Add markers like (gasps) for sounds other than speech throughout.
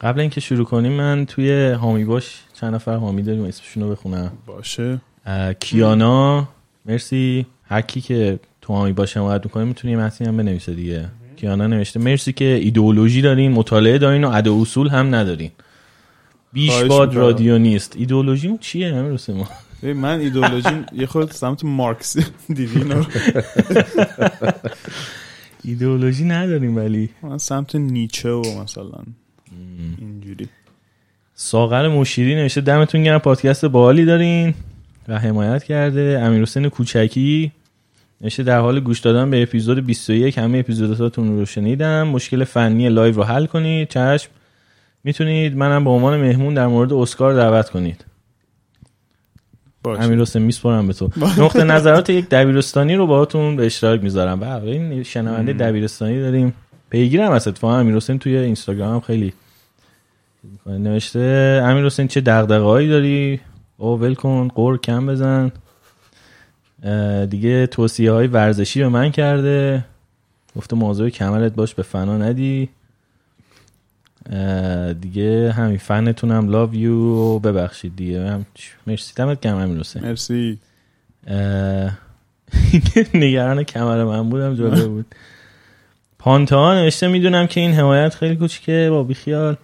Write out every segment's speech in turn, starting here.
قبل اینکه شروع کنیم من توی حامی باش چند نفر حامی داریم اسمشون رو بخونم. باشه. کیانا مرسی. هر کی که تو حامی باش حمایت می‌کنه می‌تونه یه متنی هم بنویسه دیگه. کیانا نوشته مرسی که ایدئولوژی دارین مطالعه دارین و ادا اصول هم ندارین. بیش باد. رادیو نیست. ایدئولوژی چیه همین ما؟ من ایدئولوژی یه خود سمت مارکس دیدی اینا رو؟ (laughs) ایدئولوژی نداریم ولی. من سمت نیچه و مثلا. ساغر مشیری نوشته دمتون گرم پادکست باحالی دارین. و حمایت کرده امیر حسین کوچکی. نوشته در حال گوش دادن به اپیزود 21 همه اپیزوداتون رو شنیدم. مشکل فنی live رو حل کنید. چشم. می‌تونید منم به عنوان مهمون در مورد اسکار دعوت کنید. امیر حسین میسپرم به تو. (laughs) نقطه نظرات یک دبیرستانی رو باهاتون به اشتراک می‌ذارم. بله این شنونده دبیرستانی داریم. پیگیرم از اتفاقا. امیر حسین توی اینستاگرام خیلی. نوشته امیر حسین چه دغدغه‌هایی داری؟ او ول کن قور کم بزن. دیگه توصیه های ورزشی به من کرده. گفته موضوع کمرت باش به فنا ندی. دیگه همین فنتونم لاو یو ببخشید دیگه. هم مرسی. دمت گرم امیر حسین. مرسی. (laughs) نگران کمر من بودم جالب بود. پانتا نوشته می‌دونم که این حمایت خیلی کوچیکه. با بیخیال.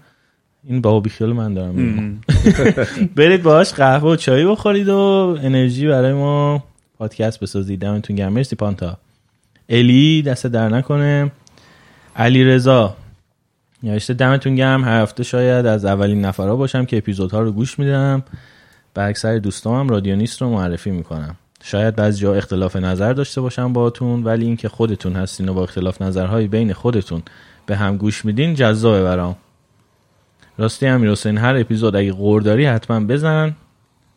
این با بیخیال من دارم. (laughs) برید باهاش قهوه و چای بخورید و انرژی برای ما پادکست بسازید. دمتون گرم. مرسی پانتا. الی دست در نکنه. علی رضا نوشته دمتون گرم. هر هفته شاید از اولین نفرها باشم که اپیزودها رو گوش میدم. به اکثر دوستام رادیونیست رو معرفی می‌کنم. شاید بعضی جا اختلاف نظر داشته باشم باهاتون ولی اینکه خودتون هستین و با اختلاف نظرهای بین خودتون به هم گوش میدین جذابه برام. راستی امیر حسین هر اپیزود اگه غور داری حتما بزن.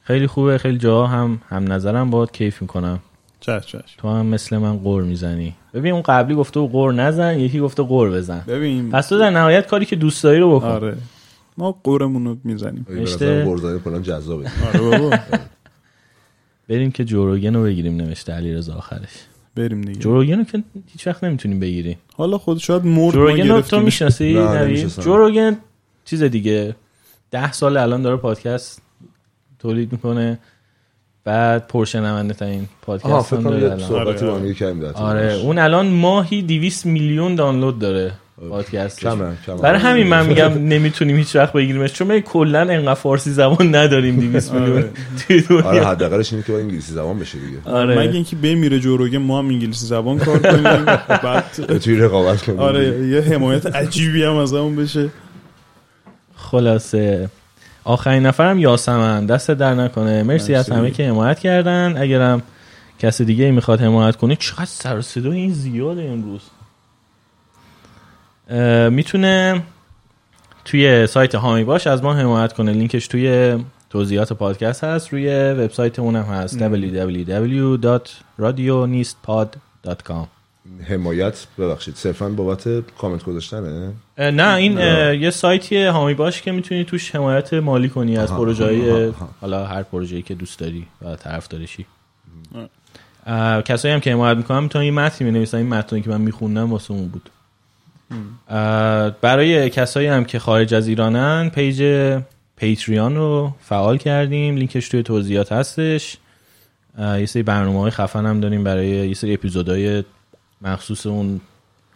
خیلی خوبه خیلی جاها هم هم نظرم باد کیف می‌کنم. چش چش. تو هم مثل من قور می‌زنی. ببین اون قبلی گفته قور نزن یکی گفته قور بزن. ببین. پس تو در نهایت کاری که دوست داری رو بکن. آره. ما قورمون رو می‌زنیم. نوشته- قرضانی کلا جذابه. آره بابا. بریم که جوروگن رو بگیریم نوشته علی رضا آخرش. بریم دیگه. جوروگن رو که هیچ وقت نمی‌تونیم بگیریم. حالا خود شاید مرد ما جوروگن رو تو می‌شناسی. جوروگن چیز دیگه. ده سال الان داره پادکست تولید می‌کنه. بعد پرشنونده ترین پادکست هم داره الان. آره. آره. اون الان ماهی 200 میلیون دانلود داره پادکست. برای همین من میگم نمی‌تونیم هیچ وقت بگیریمش چون ما کلا انقدر فارسی زبان نداریم 200 میلیون آره. توی آره حداقلش اینه که با انگلیسی زبان بشه دیگه. آره. مگه اینکه بمیره جوروگه ما هم انگلیسی زبان کار کنیم. (laughs) بعد توی رقابت کنیم. آره یه حمایت عجیبی هم از همون بشه. خلاصه. آخرین نفرم یاسمن. دست در نکنه. مرسی از مرسی. همه که حمایت کردن. اگرم کسی دیگه می‌خواد حمایت کنه چقدر سر این زیاده امروز. می‌تونه توی سایت هامی باش از ما حمایت کنه. لینکش توی توضیحات پادکست هست. روی وبسایت اونم هست. www.radionistpod.com حمایت ببخشید صرفا بابت کامنت گذاشتنه؟ نه این اه، یه سایتی هامی باش که می‌تونی توش حمایت مالی کنی از پروژه. حالا هر پروژه‌ای که دوست داری و طرف دارشی کسایی هم که حمایت می‌کنن می‌تونن یه متنی بنویسن. این متنی که من میخوندم واسه اون بود. اه، برای کسایی هم که خارج از ایرانن page پیتریان رو فعال کردیم. لینکش توی توضیحات هستش. اه، یه سری برنامه های خفن هم داریم برای یه سری اپیزودهای مخصوص اون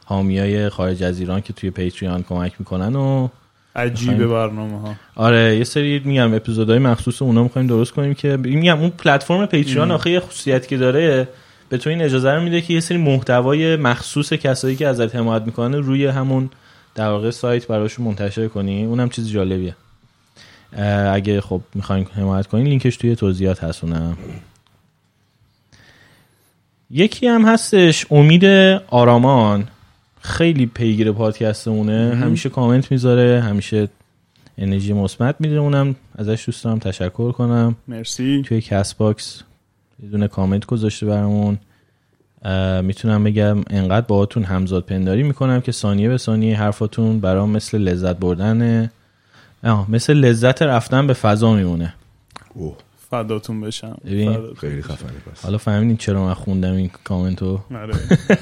حامی های خارج از ایران که توی پیتریان کمک می‌کنن و عجیبه برنامه ها آره یه سری میگم اپیزودهای مخصوص اونا می‌خوایم درست کنیم که میگم اون پلتفرم پیتریان آخه یه خصوصیتی که داره به تو این اجازه رو میده که یه سری محتوای مخصوص کسایی که ازت حمایت می‌کنن روی همون در واقع سایت براشون منتشر کنی. اونم چیز جالبیه. اگه خب می‌خواین حمایت کنین لینکش توی توضیحات هست اونم. یکی هم هستش امید آرامان. خیلی پیگیر پادکستمونه. همیشه کامنت می‌ذاره همیشه انرژی مثبت میده. اونم ازش دوست دارم تشکر کنم. مرسی. توی کست باکس یه دونه کامنت گذاشته برامون. می‌تونم بگم انقدر باهاتون همزاد پنداری می‌کنم که ثانیه به ثانیه حرفاتون برام مثل لذت بردن مثل لذت رفتن به فضا میمونه. اوه. فداتون بشم. ببین. خیلی خفنی پس حالا فهمیدین چرا من خوندم این کامنتو آره.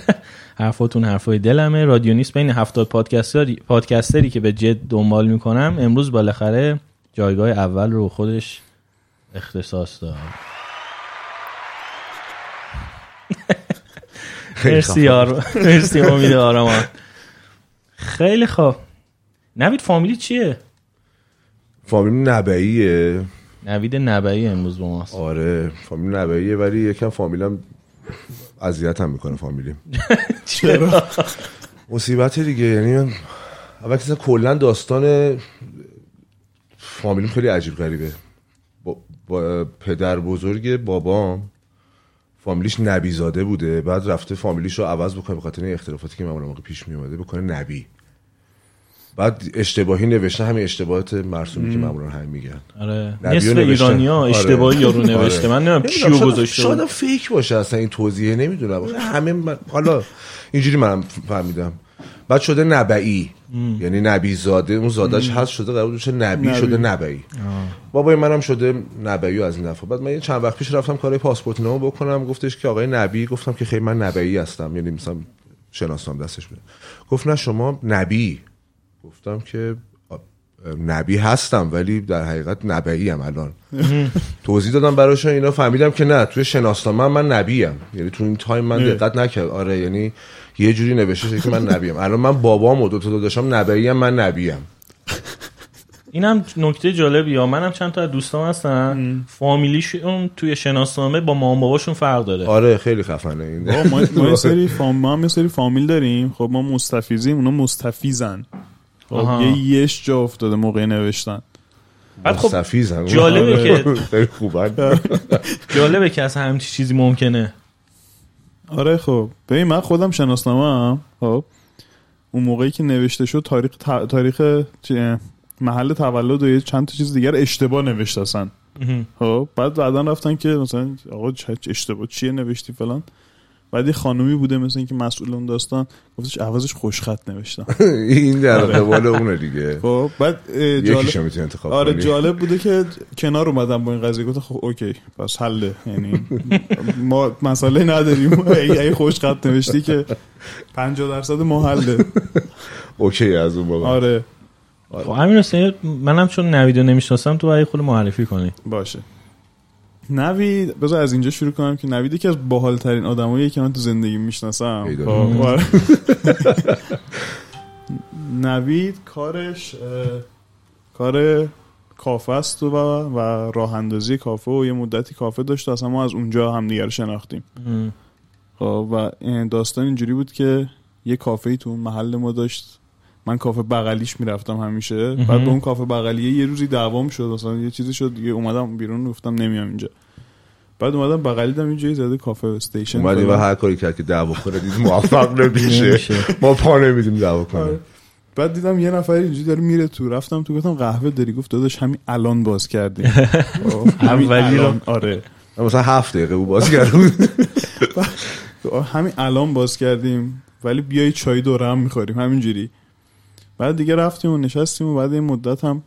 (laughs) حرفاتون حرفای دلمه. رادیو نیست بین 70 پادکستری پادکستری که به جد دنبال می‌کنم. امروز بالاخره جایگاه اول رو خودش اختصاص داد. (laughs) مرسی یار مرسی امید آرامان خیلی خوب نوید فامیلی چیه؟ فامیل نبعیه. نوید نبعی امروز با ماست. آره فامیل نبعیه ولی یکم فامیلم اذیت هم می‌کنه فامیلیم (laughs) چرا؟ مصیبت دیگه یعنی من اول که اصلا کلا داستان فامیلیم خیلی عجیب غریبه. با, با پدر بزرگ بابام فامیلیش نبی زاده بوده بعد رفته فامیلیش رو عوض بکنه به خاطر این اختلافاتی که معمولا موقع پیش می اومده بکنه نبی. بعد اشتباهی نوشته همین اشتباهات مرسومی که معمولا هم میگن. آره. نصف رو نوشتن. ایرانی ها آره. اشتباهی یارو نوشته. آره. من نمی‌دونم کیو گذاشته. شاید فیک باشه اصلا این توضیحه نمی‌دونم. همه من... حالا اینجوری منم فهمیدم. بعد شده نبعی یعنی نبی زاده. اون زادش هست شده قرار بشه نبی, نبی. شده نبعی بابای منم شده نبعی از این دفعه. بعد من یه چند وقت پیش رفتم کار پاسپورت نامه بکنم. گفتش که آقای نبی گفتم که خیلی من نبعی هستم. یعنی مثلا شناسنام دستش بده گفت نه شما نبی. گفتم که نبی هستم ولی در حقیقت نبعی هم الان. (laughs) توضیح دادم براشون اینا فهمیدم که نه توی شناسنامه من من نبیم. یعنی تو این تایم من دقت نکرد. آره یعنی یه جوری نوشته شده که من نبیم. الان من بابام و دو تا داداشام نبعی من نبیم. (laughs) اینم نکته جالبی ها منم چند تا از دوستام هستن. فامیلیشون توی شناسنامه با مامان باباشون فرق داره. آره خیلی خفنه این. ما ما یه (laughs) سری فام ما هم یه سری فامیل داریم. خب ما مستفیزیم اونا مستفیزن. یه یش جا افتاده موقع نوشتن. بعد خب جالبه. که- (laughs) خیلی خوبن (laughs) جالبه که اصلا همچی چیزی ممکنه. آره خب. ببین من خودم شناسنامه هم خب. اون موقعی که نوشته شد تاریخ ت- تاریخ محل تولد و یه چند تا چیز دیگر اشتباه نوشته خب. بعد بعدا رفتن که مثلا آقا اشتباه چیه نوشتی فلان؟ بعد یه خانومی بوده مثلا اینکه مسئول اون داستان گفتش عوضش خوشخط نوشتم. (laughs) این در قبال اونه دیگه. خب بعد جالب می‌تونی انتخاب آره جالب بوده که کنار اومدم با این قضیه گفتم خب okay پس حله. یعنی ما مسئله نداریم. (laughs) ای ای خوش خط نوشتی که 50 درصد ما حله. (laughs) okay از اون بابا آره. خب همین حسین منم چون نویدو نمی‌شناسم تو برای خود معرفی کنی. باشه. نوید بذار از اینجا شروع کنم که نوید یکی از باحال ترین آدمایی که من تو زندگی می‌شناسم. خب، آره. (laughs) نوید کارش کار کافه است و, و راه اندازی کافه و یه مدتی کافه داشت و اصلا ما از اونجا همدیگه رو شناختیم. خب و این داستان اینجوری بود که یه کافه تو اون محل ما داشت. من کافه بغلیش می‌رفتم همیشه. بعد به اون کافه بغلیه یه روزی دعوام شد مثلا یه چیزی شد دیگه اومدم بیرون گفتم نمیام اینجا. بعد اومدم بغلی دم اینجایی زده کافه استیشن اومدی و. هر کاری کرد که دعوا کنه دید موفق نمیشه. ما پا نمیدیم دعوا کنه. آره. بعد دیدم یه نفر اینجوری داره میره تو رفتم تو گفتم قهوه داری؟ گفت داداش همین الان باز کردی (laughs) خب، همین اولی رو. الان آره. مثلا هفت دقیقه او باز کرد (laughs) همین الان باز کردیم ولی بیای چای دوره هم می‌خوریم همینجوری. بعد دیگه رفتیم و نشستیم و بعد این مدت هم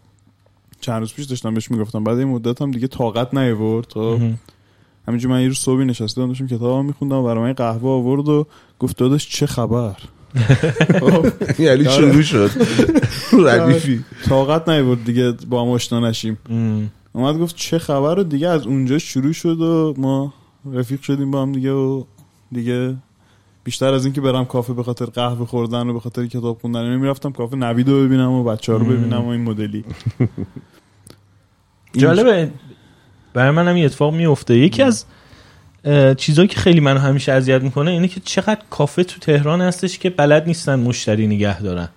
چند روز پیش داشتم بهش می‌گفتم. بعد این مدت هم دیگه طاقت نیورد خب. همینجوری من یه روز صبحی نشسته بودم داشتم کتاب میخوندم و برای من قهوه آورد و گفت داداش چه خبر؟ خب، (laughs) یعنی شروع شد. ردیفی. طاقت نیورد دیگه با هم آشنا نشیم. اومد گفت چه خبر؟ و دیگه از اونجا شروع شد و ما رفیق شدیم با هم دیگه و دیگه بیشتر از اینکه برم کافه به خاطر قهوه خوردن و به خاطر کتاب خوندن. نمی‌رفتم کافه نوید رو ببینم و بچه ها رو ببینم و این مدلی. (laughs) جالبه. برای من هم اتفاق میفته یکی از چیزایی که خیلی منو همیشه اذیت می‌کنه اینه که چقدر کافه تو تهران هستش که بلد نیستن مشتری نگه دارن.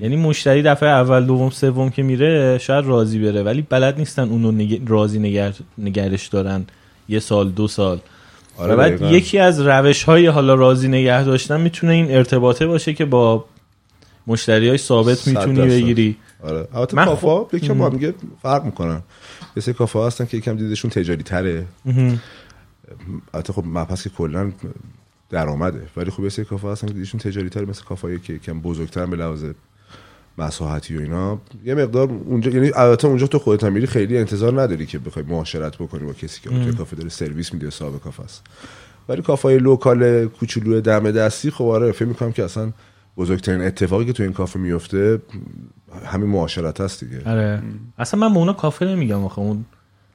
یعنی مشتری دفعه اول دوم سوم که میره شاید راضی بره ولی بلد نیستن اونو نگ... راضی نگر... نگرش دارن. یه سال دو سال. آره و بعد دقیقاً. یکی از روش های حالا راضی نگه داشتن می‌تونه این ارتباطه باشه که با مشتری های ثابت می‌تونی. بگیری. آره. البته من کافه‌ها یکم با هم دیگه فرق می‌کنن. یه سری کافه هستن که یکم دیدشون تجاری تره البته خب مبحث که کلا درآمده. ولی خب یه سری کافه هستن که دیدشون تجاری تره مثل کافه که یکم بزرگتر به لحاظ مساحتی و اینا. یه مقدار اونجا یعنی البته اونجا تو خودت میری خیلی انتظار نداری که بخوای معاشرت بکنی با کسی که اونجا کافه داره سرویس میده صاحب کافه است ولی کافه local کوچولو دم دستی خب آره فکر می‌کنم که اصلا بزرگترین اتفاقی که تو این کافه میفته همین معاشرت هست دیگه. آره. اصلا من به اونا کافه نمیگم آخه اون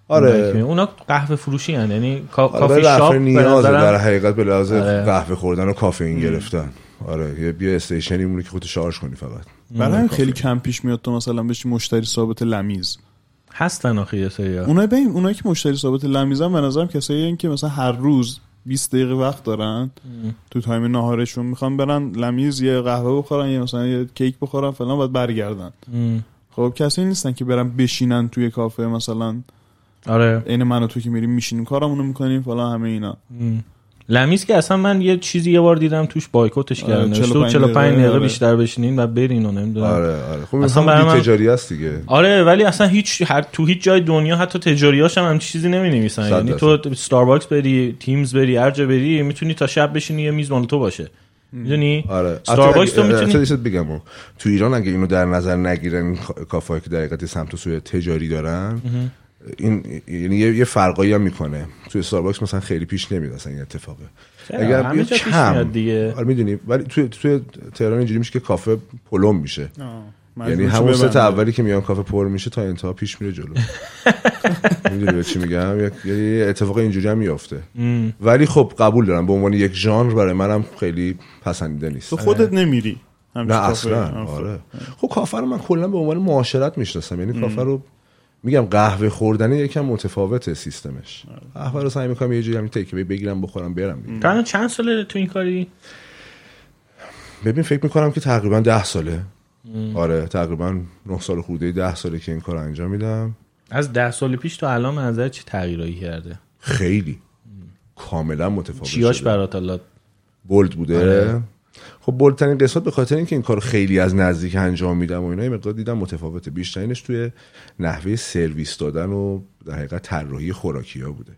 آره. اونا قهوه فروشی هن. یعنی کا- آره شاپ نیازه نظرم- در حقیقت به لحاظ آره. قهوه خوردن و کافئین گرفتن. آره یه بیا استیشنی مونی که خودت شارژ کنی فقط. برای همین خیلی کم پیش میاد تو مثلا بشی مشتری ثابت لمیز. هستن آخه یه سری اونایی ببین اونایی که مشتری ثابت لمیزن به نظرم کسایی هن که مثلا هر روز 20 دقیقه وقت دارن تو time ناهارشون می‌خوان برن لمیز یه قهوه بخورن یا مثلا یه کیک بخورن فلان بعد برگردن. خب کسی نیستن که برن بشینن توی کافه مثلا. آره. عین من و تو که میریم میشینیم کارمونو می‌کنیم فلان همه اینا. لمیز که اصلا من یه چیزی یه بار دیدم توش بایکوتش آره، کردن. 45 45 45 دقیقه، آره. بیشتر بشینین و برین و نمی‌دونم. آره آره. خب اصلا من- تجاری هست دیگه. آره ولی اصلا هیچ هر تو هیچ جای دنیا حتی تجاریاش هم همچین چیزی نمی نویسن یعنی. تو ستارباکس بری تیمز بری هر جا بری می‌تونی تا شب بشینی یه میز تو باشه. می‌دونی؟ آره. ستارباکس تو می‌تونی بگم. تو ایران اگه اینو در نظر نگیرن این کافه که در حقیقت سمت و سوی تجاری دارن این یعنی یه, فرقایی هم می‌کنه. توی استارباکس مثلا خیلی پیش نمیاد اصلا این اتفاقه. چرا؟ همه جا پیش میاد دیگه. آره می‌دونی. ولی توی توی تهران اینجوری میشه که کافه پلمب میشه. یعنی همون ببنده. اولی که میان کافه پر میشه تا انتها پیش میره جلو. (laughs) می‌دونی به چی میگم؟ یک- یه اتفاق اینجوری هم میافته. ولی خب قبول دارم. به عنوان یک ژانر برای منم خیلی پسندیده نیست. تو خودت نمیری. همچین نه کافه. اصلا خب. آره. خب کافه رو من کلا به عنوان معاشرت می‌شناسم. یعنی کافه رو میگم قهوه خوردن یکم متفاوته سیستمش. قهوه رو سعی می‌کنم یه جوری همین تیک بگیرم بخورم برم. تو الان چند ساله تو این کاری؟ ببین فکر می‌کنم که تقریبا ده ساله. آره تقریبا نه سال خورده ده ساله که این کار انجام میدم. از ده سال پیش تا الان نظر چی تغییرایی کرده؟ خیلی. کاملا متفاوت چیاش. برات بولد بوده. آره. خب بولدترین قسمت به خاطر اینکه این کار خیلی از نزدیک انجام میدم و اینا یه مقدار دیدم متفاوته. بیشترینش توی نحوه سرویس دادن و در حقیقت طراحی خوراکی ها بوده.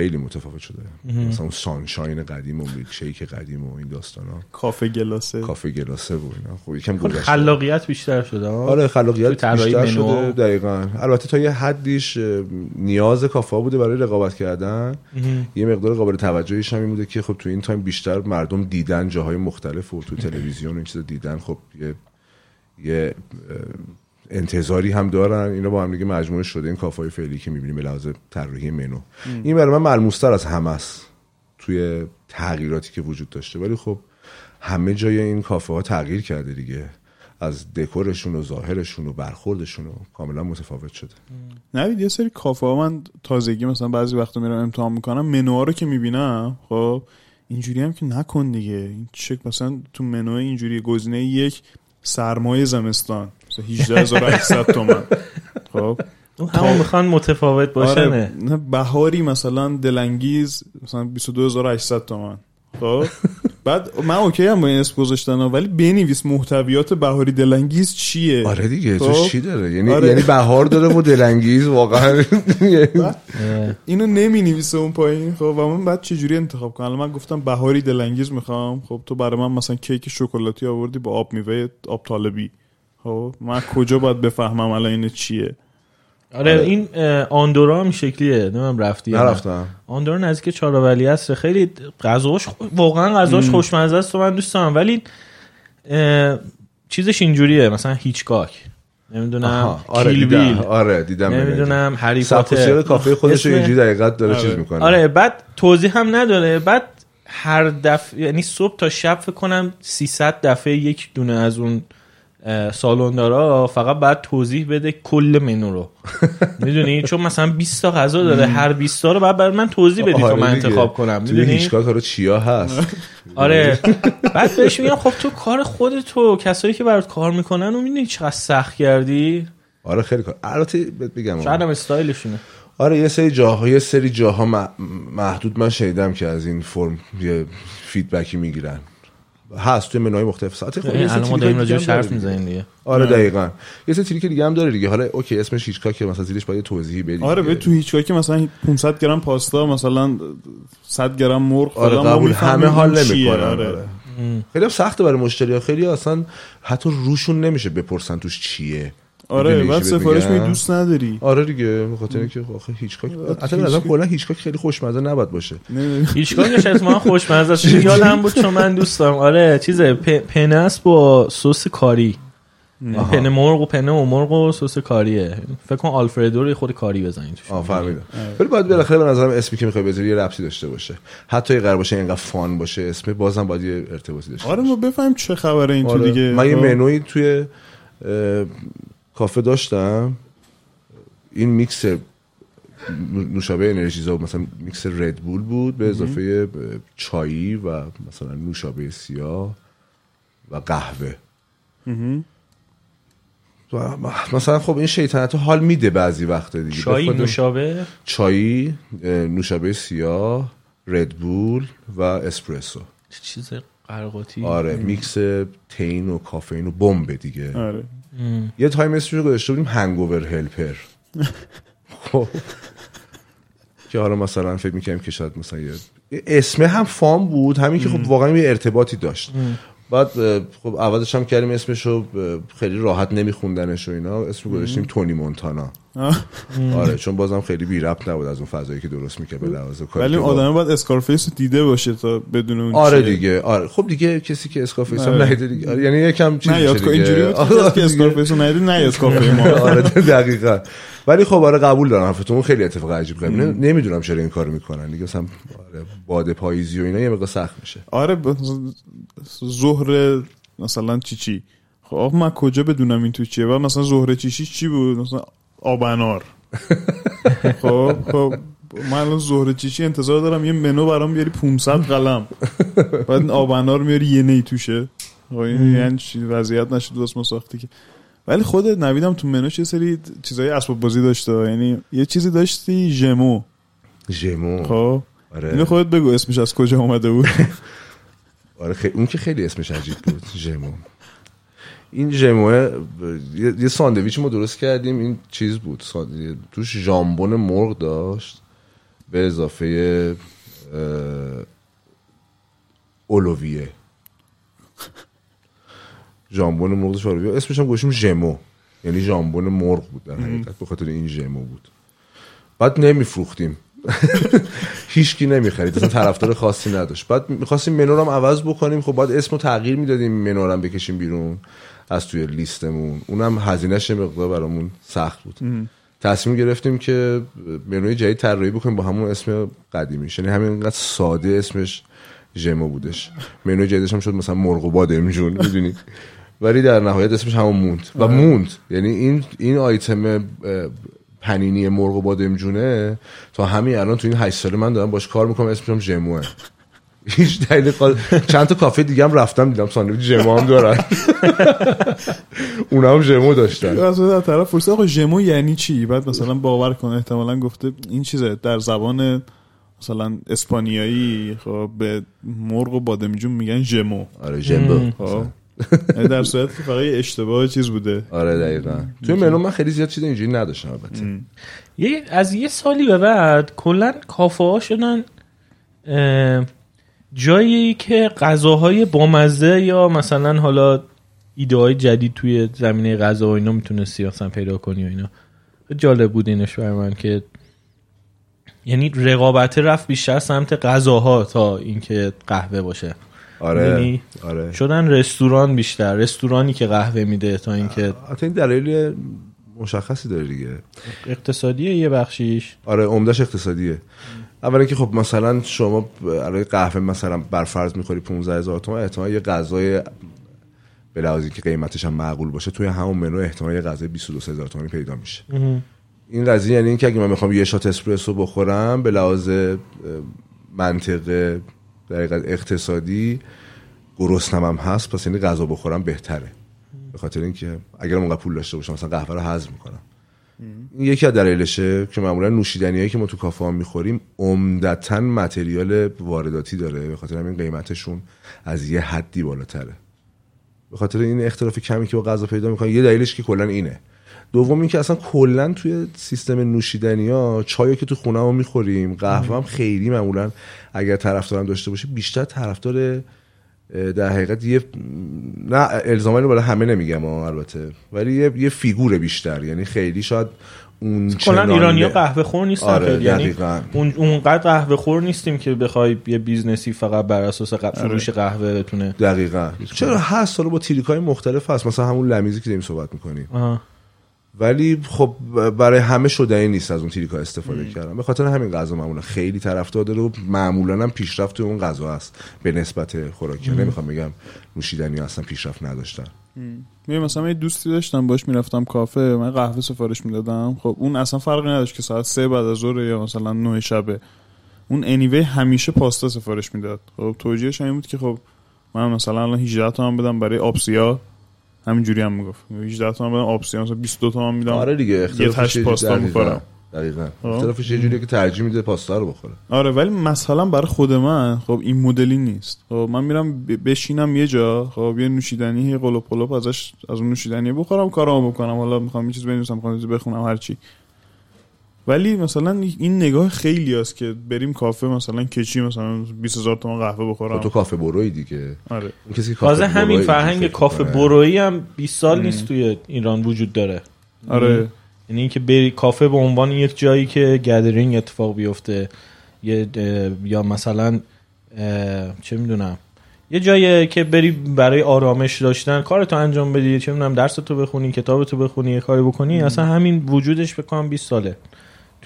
خیلی متفاوت شده. مثلا اون سانشاین قدیم و میلک شیک قدیم و این داستان ها کافه گلاسه. کافه گلاسه و اینا. خب یکم خب گذشته. خلاقیت بیشتر شده؟ آره خلاقیت بیشتر منو. شده دقیقا. البته تا یه حدیش نیاز کافه ها بوده برای رقابت کردن. یه مقدار قابل توجهیش هم این بوده که خب تو این تایم بیشتر مردم دیدن جاهای مختلف و تو تلویزیون و این چیزا دیدن. خب یه یه انتظاری هم دارن. اینا با هم دیگه مجموعه شده. این کافه های فعلی که می‌بینیم به لحاظ طراحی منو. این برای من ملموستر از همه است توی تغییراتی که وجود داشته. ولی خب همه جای این کافه ها تغییر کرده دیگه. از دکورشون و ظاهرشون و برخوردشون و کاملا متفاوت شده. نوید یه سری کافه ها من تازگی مثلا بعضی وقتا میرم امتحان می‌کنم منوها رو که می‌بینم خب اینجوری هم که نکن دیگه. این چک مثلا تو منو اینجوری گزینه یک سرمایه زمستان. مثلا 18800 تومن خب. اون همون می‌خوان متفاوت باشنه آره نه بهاری مثلا دلانگیز مثلا 22800 تومن خب. بعد من اوکی هم با این اسم گذاشتن ولی بنویس محتویات بهاری دلانگیز چیه؟ آره دیگه تو خب؟ چی داره؟ یعنی آره. یعنی بهار داره و دلانگیز واقعا. اینو نمی نویسه اون پایین. خب و من بعد چجوری انتخاب کنم؟ الان من گفتم بهاری دلانگیز می‌خوام. خب تو برای من مثلا کیک شکلاتی آوردی با آب میوه آب طالبی. خب من کجا باید بفهمم الان اینو چیه؟ آره این اه، آندورا هم این شکلیه نمی‌دونم رفتی. نرفتم. آندورا نزدیک چهارآولی هست خیلی غذاش واقعا غذاش خوشمزه است و من دوست دارم. ولی چیزش اینجوریه مثلا هیچکاک. نمی‌دونم آره کیل دیدم. بیل آره دیدم نمی‌دونم هری پاتر. کافه خودش رو اسم- اینجوری دقیقت داره آره. چیز می‌کنه. آره بعد توضیح هم نداره. بعد هر دفعه یعنی صبح تا شب فکر کنم 300 دفعه یک دونه از اون اه، سالن دارا فقط بعد توضیح بده کل منو رو. (laughs) می‌دونی؟ چون مثلا 20 تا غذا داره هر 20 تا رو بعد برای من توضیح بدی تا آره من. انتخاب کنم. می‌دونی؟ هیچکاک حالا چیا هست. (laughs) آره. بعد بهش میگم خب تو کار خودتو کسایی که برات کار می‌کنن و می‌دونی چقدر سخت کردی؟ آره خیلی کار. البته بهت بگم شاید هم استایلشونه آره یه سری جاها یه سری جاها محدود من شنیدم که از این فرم یه feedback ی می‌گیرن. هست توی منوهای مختلف ساعت خب یه سری الان ما داریم راجع حرف دیگه. می‌زنیم دیگه آره دقیقا یه سری trick دیگه هم داره دیگه حالا okay اسمش هیچکا که مثلا زیرش باید یه توضیحی بدی آره. به تو هیچ که مثلا 500 گرم پاستا مثلا 100 گرم مرغ آره قبول همه حال. نمی‌کنن آره. آره. خیلی هم سخته برای مشتری خیلی اصلا حتی روشون نمیشه بپرسن توش چیه آره بعد بهت سفارش؟ می دوست نداری. آره دیگه به خاطر اینکه آخه هیچکاک اصلا نظرم کلا هیچکاک خیلی خوشمزه نباید باشه. هیچکاکش از من خوشمزه است یادم بود چون من دوست دارم. آره چیزه پ- پنه است با سس کاری. آها. پنه مرغ و پنه و مرغ و سس کاریه. فکر کن آلفردو رو خود کاری بزنید توش. آه فهمیدم. ولی باید بالاخره به نظرم اسمی که می‌خوای بذاری یه ربطی داشته باشه. حتی اگه قرار باشه اینقدر fun باشه اسم بازم باید یه ارتباطی داشته آره ما بفهمیم چه خبره این تو آره. دیگه. من یه. منوی توی کافه داشتم این میکس نوشابه انرژیزا مثلا میکس ردبول بود به اضافه چایی و مثلا نوشابه سیاه و قهوه. مثلا خب این شیطنت حال میده بعضی وقت دیگه. چای بخاطر- نوشابه؟ چایی نوشابه سیاه ردبول و اسپرسو چیز قرقاتی آره میکس تین و کافئین و بمب دیگه. آره. یه time اسمش رو گذاشته بودیم hangover helper (laughs) خب. که حالا مثلا فکر می‌کنم که شاید مثلا اسمه هم fun بود همین که خب واقعا یه ارتباطی داشت. بعد خب عوضش هم کردیم اسمش رو خیلی راحت نمیخوندنش و اینا. اسم گذاشتیم تونی مونتانا. آره چون بازم خیلی بی ربط نبود از اون فضایی که درست می‌کرد به لحاظ کاری ولی آدم باید اسکارفیس رو دیده باشه تا بدون اون آره چیه. دیگه آره. خب دیگه کسی که اسکارفیس هم آره. ندیده دیگه. آره، یعنی یکم چیز نه یاد. اینجوری بود (laughs) آره، که دیگه. اسکارفیس رو ندید نه اسکارفیس ما (laughs) آره دقیقا. ولی خب آره قبول دارم حرفتون. خیلی اتفاق عجیب غریب. نمی‌دونم چرا این کارو می‌کنن. دیگه مثلا آره باد پاییزی و اینا یه مقدار سخت میشه. آره ظهر مثلا چی چی؟ خب من کجا بدونم این تو چیه؟ و مثلا ظهر چیشی چی بود؟ مثلا آبنار (laughs) خب خب من الان ظهر چیشی انتظار دارم یه منو برام بیاری 500 قلم. بعد آبنار میاری یه نی توشه. خب یعنی چی؟ وضعیت نشد دوست ما ساختی که. ولی خودت نویدم تو منوش یه سری چیزای اسباب بازی داشته یعنی یه چیزی داشتی ژمو. ژمو. خب. اینو آره خودت بگو اسمش از کجا اومده بود. (laughs) آره خیلی اون که خیلی اسمش عجیب بود ژمو. این ژموه یه ساندویچ ما درست کردیم این چیز بود توش ژامبون مرغ داشت به اضافه اولویه. ژامبون مرغ داشت اولویه. اسمش هم گوشیم ژمو. یعنی ژامبون مرغ بود در حقیقت به خاطر این ژمو بود. بعد نمیفروختیم. (laughs) هیچکی نمی‌خرید اصلا طرفدار خاصی نداشت. بعد می‌خواستیم منو رو هم عوض بکنیم خب بعد اسمو تغییر می‌دادیم منو رو هم بکشیم بیرون. از توی لیستمون. اونم هزینهش مقدار برامون سخت بود. تصمیم گرفتیم که منوی جدید طراحی بکنیم با همون اسم قدیمیش. یعنی همین اینقدر ساده اسمش ژمو بودش. منوی جدیدش هم شد مثلا مرغ و بادمجون می‌دونی ولی در نهایت اسمش همون موند. و موند. یعنی این این آیتم پنینی مرغ و بادمجونه تا همین الان تو این 8 ساله من دارم باش کار می‌کنم اسمش هم ژموه. هیچ دلیل قال... چند تا کافه دیگه هم رفتم دیدم ساندویچ ژمو هم دارن. اونا هم ژمو داشتن. اصلا در طرف پرسید آقا ژمو یعنی چی؟ بعد مثلا باور کن احتمالا گفته این چیزه. در زبان مثلا اسپانیایی خب به مرغ و بادمجون میگن ژمو آره ژمبو خب. یعنی در صورت که فقط یه اشتباه چیز بوده. آره دقیقا. توی منو من خیلی زیاد چیز اینجوری نداشتم البته. یه از یه سالی به بعد کلا کافه ها شدن جایی که غذاهای بامزه یا مثلا حالا ایده های جدید توی زمینه غذا و اینا می‌تونستی مثلا پیدا کنی و اینا. جالب بود اینش برای من که یعنی رقابت رفت بیشتر سمت غذاها تا اینکه قهوه باشه. آره یعنی آره. شدن رستوران بیشتر رستورانی که قهوه میده تا اینکه حتی این دلایل مشخصی داره دیگه. اقتصادی یه بخشیش. آره عمدش اقتصادیه. اولا که خب مثلا شما برای قهوه مثلا بر فرض می‌خوری 15 هزار تومن احتمال یه غذای به لحاظی که قیمتش هم معقول باشه توی همون منو احتمال یه غذای 22 هزار تومانی پیدا میشه. این قضیه یعنی اینکه اگه من می‌خوام یه شات اسپرسو بخورم به لحاظ اه، منطق در اقتصادی گرسنم هم هست پس یعنی غذا بخورم بهتره. به خاطر اینکه اگر اونقدر پول داشته باشم مثلا قهوه رو هضم می‌کنم. یکی از دلایلشه که معمولا نوشیدنیایی که ما تو کافه ها می‌خوریم عمدتا متریال وارداتی داره. به خاطر همین قیمتشون از یه حدی بالاتره. به خاطر این اختلاف کمی که با غذا پیدا می‌کنن یه دلیلش که کلا اینه. دوم اینکه اصلا کلا توی سیستم نوشیدنی ها چایی که تو خونه ما می‌خوریم قهوه هم خیلی معمولا اگر طرفدارم داشته باشه بیشتر طرفدار در حقیقت یه نه الزاما اینو برای همه نمیگم البته. ولی یه, یه فیگور بیشتر. یعنی خیلی شاید اون کلا ایرانیا قهوه خور نیستن آره، یعنی. اون اونقدر قهوه خور نیستیم که بخوای یه business ی فقط بر اساس ق- فروش قهوه بتونه دقیقا. چرا هست؟ حالا با trick های مختلف هست. مثلا همون لمیزی که داریم صحبت می‌کنیم. ولی خب برای همه شدنی نیست از اون trick ها استفاده کردن. به خاطر همین غذا معمولا خیلی طرفدار داره و معمولا هم profit اون غذا هست به نسبت خوراکی. نمی‌خوام بگم نوشیدنی اصلا پیشرفت نداشتن. میگم مثلا من یه دوستی داشتم باش می‌رفتم کافه من قهوه سفارش می‌دادم. خب اون اصلا فرقی نداشت که ساعت سه بعد از ظهر یا مثلا نه شبه. اون انیوی همیشه پاستا سفارش می‌داد. خب توجیهش این بود که خب من مثلا الان 18 تومن بدم برای آبسیا. همینجوری هم می‌گفت. 18 تومن بدم مثلا 22 تومن میدم. آره دیگه یه یه پاستا. می‌خورم. دقیقاً. اختلافش یه جوریه که ترجیح میده پاستا رو بخوره. آره ولی مثلا برای خود من خب این مدلی نیست. خب من میرم بشینم یه جا خب یه نوشیدنی قلوب ازش از اون نوشیدنی بخورم کارامو بکنم. حالا می‌خوام یه چیز بنویسم می‌خوام یه چیز بخونم هر چی ولی مثلا این نگاه خیلی است که بریم کافه مثلا کچی مثلا 20000 تومان قهوه خب بخورم تو کافه بروی دیگه. آره. کسی کافه همین بروی فرهنگ کافه. برویی هم 20 سال نیست توی ایران وجود داره. آره. یعنی اینکه بری کافه به عنوان یک جایی که گدرینگ اتفاق بیفته. یه یا مثلا چه می‌دونم. یه جایی که بری برای آرامش داشتن کارتو انجام بدی چه می‌دونم درستو بخونی کتابتو بخونی یه کاری بکنی اصلا همین وجودش بکنم 20 ساله.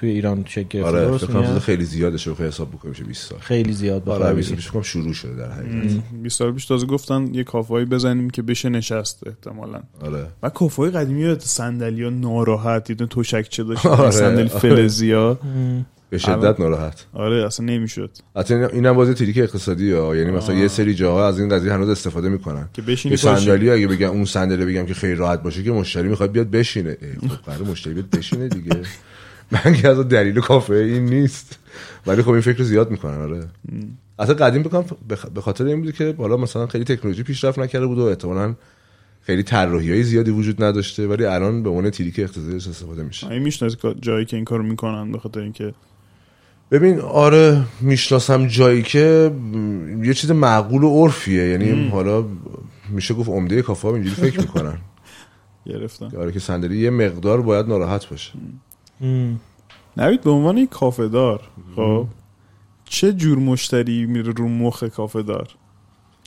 توی ایران چه گرفته. آره فکر؟ خیلی زیاده شو بخوای حساب بکنیم میشه 20 سال. خیلی زیاد آره بخوای 20 بگی. پیش کنم شروع شده در حقیقت 20 سال پیش تازه گفتن یه کافه‌ای بزنیم که بشه نشست احتمالاً. آره. و کافه قدیمی صندلی ها ناراحت یه دونه تشکچه داشت آره، صندلی آره. فلزی ها. به شدت ناراحت. آره اصلا نمی‌شد. حتی این- اینم بازی تریک اقتصادی ها. یعنی مثلا یه سری جاها از این قضیه هنوز استفاده می‌کنن. که بشینی. صندلی اگه بگم اون صندلی بگم که خیلی راحت باشه که مشتری می‌خواد بیاد بشینه. خب برای مشتری بیاد بشینه دیگه. (laughs) من که از دلیل کافه این نیست. ولی خب این فکر رو زیاد می‌کنن آره. اصلا قدیم بکنم به خاطر این بود که بالا مثلا خیلی تکنولوژی پیشرفت نکرده بود و احتمالاً خیلی طراحی های زیادی وجود نداشته ولی الان به عنوان تریک اقتصادی استفاده میشه. این می‌شناسی جایی که این کارو می‌کنن به خاطر اینکه ببین آره می‌شناسم جایی که یه چیز معقول و عرفیه. یعنی حالا میشه گفت عمده کافه اینجوری فکر می‌کنن. (laughs) گرفتن. آره که صندلی یه مقدار باید ناراحت باشه. نوید به عنوان یک کافه دار خب چه جور مشتری میره رو مخ کافه دار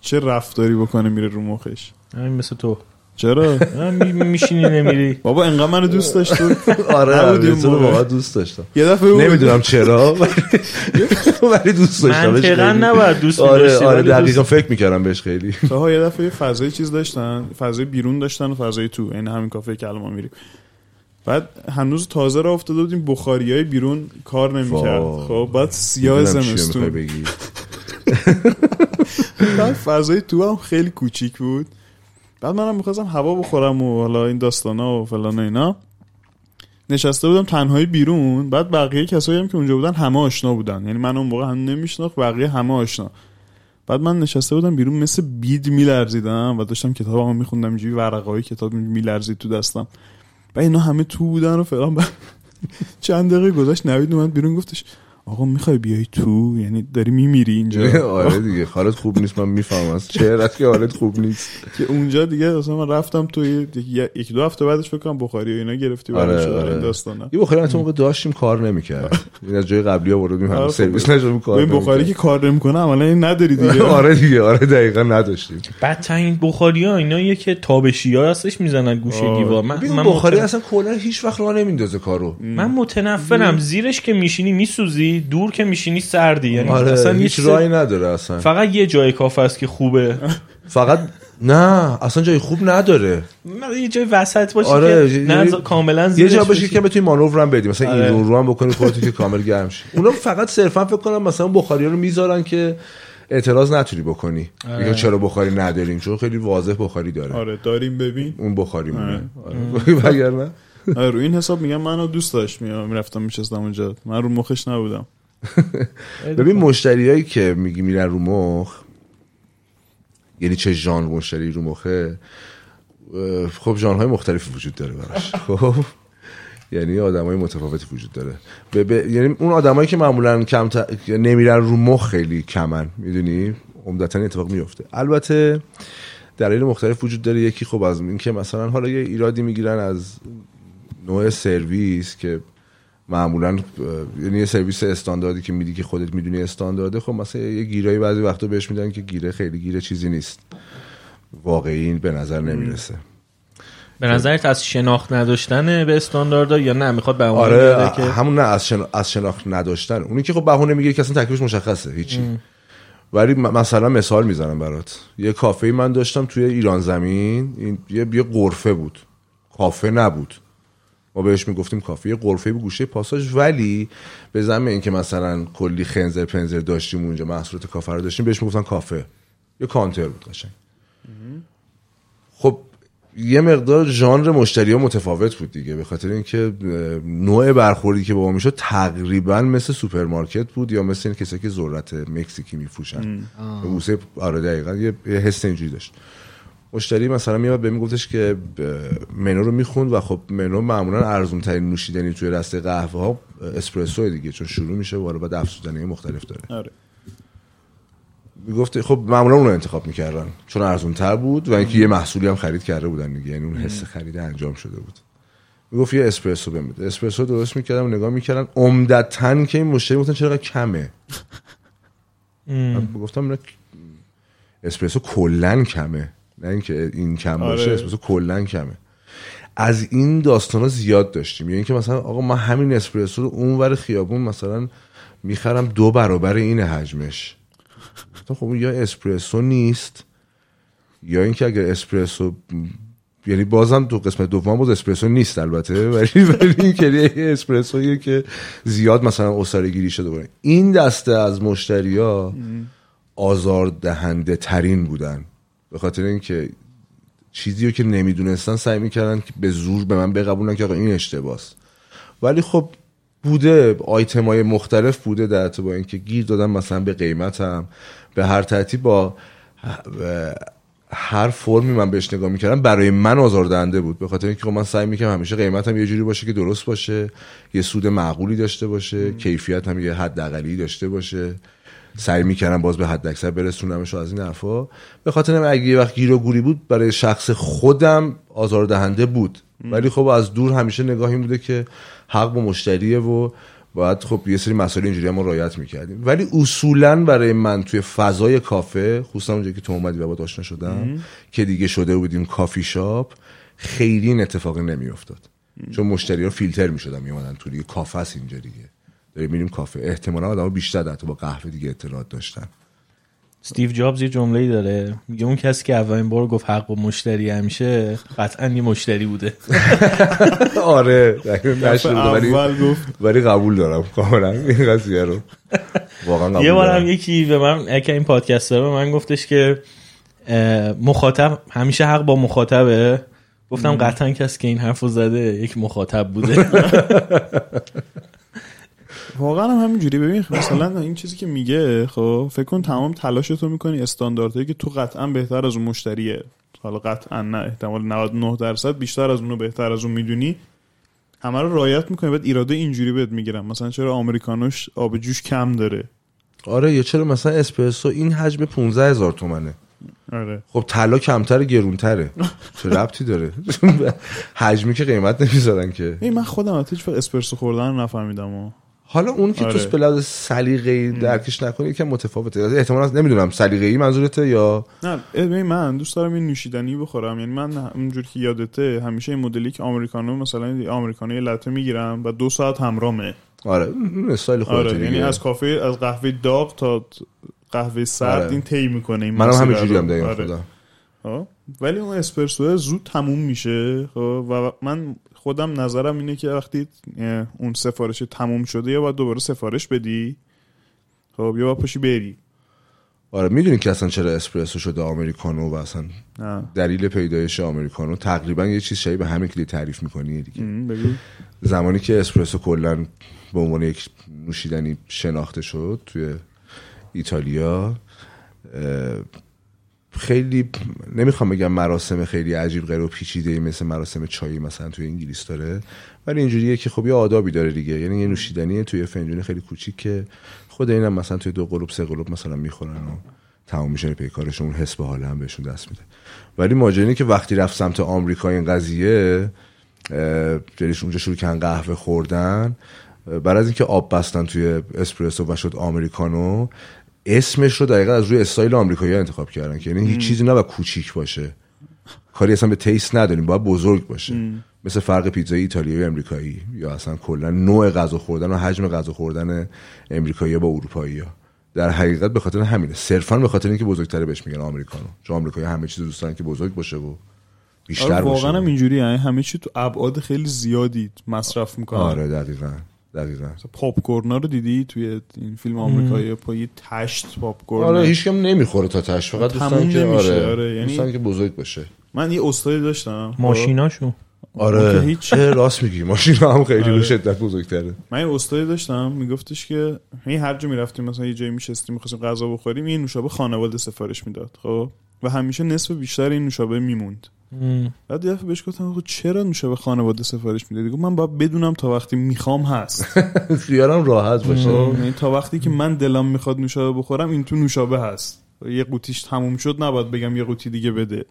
چه رفتاری بکنه میره رو مخش؟ همین مثل تو. چرا؟ (laughs) میشینی نمیری. بابا انقدر منو دوست داشت تو (laughs) آره اون موقع. واقعا دوست داشتم. یه دفعه نمی‌دونم چرا (laughs) ولی- دوست داشتم منطقا نباید دوست آره آره دقیقا فکر می‌کردم بهش خیلی. ها یه دفعه یه فضای چیز داشتن فضای بیرون داشتن و فضای تو این همین کافه که الان ما میریم. بعد هنوز تازه را افتاده بودیم بخاری های بیرون کار نمی‌کرد. خب بعد سیاه زمستون. (laughs) بعد فضای تو هم خیلی کوچیک بود. بعد منم می‌خواستم هوا بخورم و حالا این داستانا و فلان و اینا. نشسته بودم تنهایی بیرون. بعد بقیه کسایی هم که اونجا بودن همه آشنا بودن. یعنی من اون موقع هم نمیشناخت بقیه همه آشنا. بعد من نشسته بودم بیرون مثل بید میلرزیدم و داشتم کتابمو میخوندم اینجوری ورقای کتاب میلرزید تو دستم. و اینا همه تو بودن و فلان. (laughs) چند دقیقه گذشت نوید اومد بیرون گفتش آقا می‌خوای بیای تو؟ یعنی داری میمیری اینجا؟ (laughs) آره دیگه حالت خوب نیست من می‌فهمم. از چهرت که حالت خوب نیست. که اونجا دیگه اصلا من رفتم تو یک دو هفته بعدش فکر کنم بخاری و اینا گرفتی آره، آره. این داستانا. یه بخاری تو موقع داشتیم کار نمی‌کرد این (laughs) از جای قبلی ها بردیم آره، هم خب. سرویس نشدیم کار این بخاری. که کار نمی‌کنه عملا این نداری دیگه. (laughs) آره دیگه آره دقیقا نداشتیم. بدترین بخاری ها اینا که تابشی ها هستش می‌زنن گوشه. دیوار. من, بخاری اصلا کلا هیچ وقت راه نمیندازه کارو. من متنفرم. زیرش که میشینی میسوزی؟ دور که میشینی سردی. یعنی آره اصلا هیچ هیچ راهی نداره اصلا. فقط یه جای کافه است که خوبه. فقط نه اصلا جای خوب نداره. یه جای وسط باشه آره، که یه- نه یه- کاملا یه زیرش جا باشه. که بتونی مانور هم بدی مثلا آره. این رو رو هم بکنی خودت که کامل گرم شی. اونا فقط صرفا فکر کنم مثلا بخاری رو می‌ذارن که اعتراض نتونی بکنی. آره. میگن چرا بخاری نداریم؟ چون خیلی واضح بخاری داره. آره داریم ببین. اون بخاری مونه آره. (laughs) وگرنه آره رو این حساب میگم منو دوست داشت میام می‌رفتم میشستم اونجا. من رو مخش نبودم. (laughs) ببین مشتریایی که میگی میرن رو مخ یعنی چه ژانر مشتری رو مخه؟ خب ژانرهای مختلفی وجود داره براش. (laughs) خب؟ یعنی آدمای متفاوتی وجود داره. به به- یعنی اون آدمایی که معمولا کم نمیرن رو مخ خیلی کمن می‌دونی؟ عمدتا اتفاق میفته البته دلایل مختلف وجود داره. یکی خب از اینکه مثلا حالا یه ایرادی می‌گیرن از نوع سرویس که معمولا یعنی یه سرویس استانداردی که میدی که خودت می‌دونی استاندارده خب مثلا یه گیرایی بعضی وقتا بهش میدن که گیره خیلی گیره چیزی نیست. واقعی به نظر نمی‌رسه. به نظرت از شناخت نداشتن به استانداردا یا نه؟ می‌خواد به آره که همون نه از, شنا... از شناخت نداشتن. اونی که خب بهونه میگه که اصلا تکلیفش مشخصه هیچی. ولی مثلا مثال می‌زنم برات. یه کافه من داشتم توی ایران زمین این یه یه قرفه بود. کافه نبود. ما بهش می‌گفتیم کافه یه قرفه بود گوشه پاساژ ولی به زمین اینکه مثلا کلی خنزر پنزر داشتیم اونجا محصولات کافه رو داشتیم بهش می‌گفتن کافه. یه کانتر بود قشنگ. خب یه مقدار ژانر مشتری ها متفاوت بود دیگه به خاطر اینکه نوع برخوردی که با ما می‌شد تقریبا مثل سوپرمارکت بود یا مثل این کسایی که ذرت مکزیکی میفروشن. به بوسه آره دقیقا یه حس اینجوری داشت. مشتری مثلا میاد به میگفتش که منو رو می‌خوند و خب منو معمولا ارزون ترین نوشیدنی توی رسته قهوه ها اسپرسو دیگه چون شروع میشه و بعد افزودنی مختلف داره. آره. می‌گفت خب معمولا اون رو انتخاب می‌کردن چون ارزون تر بود و اینکه یه محصولی هم خرید کرده بودن دیگه یعنی اون حس خرید انجام شده بود. می‌گفت یه اسپرسو بمیده اسپرسو درست می‌کردم نگاه می‌کردم عمدتا که این مشتری گفتن چرا کمه. گفتم اسپرسو کلا کمه. نه اینکه این کم باشه آره. اسپرسو کلا کمه. از این داستان ها زیاد داشتیم. یعنی که مثلا آقا من همین اسپرسو رو اونور خیابون مثلا می‌خرم دو برابر این حجمش. خب یا اسپرسو نیست یا اینکه اگر اسپرسو یعنی بازم تو قسمت دوم باز اسپرسو نیست البته ولی ولی این که اسپرسویی که زیاد مثلا اساره گیری شده بود این دسته از مشتریا آزار دهنده ترین بودن. به خاطر اینکه چیزی رو که نمی‌دونستن سعی می‌کردن که به زور به من بقبولن که آقا این اشتباس ولی خب بوده آیتم های مختلف بوده در با اینکه گیر دادن مثلا به قیمتم. به هر ترتیب با هر فرمی من بهش نگاه می‌کردم برای من آزاردهنده بود. به خاطر اینکه خب من سعی می‌کنم همیشه قیمتم یه جوری باشه که درست باشه یه سود معقولی داشته باشه کیفیت هم یه حد داشته باشه. سعی می‌کردم باز به حد اکثر برسونمش از این حرفا. به خاطر اگه یه وقت گیر و گوری بود برای شخص خودم آزاردهنده بود. ولی خب از دور همیشه نگاهی بوده که حق با مشتریه و باید خب یه سری مسائل اینجوری ما رعایت می‌کردیم. ولی اصولا برای من توی فضای کافه خصوصا اونجایی که تو اومدی و با آشنا شدم که دیگه شده بودیم کافی شاپ خیلی این اتفاقی نمیافتاد. چون مشتری ها فیلتر می‌شدن میومدن تو دیگه کافه است اینجا دیگه. داریم میریم کافه. احتمالا آدم بیشتر در با قهوه دیگه اطلاعات داشتن. استیو جابز یه جمله ای داره. میگه اون کسی که اولین بار گفت حق با مشتری همیشه قطعا یه مشتری بوده. (laughs) آره. ولی ولی قبول دارم. کاملا این قضیه رو. واقعا قبول یه بارم یکی به من اگه این پادکست به من گفتش که مخاطب همیشه حق با مخاطبه. گفتم قطعا کسی که این حرفو زده یک مخاطب بوده. (laughs) واقعا هم همینجوری. ببین مثلا این چیزی که میگه خب فکر کن تمام تلاش تو می‌کنی استانداردهایی که تو قطعا بهتر از اون مشتریه. حالا قطعا نه احتمال 99 درصد بیشتر از اونو بهتر از اون می‌دونی. همه رو رایت می‌کنی بعد ایراده اینجوری بهت می‌گیرم مثلا چرا آمریکانوش آب جوش کم داره؟ آره یا چرا مثلا اسپرسو این حجم 15 هزار تومنه؟ آره. خب طلا کمتر گرونتره. چه ربطی داره؟ (laughs) حجمی که قیمت نمی‌ذارن که. من خودم هیچ اسپرسو خوردن نفهمیدم. حالا اون که آره. تو به سلیقه‌ای درکش نکنی که متفاوته احتمالاً نمی‌دونم سلیقه‌ای منظورته یا نه ببین من دوست دارم این نوشیدنی بخورم یعنی من اونجور که یادته همیشه این مدلی که آمریکانو مثلا آمریکانو لطه می‌گیرم و دو ساعت همرامه آره استایل خودت آره. یعنی از کافه از قهوه داغ تا قهوه سرد آره. این طی می‌کنه این منم همینجوری هم دقیقاً آره. ولی اون اسپرسو زود تموم میشه خب و من خودم نظرم اینه که وقتی اون سفارش تموم شده یا باید دوباره سفارش بدی؟ خب یا باید پاشی بری. آره می‌دونی که اصلا چرا اسپرسو شده آمریکانو و اصلا دلیل پیدایش آمریکانو؟ تقریبا یه چیز شایی به همین کلی تعریف می‌کنی دیگه. زمانی که اسپرسو کلا به عنوان یک نوشیدنی شناخته شد توی ایتالیا خیلی نمی‌خوام بگم مراسم خیلی عجیب غیر و پیچیده ای مثل مراسم چایی مثلا توی انگلیس داره ولی اینجوریه که خب یه آدابی داره دیگه. یعنی یه نوشیدنی توی فنجونی خیلی کوچیک که خود اینم مثلا توی دو قلوب سه قلوب مثلا می‌خورن و تمام میشه پیکارشون اون حس به حال هم بهشون دست میده. ولی ماجرا که وقتی رفت سمت آمریکا این قضیه دلش اونجا شروع کردن قهوه خوردن بعد از اینکه آب بستن توی اسپرسو و شد آمریکانو اسمش رو دقیقا از روی استایل آمریکایی انتخاب کردن که یعنی هیچ چیزی نه کوچیک باشه. کاری اصلا به تیست نداریم باید بزرگ باشه. مثل فرق پیتزای ایتالیایی و امریکایی یا اصلا کلا نوع غذا خوردن و حجم غذا خوردن امریکایی با اروپایی ها. در حقیقت به خاطر همینه. صرفا به خاطر اینکه بزرگتره بهش میگن آمریکانو. چون آمریکایی همه چیز دوست دارن که بزرگ باشه و بیشتر آره باشه. واقعا هم اینجوری یعنی همه چی تو ابعاد خیلی زیادی مصرف می‌کنن. آره دقیقاً. دقیقاً. پاپ کورنا رو دیدی توی این فیلم آمریکایی پای تشت پاپ کورن آره هیچ کم نمی‌خوره تا تش فقط دوستان که نمیشه، آره, آره، یعنی- دوستان که بزرگ باشه. من یه استادی داشتم خب؟ ماشیناشو. آره که هیچ. راست میگی ماشین هم خیلی آره. به شدت بزرگتره. من یه استادی داشتم میگفتش که هی هر جا می‌رفتیم مثلا یه جایی میشستیم می‌خواستیم غذا بخوریم این نوشابه خانواده سفارش می‌داد خب. و همیشه نصف بیشتر این نوشابه میموند. بعد یه دفعه بهش گفتم خب چرا نوشابه خانواده سفارش می‌دادی گفت من باید بدونم تا وقتی می‌خوام هست. (laughs) خیالم راحت باشه. خب یعنی تا وقتی که من دلم می‌خواد نوشابه بخورم این تو نوشابه هست. یه قوطیش تموم شد نباید بگم یه قوطی دیگه بده.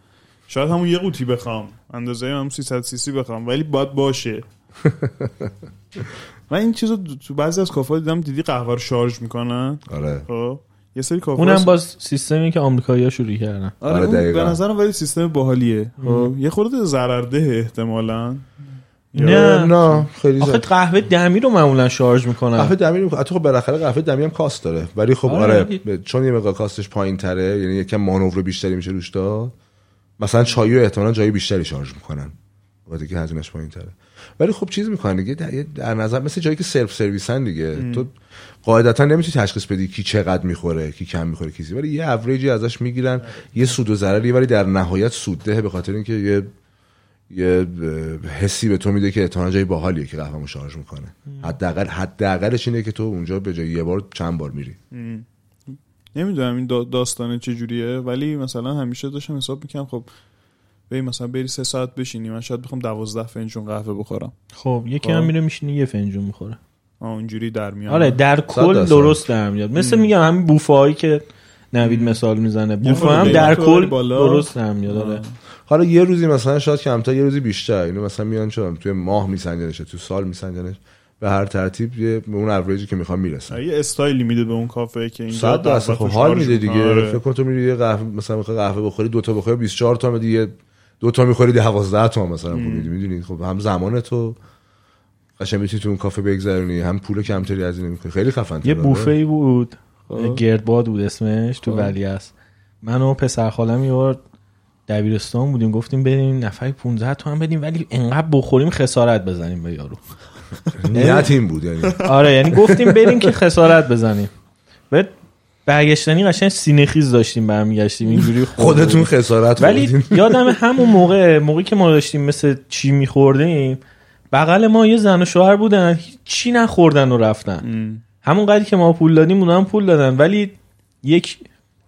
شاید همون یه قوطی بخوام. اندازه هم 300 سی سی بخوام ولی باید باشه. (laughs) من این چیزو تو بعضی از کافه دیدم دیدی قهوه رو شارژ می‌کنن؟ آره. خب. یه سری کافه اونم باز سیستمی که آمریکایی‌ها شروع کردن. آره, آره، اون دقیقاً. به نظرم ولی سیستم باحالیه. خب یه خورده ضررده احتمالاً. نه. نه خیلی آخه زیاد. قهوه دمی رو معمولا شارژ می‌کنن. قهوه دمی رو حتی خب بالاخره قهوه دمی هم کاست داره. ولی خب آره، آره, ب- چون یه مقدار کاستش پایین تره یعنی یکم مانور بیشتری میشه روش داد. مثلا چای رو احتمالاً جای بیشتری شارژ می‌کنن. وقتی که هزینهش پایین تره ولی خب چیز می‌کنن دیگه در, در نظر مثل جایی که سلف سرویسن دیگه. تو قاعدتا نمی‌تونی تشخیص بدی کی چقدر می‌خوره کی کم می‌خوره کی زیاد ولی یه اوریجی ازش می‌گیرن یه سود و ضرری ولی در نهایت سودده به خاطر اینکه یه یه حسی به تو میده که احتمالاً جای باحالیه که قهوه‌مو شارژ می‌کنه. حداقل حداقلش اینه که تو اونجا به جای یه بار چند بار میری. نمی‌دونم این دا- داستانه چجوریه ولی مثلا همیشه داشتم حساب می‌کنم خب ببین مثلا بری سه ساعت بشینی من شاید بخوام دوازده فنجون قهوه بخورم. خب یکی خب. هم میره میشینه یه فنجون می‌خوره. اونجوری در میاد. آره در کل. درست در میاد. مثل میگم همین بوفه هایی که نوید مثال می‌زنه. بوفه خورده هم در کل بالا. درست در میاد آره. حالا یه روزی مثلا شاید کمتر یه روزی بیشتر. اینو مثلا میان چون توی ماه میسنجنش تو سال میسنجنش به هر ترتیب یه به اون اوریجی که می‌خوام می‌رسن یه استایلی میده به اون کافه که اینجا صد درصد. خب حال میده. دیگه. آره. فکر کن تو میری یه قهوه مثلا می‌خوای قهوه بخوری دو تا بخوری 24 تا دیگه دو تا می‌خوری 12 تا مثلا پول میدی. می‌دونی؟ خب هم زمان تو. قشنگ می‌تونی تو اون کافه بگذرونی. هم پول کمتری از این می‌کنی. خیلی خفن یه بوفه ای بود. خب. گردباد بود اسمش تو خب. ولی است من و پسر خالم یه بار دبیرستان بودیم. گفتیم بریم نفر 15 تومن بدیم. ولی انقدر بخوریم خسارت بزنیم به یارو. (laughs) نیت این بود یعنی. آره یعنی گفتیم بریم که خسارت بزنیم. بعد برگشتنی قشنگ سینه خیز داشتیم برمیگشتیم. اینجوری خودتون. خسارت ولی. یادم همون موقع موقعی که ما داشتیم مثل چی میخوردیم بغل ما یه زن و شوهر بودن چی نخوردن و رفتن. ام. همون قدری که ما پول دادیم اونا هم پول دادن. ولی یک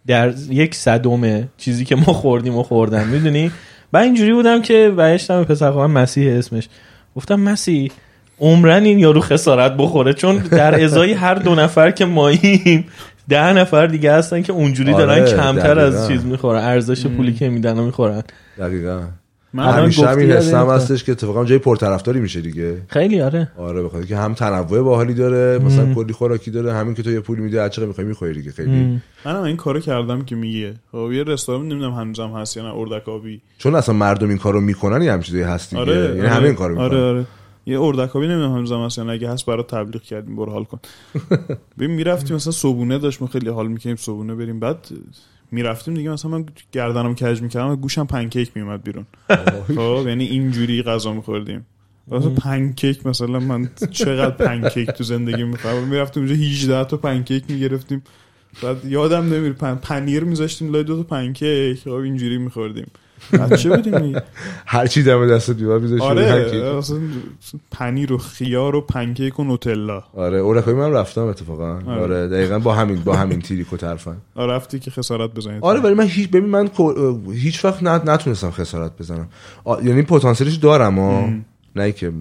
در یک صدم چیزی که ما خوردیم و خوردن می‌دونی؟ و اینجوری بودم که برگشتم به پسر خواهم مسیح اسمش. گفتم مسیح عمرن این یارو خسارت بخوره؟ چون در ازای هر دو نفر که ماییم ده نفر دیگه هستن که اونجوری دارن آره، کمتر از دقیقاً. چیز می‌خورن ارزش پولی که میدن و می‌خورن. دقیقاً. من همیشه همین حسم. هستش که اتفاقا جای پرطرفداری میشه دیگه. خیلی آره. آره بخاطر که هم تنوع باحالی داره مثلا کلی خوراکی داره همین که تو یه پول میدی هر چقدر می‌خوای می‌خوری دیگه خیلی. منم این کارو کردم که میگه. خب یه رستوران نمی‌دونم هنوزم هست یا نه اردک آبی چون اصلا مردم این کارو می‌کنن یه همین چیزی هست دیگه. آره یعنی آره. همه این کارو می‌کنن. آره آره. یه اردک آبی نمی‌دونم هنوزم هست یا نه اگه هست برات تبلیغ کردیم برو حال کن. (laughs) ببین می‌رفتیم مثلا صبونه داشت ما خیلی حال می‌کنیم صبونه بریم. بعد می‌رفتیم دیگه مثلا من گردنم کج می‌کردم و گوشم پنکیک میومد بیرون. خب یعنی اینجوری غذا میخوردیم. مثلا پنکیک مثلا من چقدر پنکیک تو زندگی می‌خوام؟ می‌رفتیم اونجا 18 تا پنکیک می‌گرفتیم. بعد یادم نمیره پن... پنیر میذاشتیم لای دو تا پنکیک. خب اینجوری میخوردیم. بچه بودیم. (laughs) هر چی دم دست دیوار میذاشی آره پنیر و خیار و پنکیک و نوتلا. آره اورکای من رفتم اتفاقا. آره. آره دقیقا با همین با همین تیریک و طرفن. (laughs) آره رفتی که خسارت بزنید. آره ولی من هیچ ببین من هیچ وقت نت- نتونستم خسارت بزنم. یعنی پتانسیلش دارم ها نه که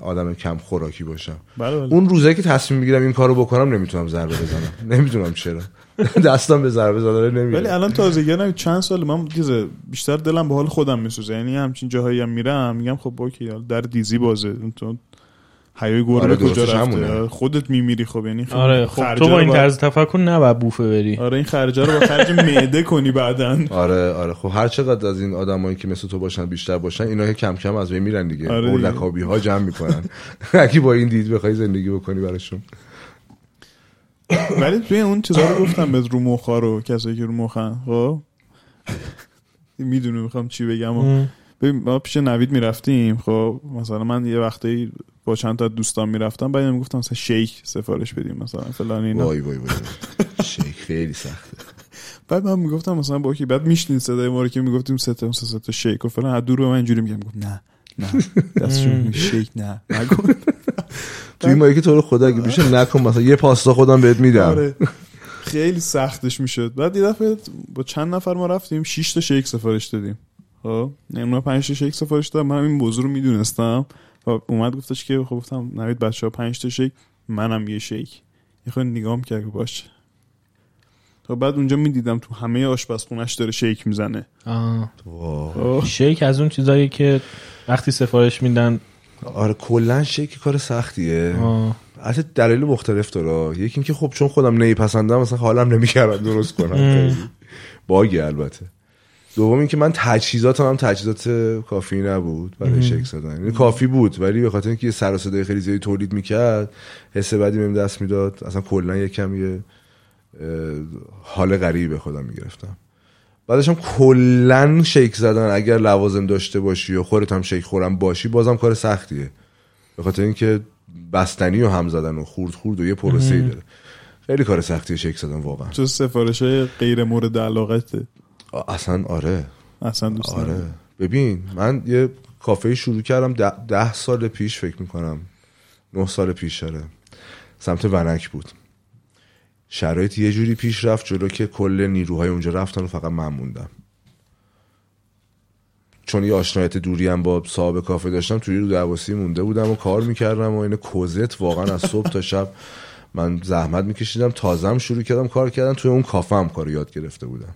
آدم کم خوراکی باشم. بله بله. اون روزایی که تصمیم می‌گیرم این کارو بکنم نمی‌تونم ضربه بزنم. (laughs) نمی‌دونم چرا. (laughs) دستم به ضربه زدن ولی نمیره. الان تازگی نمی چند سال من چیزه بیشتر دلم به حال خودم میسوزه. یعنی همچین جاهایی هم میرم میگم خب اوکی در دیزی بازه. تو حیای گربه آره، کجا رفته؟ همونه. خودت میمیری خب یعنی خب آره خب تو با این طرز تفکر نباید بوفه بری. آره این خرجا رو با خرج معده کنی بعدن (laughs) آره آره. خب هر چقدر از این آدمایی که مثل تو باشن بیشتر باشن اینا که کم کم از بین میرن دیگه. آره ها جمع می‌کنن. (laughs) اگه با این دید بخوای زندگی بکنی براشون. ولی توی اون چیزا رو گفتم به رو مخا رو کسایی که رو مخن. خب؟ می‌دونی می‌خوام چی بگم و ببین ما پیش نوید می‌رفتیم خب؟ مثلا من یه وقتی با چند تا دوستان می‌رفتم بعد می‌گفتم مثلا شیک سفارش بدیم مثلا فلان اینا وای وای وای شیک خیلی سخته. بعد من می‌گفتم مثلا با کی؟ بعد میشنین صدای ما رو که می‌گفتیم سه تا سه تا شیک و فلان. از دور به من اینجوری میگم گفت نه. نه. دستشون شیک نه. نکن توی مایی که تو رو خدا اگه میشه نکن مثلا یه پاستا خودم بهت میدم. آره. خیلی سختش می‌شد. بعد یه دفعه با چند نفر ما رفتیم 6 تا شیک سفارش دادیم. خب؟ یعنی ما 5 تا شیک سفارش دادم من این موضوع رو می‌دونستم. و اومد گفتش که خب گفتم نوید بچه ها 5 تا شیک منم یه شیک. یه خود نگام کرد که باشه. تا بعد اونجا می‌دیدم تو همه آشپزخونش داره شیک می‌زنه. شیک از اون چیزایی که وقتی سفارش میدن. آره کلا شیک کار سختیه. البته دلیل مختلف داره. یکی اینکه خب چون خودم نمیپسندم مثلا حالم نمی‌کردم درست کنم. باگه البته. دوم اینکه من تجهیزاتم هم تجهیزات کافی نبود برای شیک زدن. یعنی کافی بود ولی به خاطر اینکه یه سر و صدای خیلی زیادی تولید می‌کرد حس بدی بهم دست می‌داد. اصلا کلا یکم یه حال غریبی به خودم می‌گرفتم. بعدش هم کلا شیک زدن. اگر لوازم داشته باشی و خودت هم شیک خورم باشی بازم کار سختیه. به خاطر اینکه بستنی و هم زدن و خورد خورد و یه پروسه‌ای داره. خیلی کار سختیه شیک زدن واقعا. تو سفارش های غیر مورد علاقته؟ اصلا آره. اصلا دوست آره. ببین من یه کافه شروع کردم ده, ده سال پیش فکر می‌کنم. نه سال پیش داره سمت ونک بود. شرایط یه جوری پیش رفت جلو که کل نیروهای اونجا رفتن و فقط من موندم. چون یه آشنایت دوری هم با صاحب کافه داشتم توی رو درواسی مونده بودم و کار می‌کردم و این کوزت واقعا از صبح تا شب من زحمت میکشیدم. تازم شروع کردم کار کردم توی اون کافه هم کار یاد گرفته بودم.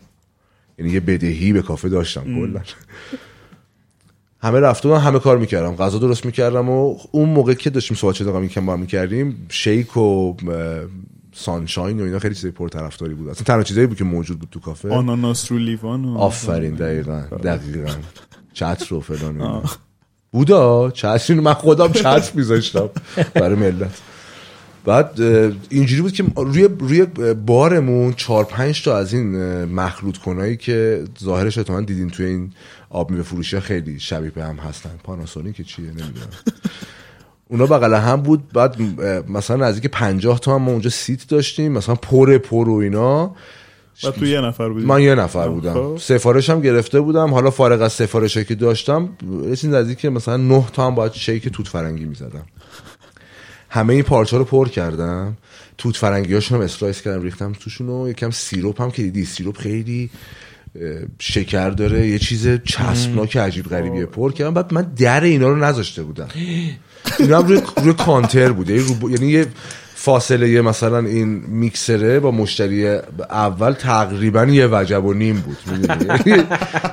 یعنی یه بدهی به کافه داشتم کلا. همه رفته همه کار می‌کردم. غذا درست می‌کردم و اون موقع که داشتیم صحبت با هم می‌کردیم شیک و سانشاین و اینا خیلی چیزای پرطرفداری بود. اصلا تنها چیزایی بود که موجود بود تو کافه. آناناس رو لیوان و آفرین دقیقا دقیقا. چتر و فلان. بودا چتر من خودم چتر میذاشتم. برای ملت. بعد اینجوری بود که روی روی بارمون چهار پنج تا از این مخلوط کنایی که ظاهرش احتمالاً دیدین توی این آب میوه فروشی ها خیلی شبیه به هم هستن. پاناسونیک چیه نمی‌دونم. اونا بغل هم بود. بعد مثلا نزدیک پنجاه تا هم ما اونجا seat داشتیم. مثلا پر پر و اینا. و تو یه نفر بودی؟ من یه نفر خب. بودم. سفارش هم گرفته بودم. حالا فارغ از سفارش که داشتم یه چیز نزدیک مثلا نه تا هم باید شیک توت فرنگی می‌زدم. همه این پارچا رو پر کردم. توت فرنگی هاشون هم slice کردم ریختم توشون و یکم syrup هم که دیدی syrup خیلی شکر داره. یه چیز چسبناک عجیب غریبیه. پر کردم. بعد من در اینا رو نذاشته بودم. (gasps) اینا هم روی, کانتر بود یعنی, یعنی یه فاصله مثلا این میکسره با مشتری اول تقریبا یه وجب و نیم بود؟ یعنی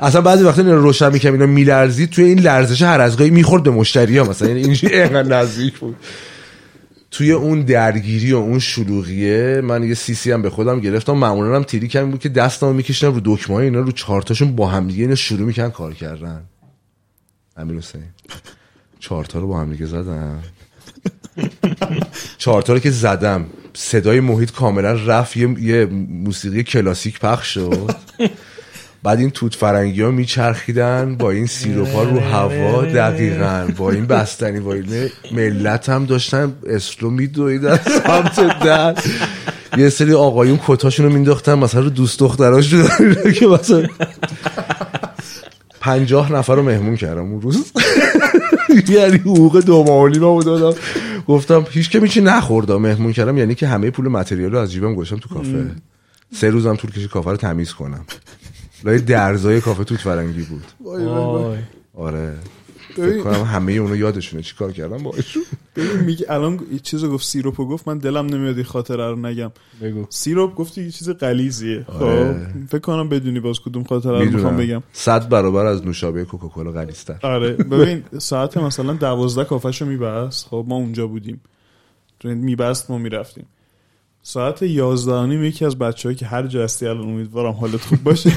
اصلا بعضی وقتا اینا رو روشن می‌کنم اینا میلرزید توی این لرزش هر از گاهی می‌خورد به مشتری ها. مثلا یعنی اینجوری اینقدر نزدیک بود. توی اون درگیری و اون شلوغیه من یه سی سی هم به خودم گرفتم. معمولا هم تیری کمی بود که دستمو میکشیدم رو دکمه اینا رو چهارتاشون با هم دیگه اینا شروع می‌کنن کار کردن. امیر حسین. چهارتا رو با هم دیگه زدم چهارتا رو که زدم. صدای محیط کاملا رفت. یه, موسیقی کلاسیک پخش شد. بعد این توت فرنگی ها میچرخیدن با این سیروپ رو هوا دقیقا. با این بستنی با این ملت هم داشتن. اسلو میدویدن سمت در. یه سری آقایون کتاشون رو مینداختن. مثلا رو دوست دختراش رو که مثلا پنجاه نفر رو مهمون کردم اون روز. (laughs) یعنی حقوق دو ماهولی ما دادم. گفتم هیچ که میچی نخوردم مهمون کردم. یعنی که همه پول متریال رو از جیبم گذاشتم تو کافه. سه روزم طول کشید کافه رو تمیز کنم. لای درزای کافه توت فرنگی بود. آره. فکر کنم همه اونو یادشونه. چیکار کردم؟ باهاشون ببین میگه الان یه چیزو گفت سیروپو گفت. من دلم نمیاد این خاطره رو نگم. بگو. سیروپ گفتی یه چیز غلیظیه. آره. خب فکر کنم بدونی باز کدوم خاطره رو می‌خوام بگم. صد برابر از نوشابه کوکاکولا غلیظ‌تر. آره. ببین ساعت مثلا دوازده کافشو میبست. خب ما اونجا بودیم. میبست ما می‌رفتیم. ساعت یازده نیم یکی از بچه که هر جا هستی الان امیدوارم حالت خوب باشه.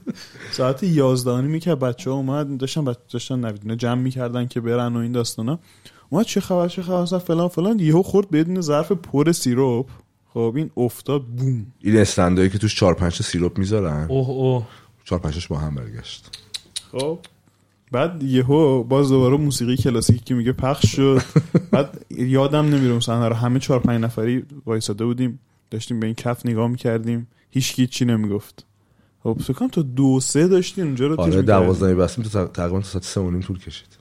(laughs) ساعت یازده نیم یکی از بچه ها اومد داشتن بچه داشتن نویدونه جمع می‌کردن که برن و این داستانا اومد چه خبر چه خبر اصلا فلان فلان یهو خورد بدون ظرف پر سیروپ. خب این افتاد بوم. این استندایی که توش 4 5 تا سیروپ می‌ذارن. اوه اوه. 4 5 با هم برگشت. خب. بعد یهو باز دوباره موسیقی کلاسیکی که میگه پخش شد. (laughs) بعد یادم نمیره صحنه رو همه چهار پنج نفری وایساده بودیم داشتیم به این کف نگاه می‌کردیم هیچ چی نمی‌گفت. خب فکر تا دو سه داشتیم اونجا رو آره دوازده بستیم تا تقریبا تا ساعت سه و نیم طول کشید.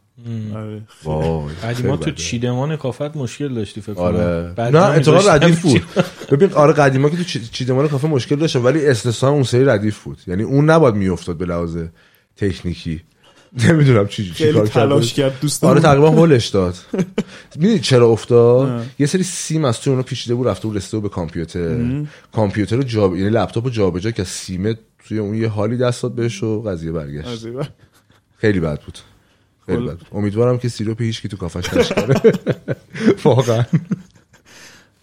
آره. وای خیلی تو بده. چیدمان کافت مشکل داشتی فکر کنم. آره. بعد نه اتفاقا می‌ذاشتم ردیف بود. (laughs) ببین آره قدیما که تو چی- چیدمان کافه مشکل داشت ولی استثنا اون سری ردیف بود. یعنی اون نباید میافتاد به لحاظ تکنیکی. نمی‌دونم چی چی کار تلاش کرد دوستان آره تقریبا هولش داد. (laughs) می‌دونی چرا افتاد. یه سری سیم از تو اونو پیچیده بود رفته بود رسیده به کامپیوتر. کامپیوتر رو جا یعنی لپتاپ رو جابجا که سیمه توی اون یه حالی دست داد بهش و قضیه برگشت. خیلی بد بود. خیلی کل- بد. امیدوارم که سیروپ هیچ کی تو کافش نشکنه (laughs) واقعا.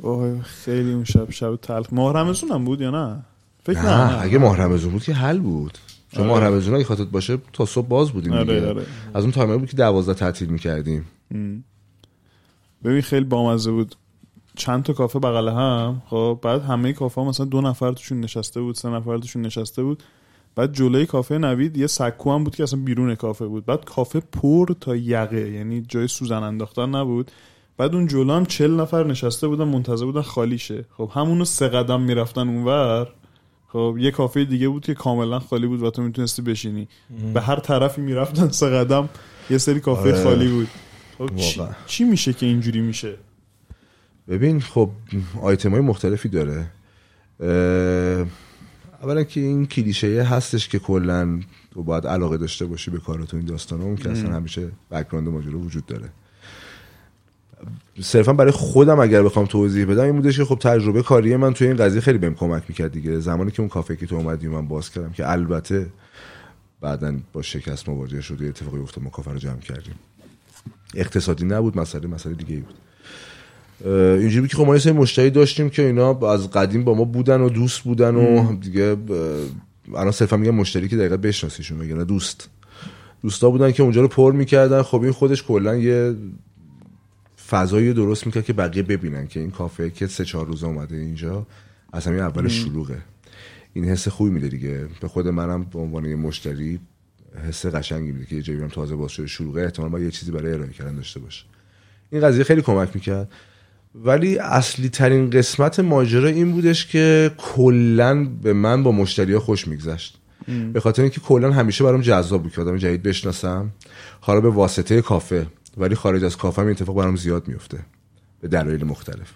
وای خیلی اون شب شب تلخ. ماه رمزون هم بود یا نه؟ فکر نه, نه اگه ماه بود که حل بود. ماه رمضان اگه خاطرت باشه تا صبح باز بودیم آره، دیگه. آره. از اون تایمر بود که دوازده تعطیل می‌کردیم. ببین خیلی بامزه بود. چند تا کافه بغل هم خب بعد همه کافه ها مثلا دو نفر توشون نشسته بود سه نفر توشون نشسته بود. بعد جلوی کافه نوید یه سکو هم بود که اصلا بیرون کافه بود. بعد کافه پر تا یقه یعنی جای سوزن انداختن نبود. بعد اون جلو هم چل نفر نشسته بودن منتظر بودن خالی شه خب همونو سه قدم می‌رفتن اونور. خب یه کافه دیگه بود که کاملا خالی بود و تو می‌تونستی بشینی. به هر طرفی می‌رفتن سه قدم یه سری کافه آره. خالی بود. خب چی. چی میشه که اینجوری میشه؟ ببین خب آیتم های مختلفی داره. اه، اولا که این کلیشه هستش که کلا تو باید علاقه داشته باشی به کارات و این داستانا اون که اصلا همیشه بک‌گراند ماجرا وجود داره. صرفا برای خودم اگر بخوام توضیح بدم این بودش که خب تجربه کاری من توی این قضیه خیلی بهم کمک می‌کرد دیگه. زمانی که اون کافه که تو اومدی من باز کردم که البته بعدا با شکست مواجه شد یه اتفاقی افتاد ما کافه رو جمع کردیم. اقتصادی نبود مسئله مسئله دیگه ای بود اینجوری که خب ما یه سری مشتری داشتیم که اینا از قدیم با ما بودن و دوست بودن و دیگه الان صرفا میگم مشتری که دقیقا بشناسیشون نه دوست. دوستا بودن که اونجا رو پر می‌کردن. خب این خودش کلا یه فضایی رو درست می‌کرد که بقیه ببینن که این کافه که سه چهار روزه اومده اینجا از همین اول شلوغه. این حس خوبی میده دیگه. به خود منم به عنوان یه مشتری حس قشنگی میده که یه جایی تازه باز شده شلوغه. احتمال باید یه چیزی برای ارائه کردن داشته باشه. این قضیه خیلی کمک می‌کرد. ولی اصلی ترین قسمت ماجرا این بودش که کلا به من با مشتری ها خوش میگذشت. به خاطر اینکه کلا همیشه برام جذاب بود که آدم جدید بشناسم. حالا به واسطه کافه. ولی خارج از کافه هم اتفاق برام زیاد میفته به دلایل مختلف.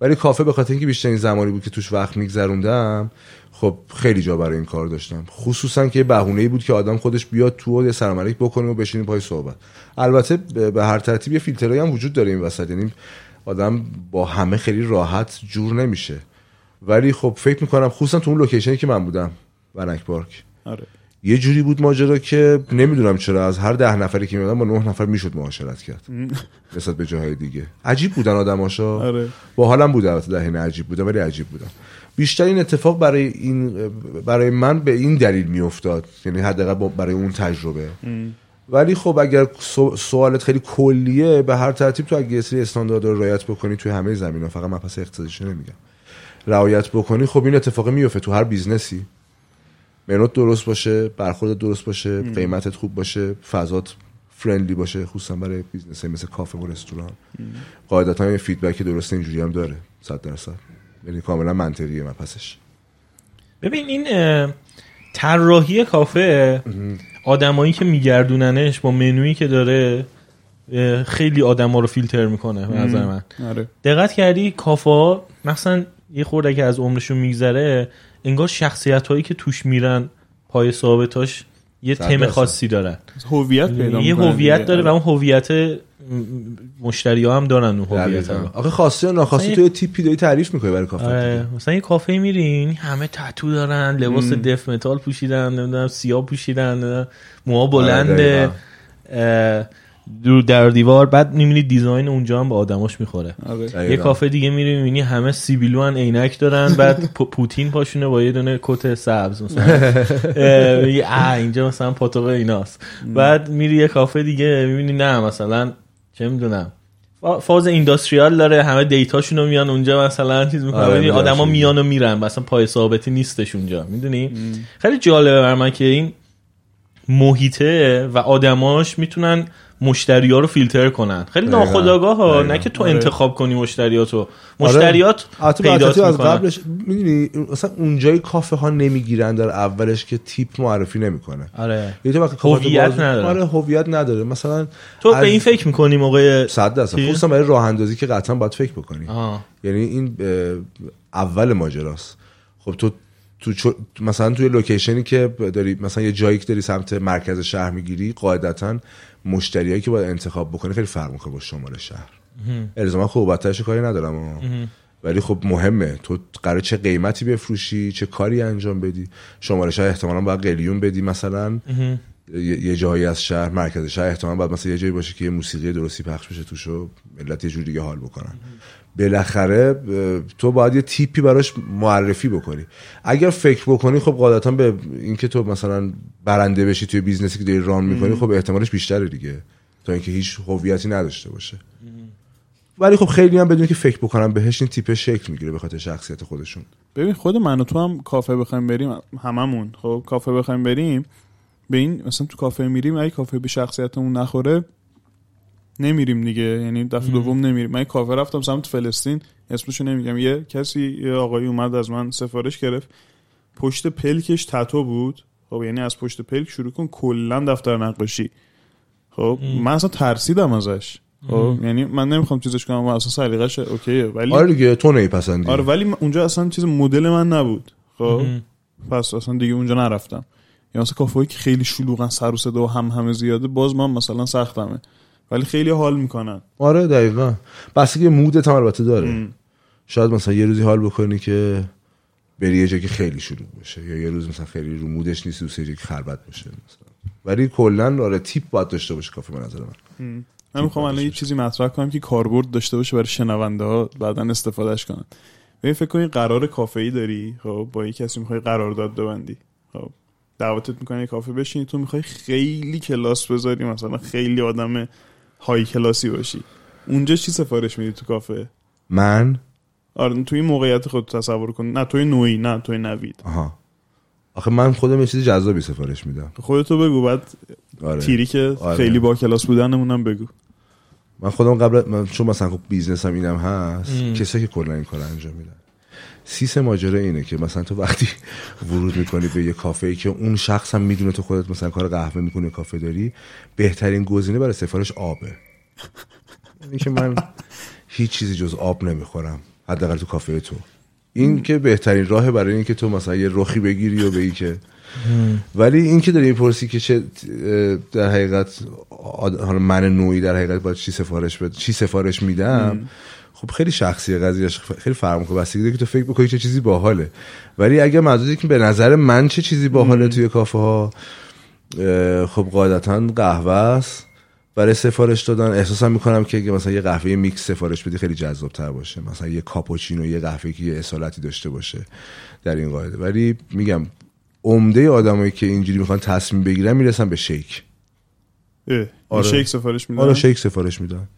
ولی کافه به خاطر اینکه بیشترین زمانی بود که توش وقت میگذروندم خب خیلی جا برای این کار داشتم. خصوصا که بهونه بود که آدم خودش بیاد تو و یه علیک بکنه و بشینیم پای صحبت. البته به هر ترتیب یه فیلترایی هم وجود داره این وسط. یعنی آدم با همه خیلی راحت جور نمیشه. ولی خب فکر می‌کنم خصوصا تو اون لوکیشنی که من بودم ونک پارک. آره. یه جوری بود ماجرا که نمی‌دونم چرا از هر ده نفری که میادن با نه نفر می‌شد معاشرت کرد. (laughs) نسبت به جاهای دیگه. عجیب بودن آدماشا. آره. با حالم بود البته حین عجیب بودن ولی عجیب بودن. بیشتر این اتفاق برای این برای من به این دلیل میافتاد. یعنی حداقل برای اون تجربه. ولی خب اگر سو- سوالت خیلی کلیه به هر ترتیب تو اگه سری استاندارد رو رعایت بکنی توی همه زمین فقط من پس اقتصادیش نمیگم. رعایت بکنی خب این اتفاق میفته تو هر business ی. منوت درست باشه برخورد درست باشه قیمتت خوب باشه فضات friendly باشه خصوصا برای business مثل کافه و رستوران. قاعدتا یه feedback درست اینجوری هم داره صد درصد. یعنی کاملا منطقیه من پسش. ببین این طراحی کافه آدمایی که میگردوننش با منویی که داره خیلی آدما رو فیلتر می‌کنه به نظر من. آره. دقت کردی کافه ها مثلا یه خورده که از عمرشون میگذره انگار شخصیت هایی که توش میرن پای ثابتاش یه تم. خاصی دارن. هویت پیدا یه هویت. داره و اون هویت مشتری ها هم دارن اون هویت آخه یا ناخواسته مثلا تو یه تیپی داری تعریف می‌کنی برای کافه آره مثلا یه کافه میرین همه تتو دارن لباس دف متال پوشیدن نمی‌دونم سیاه پوشیدن موها بلنده اه، رو در دیوار بعد می‌بینی دیزاین اونجا هم به آدماش می‌خوره. آره. یه کافه دیگه میری می‌بینی همه سیبیلوان عینک دارن بعد پو- پوتین پاشونه با یه دونه کت سبز مثلا. (laughs) اینجا مثلا پاتوق ایناست. بعد میری یه کافه دیگه می‌بینی نه مثلا چه می‌دونم. فاز اینداستریال داره همه دیتاشون رو میان اونجا مثلا چیز می‌کنن. آره، آدما. میان و میرن مثلا پای ثابتی نیستش اونجا. می‌دونی؟ خیلی جالبه بر من که این محیطه و آدماش می‌تونن مشتری ها رو فیلتر کنن خیلی. ناخداگاه ها. نه که تو آره. انتخاب کنی مشتریاتو مشتریات البته پیدات از قبلش می‌دونی مثلا اونجای کافه ها نمی‌گیرن در اولش که تیپ معرفی نمی‌کنه آره هویت باز- نداره. آره هویت نداره مثلا تو به این فکر می‌کنی موقع صد درصد چی؟ خصوصا برای راه اندازی که قطعا باید فکر بکنی آه. یعنی این اول ماجراست خب تو تو چو- مثلا توی لوکیشنی که داری مثلا یه جایی که داری سمت مرکز شهر می‌گیری قاعدتا مشتریایی که باید انتخاب بکنی خیلی فرق می‌کنه با شمال شهر. الزاما خوب بدترش کاری ندارم اما. ولی خب مهمه. تو قرار چه قیمتی بفروشی چه کاری انجام بدی. شمال شهر احتمالا باید قلیون بدی مثلا. یه یه جایی از شهر مرکز شهر احتمالا باید مثلا یه جایی باشه که یه موسیقی درستی پخش بشه توش و ملت یه جور دیگه حال بکنن. بالاخره تو باید یه تیپی براش معرفی بکنی. اگر فکر بکنی خب قاعدتا به اینکه تو مثلا برنده بشی توی business ی که داری run می‌کنی خب احتمالش بیشتره دیگه. تا اینکه هیچ هویتی نداشته باشه. ولی خب خیلی هم بدون که فکر بکنم بهش این تیپ شکل می‌گیره به خاطر شخصیت خودشون. ببین خود من و تو هم کافه بخوایم بریم هممون. خب کافه بخوایم بریم به این مثلا تو کافه میریم اگه کافه به شخصیتمون نخوره نمیریم دیگه. یعنی دفعه دوم نمیریم. من یه کافه رفتم سمت فلسطین. اسمشو نمیگم. یه کسی یه آقایی اومد از من سفارش گرفت. پشت پلکش تتو بود. خب یعنی از پشت پلک شروع کن. کلا دفتر نقاشی. خب من اصلا ترسیدم ازش. خب یعنی من نمی‌خوام چیزش کنم. و اصلا سلیقش اوکیه. ولی آره دیگه تو نمیپسندی آره ولی اونجا اصلا چیز مدل من نبود. خب پس اصلا دیگه اونجا نرفتم. یا مثلا کافه‌ای که خیلی شلوغن سر و صدا و هم همه زیاده باز من مثلا سختمه. ولی خیلی حال می‌کنن. آره دقیقا. بستگی مودت هم البته داره. شاید مثلا یه روزی حال بکنی که بری یه جایی که خیلی شلوغ باشه یا یه روز مثلا خیلی رو مودش نیست دوست داری که خلوت باشه مثلا. ولی کلا آره تیپ باید داشته باشه کافه به نظر من. من می‌خوام الان یه چیزی مطرح کنم که کاربرد داشته باشه برای شنونده ها بعدا استفادهش کنن. ببین فکر کنی قرار کافه ای داری؟ خب با یه کسی می‌خوای قرارداد ببندی. خب دعوتت می‌کنه یه کافه بشینی. تو می‌خوای خیلی کلاس بذاری مثلا خیلی آدم های کلاسی باشی. اونجا چی سفارش میدی تو کافه؟ من؟ آره توی این موقعیت خود تصور کن. نه توی نوعی نه توی نوید. آها. آخه من خودم یه چیز جذابی سفارش میدم. خودتو بگو بعد آره. تیری که آره. خیلی با کلاس بودنمونم بگو. من خودم قبل من چون مثلا خب بیزنسم اینم هست کسایی که کلا این کار انجام میدن. سیس ماجرا اینه که مثلا تو وقتی ورود می‌کنی به یه کافه ای که اون شخص هم می‌دونه تو خودت مثلا کار قهوه می‌کنی کافه داری بهترین گزینه برای سفارش آبه. اینی که من هیچ چیزی جز آب نمی‌خورم حداقل تو کافه تو. این که بهترین راه برای اینکه تو مثلا یه رخی بگیری و بگی که. ولی این که داری می‌پرسی که چه در حقیقت حالا من نوعی در حقیقت باید چی سفارش بد چی سفارش میدم خب خیلی شخصیه قضیهش خیلی فرق می‌کنه. بستگی داره که تو فکر بکنی چه چیزی باحاله. ولی اگه منظوری که به نظر من چه چیزی باحاله توی کافه ها خب قاعدتا قهوه است. برای سفارش دادن احساسم می‌کنم که مثلا یه قهوه میکس سفارش بدی خیلی جذاب تر باشه. مثلا یه کاپوچینو یه قهوه که یه اصالتی داشته باشه در این قاعده. ولی میگم عمده آدمایی که اینجوری می‌خوان تصمیم بگیرن می‌رسن به شیک. آره. شیک سفارش میدن؟ آره شیک سفارش میدن.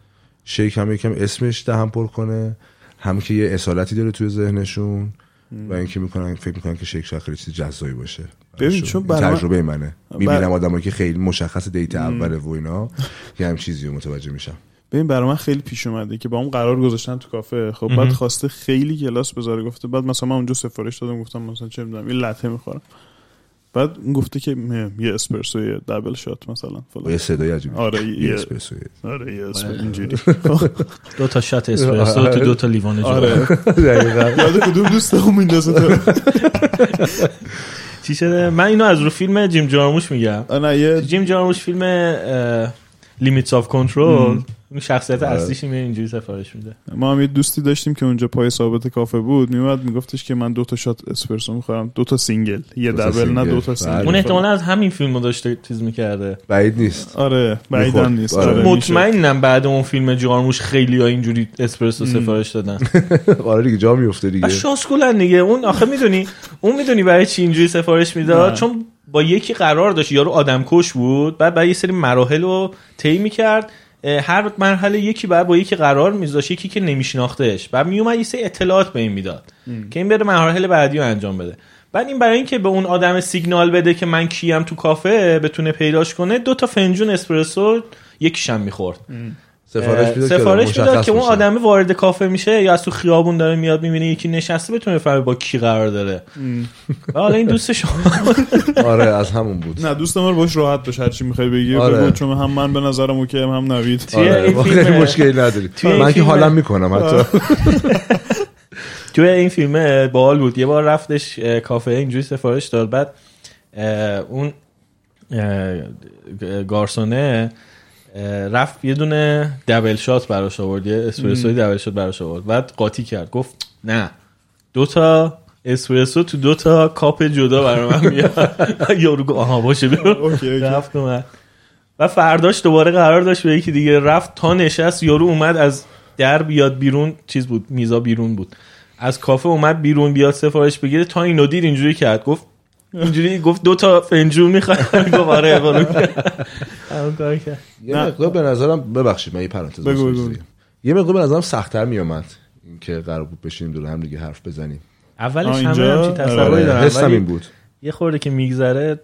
شیک هم یکم اسمش دهم پر کنه هم که یه اصالتی داره توی ذهنشون و اینکه می‌کنن فکر می‌کنن که شیک شاید خیلی چیز جذابی باشه. ببین،. چون این برای من- تجربه منه. بر- می‌بینم آدمایی که خیلی مشخص دیت اوله و اینا که هم چیزی رو متوجه میشم. ببین برای من خیلی پیش اومده که با اون قرار گذاشتن تو کافه. خب بعد خواسته خیلی کلاس بذاره. گفته بعد مثلا من اونجا سفارش دادم گفتم مثلا چه می‌دونم یه لته می‌خورم. بعد اون گفته که یه اسپرسو یه double shot مثلا فلان. یه صدای عجیبی. آره یه یه اسپرسو. آره یه اسپرسو. اینجوری. (laughs) دو تا shot اسپرسو تو دو تا لیوان جلو آره. دقیقاً. یاد کدوم دوستمون میندازه تو؟ چی شده؟ من اینو از رو فیلم جیم جارموش میگم. نه یه جیم جارموش فیلم Limits of Control اون شخصیت اصلیش میره اینجوری سفارش میده. ما هم یه دوستی داشتیم که اونجا پای ثابت کافه بود. میومد میگفتش که من دو تا shot اسپرسو می‌خورم. دو تا single. یه double نه. دو تا. single. اون احتمالا از همین فیلمو داشته چیز می‌کرده. بعید نیست. آره می‌خورد. نیست. آره. آره. مطمئنم بعد اون فیلم جارموش خیلی ها اینجوری اسپرسو سفارش دادن. (laughs) آره دیگه جا میفته دیگه. شاسکولن دیگه. اون آخه می‌دونی اون می‌دونی برای چی اینجوری سفارش می‌داد. چون با یکی قرار داشت یارو آدم کش بود بعد بعد یه سری مراحل رو طی می‌کرد هر مرحله یکی بعد با یکی قرار میذاشت یکی که نمیشناختش بعد میومد یه سری اطلاعات به این می‌داد که این بره مراحل بعدی رو انجام بده. بعد این برای اینکه به اون آدم سیگنال بده که من کیم تو کافه بتونه پیداش کنه دو تا فنجون اسپرسو یکیشم می‌خورد. سفارش می‌داد که سفارش می‌داد که اون. آدم وارد کافه میشه یا از تو خیابون داره میاد می‌بینه یکی نشسته بتونه بفهمه با کی قرار داره. حالا این دوست شما (laughs) آره از همون بود. نه دوست ما رو باش راحت باش هرچی می‌خوای بگی آره. بگو چون هم من به نظرم اوکی هم, هم نوید. آره این ما فیلم- خیلی مشکلی نداری. من که حالا می‌کنم حتی. (laughs) توی این فیلم باحال بود. یه بار رفتش کافه اینجوری سفارش داد. بعد اون گارسونه رفت یه دونه double shot براش آورد یه اسپرسوی double shot براش آورد. بعد قاطی کرد گفت نه دو تا اسپرسو تو دو تا کاپ جدا برای من (laughs) یارو گفت آها باشه. (laughs) رفت اومد. و فرداش دوباره قرار داشت به یکی دیگه رفت تا نشست یارو اومد از در بیاد بیرون چیز بود میزا بیرون بود. از کافه اومد بیرون بیاد سفارش بگیره تا اینو دید اینجوری کرد. گفت اینجوری گفت دو تا فنجون می‌خوام (laughs) گفت آره کار کرد یه مقدار به نظرم ببخشید من یه پرانتز. یه مقدار به نظرم سختتر میومد که قرار بود بشینیم دور هم دیگه حرف بزنیم. اولش همه؟ همچین آره، تصوری آره ولی این بود. یه خورده که میگذره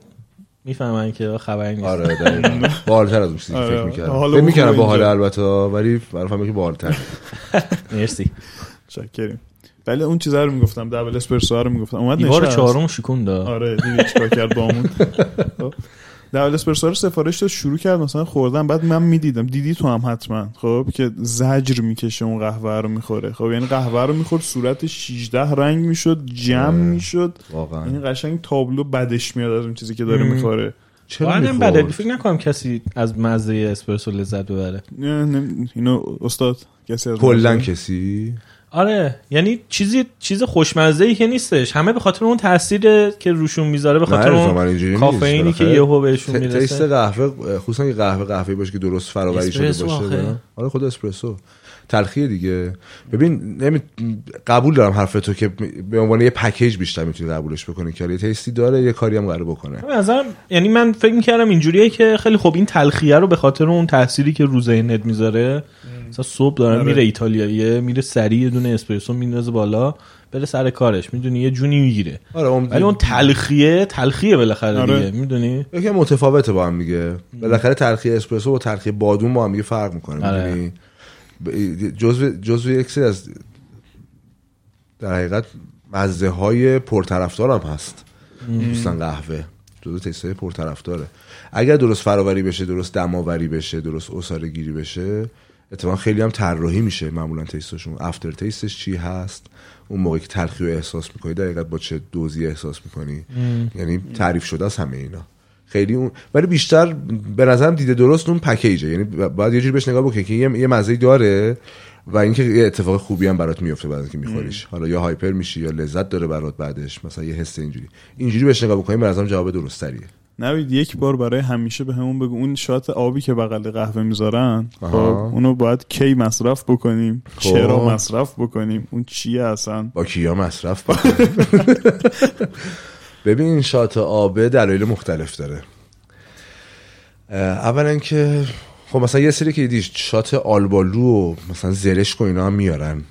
می‌فهمن که خبری نیست. آره (laughs) باحال‌تر از اون چیزی که آره. فکر می‌کردم. فکر می‌کردم. باحال البته ولی برای فهمیدم که باحال‌تر (laughs) مرسی. شکریم بله اون چیزا رو می‌گفتم دبل اسپرسو رو می‌گفتم. اومد نشست. چهارم شکون داد آره دیدی چیکار کرد بامون. (laughs) خب. دبل اسپرسو رو سفارش داد شروع کرد مثلا خوردن. بعد من می‌دیدم دیدی تو هم حتما. خب که زجر می‌کشه اون قهوه رو می‌خوره. خب یعنی قهوه رو می‌خورد صورت 16 رنگ می‌شد جمع آره. می‌شد. واقعا. این قشنگ تابلو بدش میاد از اون چیزی که داره. می‌خوره. چرا؟ بده فکر نکنم کسی از مزه اسپرسو لذت ببره. نه، نه، اینو استاد کسی از کلا کسی؟ آره یعنی چیزی چیز خوشمزه ای که نیستش همه به خاطر اون تاثیر که روشون می‌ذاره به خاطر اون. کافئینی که یهو بهشون می‌رسه قهوه خصوصا که قهوه قهوه باشه که درست فراوری شده باشه؟ آره خود اسپرسو تلخیه دیگه. ببین نمی... قبول دارم حرف تو که به عنوان یه پکیج بیشتر می‌تونی قبولش بکنی. که یه تیستی داره یه کاری هم قراره بکنه. نظرم یعنی من فکر می‌کردم اینجوریه که خیلی خوب این تلخیه رو به خاطر اون تأثیری که رو ذهنت می‌ذاره مثلا صبح داره آره. میره ایتالیاییه میره سریع یه دونه اسپرسو میندازه بالا بره سر کارش. می‌دونی یه جونی می‌گیره. آره اون ولی اون تلخیه تلخیه بالاخره آره. دیگه. می‌دونی؟ یکم متفاوته با هم دیگه. بالاخره تلخی اسپرسو و تلخی بادوم با هم دیگه فرق می‌کنه. آره. می‌دونی؟ جزو جزو یک سری از در حقیقت مزه های پرطرفدار هم هست دوستان قهوه. جزو تیست های پرطرفداره. اگر درست فراوری بشه درست دماوری بشه درست اصاره گیری بشه اتفاقا خیلی هم طراحی میشه معمولا تیستشون افتر تیستش چی هست؟ اون موقعی که تلخی رو احساس می‌کنی دقیقا با چه دوزی احساس می‌کنی؟ یعنی تعریف شده است همه اینا. خیلی اون ولی بیشتر به نظرم دیده درست اون پکیجه. یعنی باید یه جوری بهش نگاه بکنی که یه, یه مزه داره و اینکه یه اتفاق خوبی هم برات میفته بعد اینکه میخوریش. حالا یا هایپر میشی یا لذت داره برات بعدش. مثلا یه حس اینجوری. اینجوری بهش نگاه بکنیم به نظرم جواب درست تریه نوید یک بار برای همیشه به همون بگو. اون شات آبی که بغل قهوه می‌ذارن خب. اونو باید کی مصرف بکنیم؟ خب. چرا مصرف بکنیم؟ اون چیه اصلا؟ با کیا مصرف (laughs) بکنیم؟ ببین این شات آبه دلایل مختلف داره. اولا که خب مثلا یه سری که دیدی شات آلبالو و مثلا زرشک و اینا هم میارن.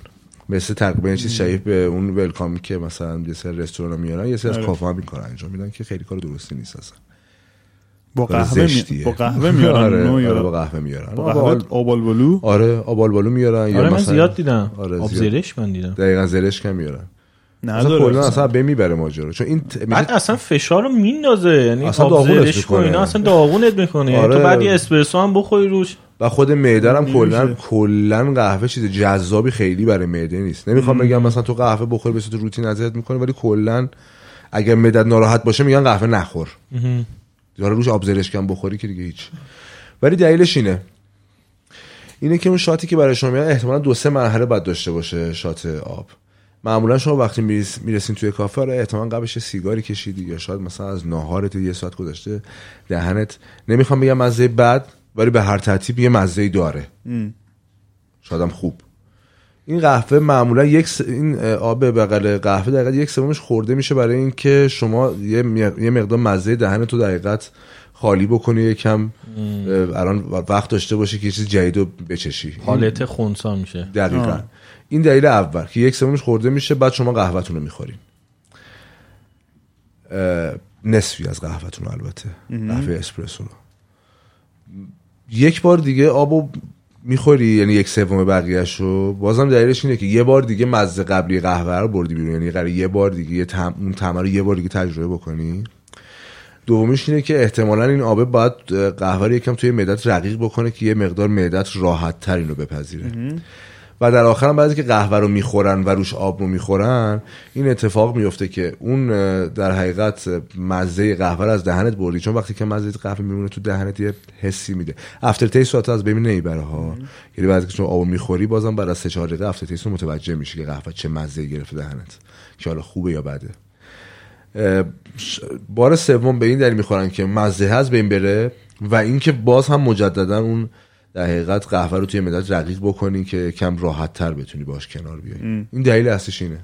مثل تقریبا یه چیز شبیه به اون ولکامی که مثلا یه سری رستوران میارن یه سری از آره. کافه هم این کار انجام میدن که خیلی کار درستی نیست اصلا. با قهوه می... با قهوه میارن (laughs) آره, آره با قهوه میارن. با آره، قهوه آبالبالو آره آبالبالو میارن یا آره من مثلا زیاد دیدم. آره، آب زیاد. زرش من دیدم. دقیقا زرشک هم میارن. اصلا نداره کلا اصلا. اصلا به می‌بره ماجرا. چون این ت- بعد اصلا فشار رو میندازه یعنی اصلا و می‌کنه. اینا اصلا داغونت می‌کنه. یعنی آره. تو بعد یه اسپرسو هم بخوری روش. و خود معده هم کلا. کلا قهوه چیز جذابی خیلی برای معده نیست. نمی‌خوام بگم مثلا تو قهوه بخوری به صورت روتین اذیت می‌کنه ولی کلا اگر مدت ناراحت باشه میگن قهوه نخور. داره روش آب زرشکم بخوری که دیگه هیچ. ولی دلیلش اینه. اینه که اون شاتی که برای شما میاد احتمالا دو سه مرحله باید داشته باشه شات آب. معمولا شما وقتی میرس- می‌رسین توی کافه آره احتمالا قبلش یه سیگاری کشیدی یا شاید مثلا از ناهارت یه ساعت گذشته دهنت. نمی‌خوام بگم مزه بد ولی به هر ترتیب یه مزه داره. شاید هم خوب. این قهوه معمولا یک س... این آب بغل قهوه دقیقا یک سومش خورده میشه برای اینکه شما یه, مقدار مزه دهن تو دقیقت خالی بکنی یکم. الان وقت داشته باشی که یه چیز جدید رو بچشی. حالت خونسا میشه. دقیقا. این دلیل اول که یک سومش خورده میشه بعد شما قهوهتون رو می‌خورین. نصفی از قهوهتون البته قهوه اسپرسو رو. یک بار دیگه آبو می‌خوری یعنی یک سوم بقیهش رو. بازم دلیلش اینه که یه بار دیگه مزه قبلی قهوه رو بردی بیرون. یعنی قراره یه بار دیگه یه تم... اون طعم رو یه بار دیگه تجربه بکنی. دومیش اینه که احتمالا این آبه باید قهوه رو یکم توی معدت رقیق بکنه که یه مقدار معدت راحت تر اینو بپذیره. و در آخر هم بعضی که قهوه رو می‌خورن و روش آب رو می‌خورن این اتفاق میفته که اون در حقیقت مزه قهوه رو از دهنت بردی. چون وقتی که مزه قهوه میمونه تو دهنت یه حسی میده. aftertaste رو از ببین نمی‌بره ها. یعنی بعد که چون آب می‌خوری بازم بعد از سه چهار دقیقه aftertaste رو متوجه میشی که قهوه چه مزه گرفته دهنت. که حالا خوبه یا بده. بار سوم به این دلیل می‌خورن که مزه از بین بره و اینکه باز هم مجددا اون در حقیقت قهوه رو توی معدت رقیق بکنی که کم راحت تر بتونی باش کنار بیای. این دلیل اصلیش اینه.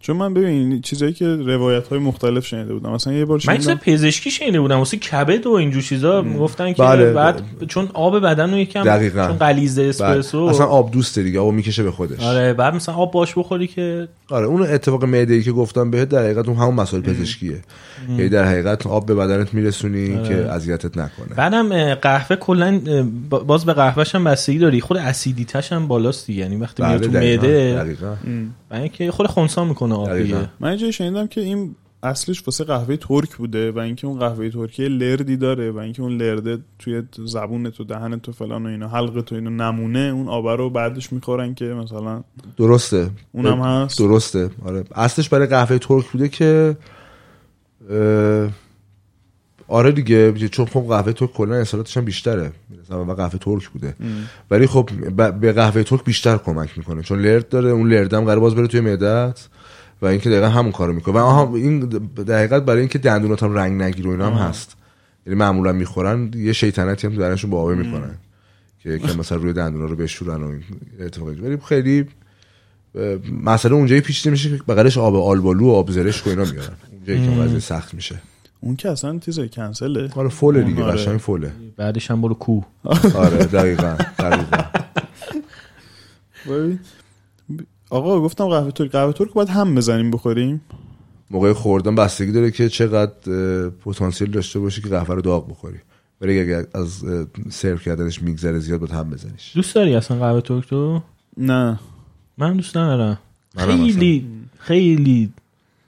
چون من ببین چیزایی که روایت های مختلف شنیده بودم مثلا یه بار من شنیدم پزشکی شنیده بودم واسه کبد و اینجور چیزا گفتن که بله. بعد چون آب بدن رو یکم دقیقاً. چون غلیظه بعد اسپرسو اصلا آب دوسته دیگه آب می‌کشه به خودش آره بعد مثلا آب باش بخوری که آره اون اتفاق معده ای که گفتم بهت در حقیقت اون همون مسائل پزشکیه یعنی در حقیقت آب به بدنت میرسونی آره. که اذیتت نکنه بعدم قهوه کلا باز به قهوهش هم بستگی داری خود اسیدیتش هم بالاست دیگه یعنی وقتی میاد بله تو. معده دقیقاً. و اینکه خود خونسا می‌کنه آب من یه جایی شنیدم که این اصلش واسه قهوه ترک بوده و اینکه اون قهوه ترکی لردی داره و اینکه اون لرده توی زبون تو دهن تو فلان و اینا حلق تو اینو نمونه اون آبه رو بعدش می‌خورن که مثلا درسته. اونم هست. درسته. آره. اصلش برای قهوه ترک بوده که اه، آره دیگه چون خب قهوه ترک کلا اصالتش هم بیشتره. و قهوه ترک بوده. ولی خب به قهوه ترک بیشتر کمک می‌کنه. چون لرد داره اون لرد هم قرار باز بره توی معدت و اینکه دقیقا همون کارو می‌کنه. و آها این دقیقت برای اینکه دندونات هم رنگ نگیره اینا هم هست. یعنی معمولا می‌خورن یه شیطنتی هم تو درنشون با آبه می‌کنن که که مثلا روی دندونا رو بشورن و این اتفاقی ولی خیلی مسئله اونجایی پیچیده میشه که بغلش آب آلبالو و آب زرشک و اینا میارن. اونجایی که سخت میشه. اون که اصلا چیزه کنسله. آره فوله دیگه آره. قشنگ فوله. بعدش هم برو کو آره دقیقا دقیقا. ببین. آقا گفتم قهوه ترک. قهوه ترک باید هم بزنیم بخوریم. موقع خوردن بستگی داره که چقدر پتانسیل داشته باشی که قهوه رو داغ بخوری. ولی اگر از سرو کردنش میگذره زیاد باید هم بزنیش. دوست داری اصلا قهوه ترک تو؟ نه. من دوست ندارم. خیلی خیلی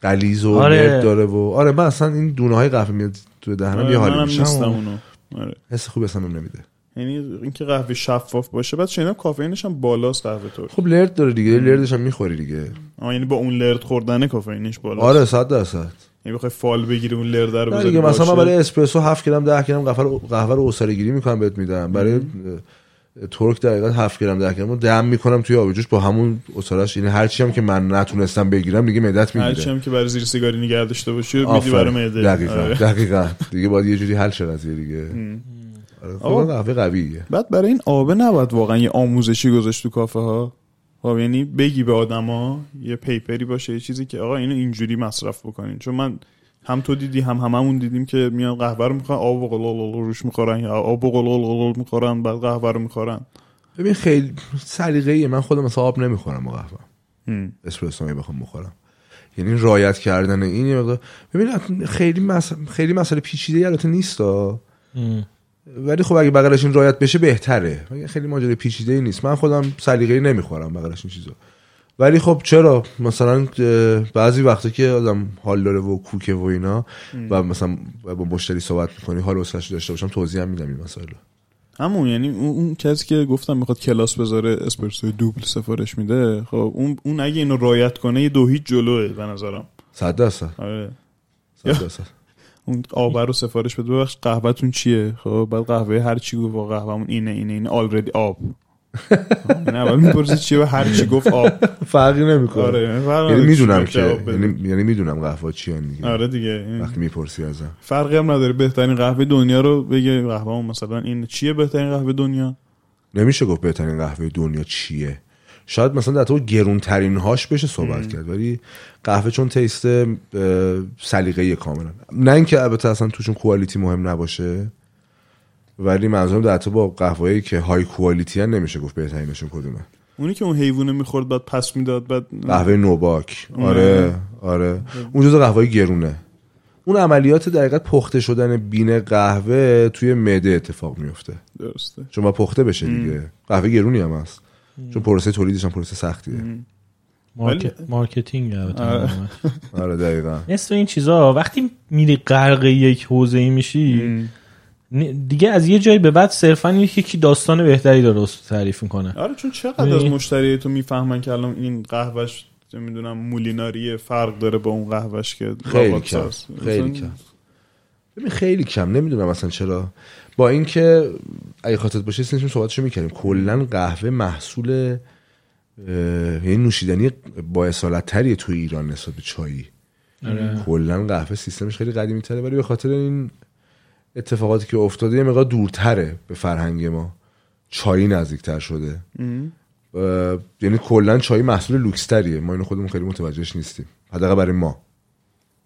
قلیز و آره. لرد داره و آره من اصلا این دونه های قهوه میاد تو دهنم آره، یه حالی میشه. اونو. آره. حس خوبی اصلا نمیده. یعنی اینکه قهوه شفاف باشه بعد شنیدم کافئینش هم بالاست قهوه ترک خب لرد داره دیگه لردش هم می‌خوری دیگه. آه یعنی با اون لرد خوردن کافئینش بالاست. آره صد درصد. یعنی بخوای فال بگیری اون لرد رو دیگه مثلا من. برای اسپرسو 7 گرم 10 گرم قهوه رو قهوه رو گیری می‌کنم بهت میدم. برای ترک دقیقا 7 گرم 10 گرم دم می‌کنم توی آب جوش با همون اسارش یعنی هر چی هم که من نتونستم بگیرم دیگه معدت هرچی می‌گیره هم که برای زیر سیگاری نگه داشته باشی میدی برای معده. دقیقاً آره. دقیقاً. دیگه باید یه جوری حل شه قضیه دیگه. آره قهوه قویه. بعد برای این آبه نباید واقعا یه آموزشی گذاشت تو کافه ها؟ خب یعنی بگی به آدما یه پیپری باشه یه چیزی که آقا اینو اینجوری مصرف بکنین. چون من هم تو دیدی هم هممون دیدیم که میان قهوه رو می‌خورن آب و قلال روش می‌خورن یا آب و قلال قلال می‌خورن بعد قهوه رو می‌خورن. ببین خیلی سلیقه‌ایه. من خودم مثلا آب نمی‌خورم با قهوه. اسپرسو می بخوام بخورم. یعنی رایت کردن این یه مقدار ببین خیلی مس... خیلی مسئله پیچیده البته نیست ولی خب اگه بغلش این رایت بشه بهتره. خیلی ماجرا پیچیده ای نیست. من خودم سلیقه‌ای نمی‌خورم بغلش این چیزا ولی خب چرا؟ مثلا بعضی وقتا که آدم حال داره و کوکه و اینا و مثلا با مشتری صحبت می‌کنی حال وسش داشته باشم توضیح هم میدم این مسائل. همون یعنی اون, کسی که گفتم می‌خواد کلاس بذاره اسپرسو دوبل سفارش میده خب اون اون اگه اینو رایت کنه یه دو هیچ جلوه به نظرم. صد درصد. آره. صد (laughs) درصد. اون آب رو سفارش بده ببخش قهوهتون چیه؟ خب بعد قهوه هر چی گفت قهوهمون اینه اینه اینه آلردی آب. (laughs) نه بعد می‌پرسی چیه و هر چی گفت آب. فرقی نمی‌کنه. آره یعنی می‌دونم که. یعنی یعنی می‌دونم قهوه چی دیگه. آره دیگه وقتی می‌پرسی ازم. فرقی هم نداره بهترین قهوه دنیا رو بگه قهوه مثلا این چیه بهترین قهوه دنیا؟ نمیشه گفت بهترین قهوه دنیا چیه. شاید مثلا در تو گرون ترین هاش بشه صحبت کرد ولی قهوه چون تیست سلیقه کاملا. نه اینکه البته اصلا توشون کوالیتی مهم نباشه. ولی منظورم در تو با قهوه‌ای که های کوالیتی هن نمیشه گفت بهترینشون کدومه. اونی که اون حیوانه می‌خورد بعد پس می‌داد بعد قهوه نوباک. آره. آره اون جزو قهوه گرونه. اون عملیات دقیقت پخته شدن بین قهوه توی معده اتفاق میفته درسته. چون با پخته بشه دیگه. قهوه گرونی هم هست. چون پروسه تولیدش هم پروسه سختیه. market... marketing البته. آره. آره دقیقا. نصف این چیزا وقتی میری غرق یک حوزه ای میشی دیگه از یه جایی به بعد صرفا یکی داستان بهتری داره تعریف می‌کنه. آره چون چقدر از می- مشتری تو می‌فهمن که الان این قهوهش می‌دونم مولیناری فرق داره با اون قهوهش که خیلی کم. خیلی کم. ببین خیلی کم. نمی‌دونم اصلا چرا. با اینکه اگه خاطرت باشه سنشون صحبتشو می‌کردیم. کلا قهوه محصول یعنی نوشیدنی با اصالت تریه توی ایران نسبت به چایی. آره. کلا قهوه سیستمش خیلی قدیمی تره ولی به خاطر این اتفاقاتی که افتاده یه مقدار دورتره به فرهنگ ما. چایی نزدیکتر شده. یعنی کلا چای محصول لوکستریه. ما اینو خودمون خیلی متوجهش نیستیم. حداقل برای ما.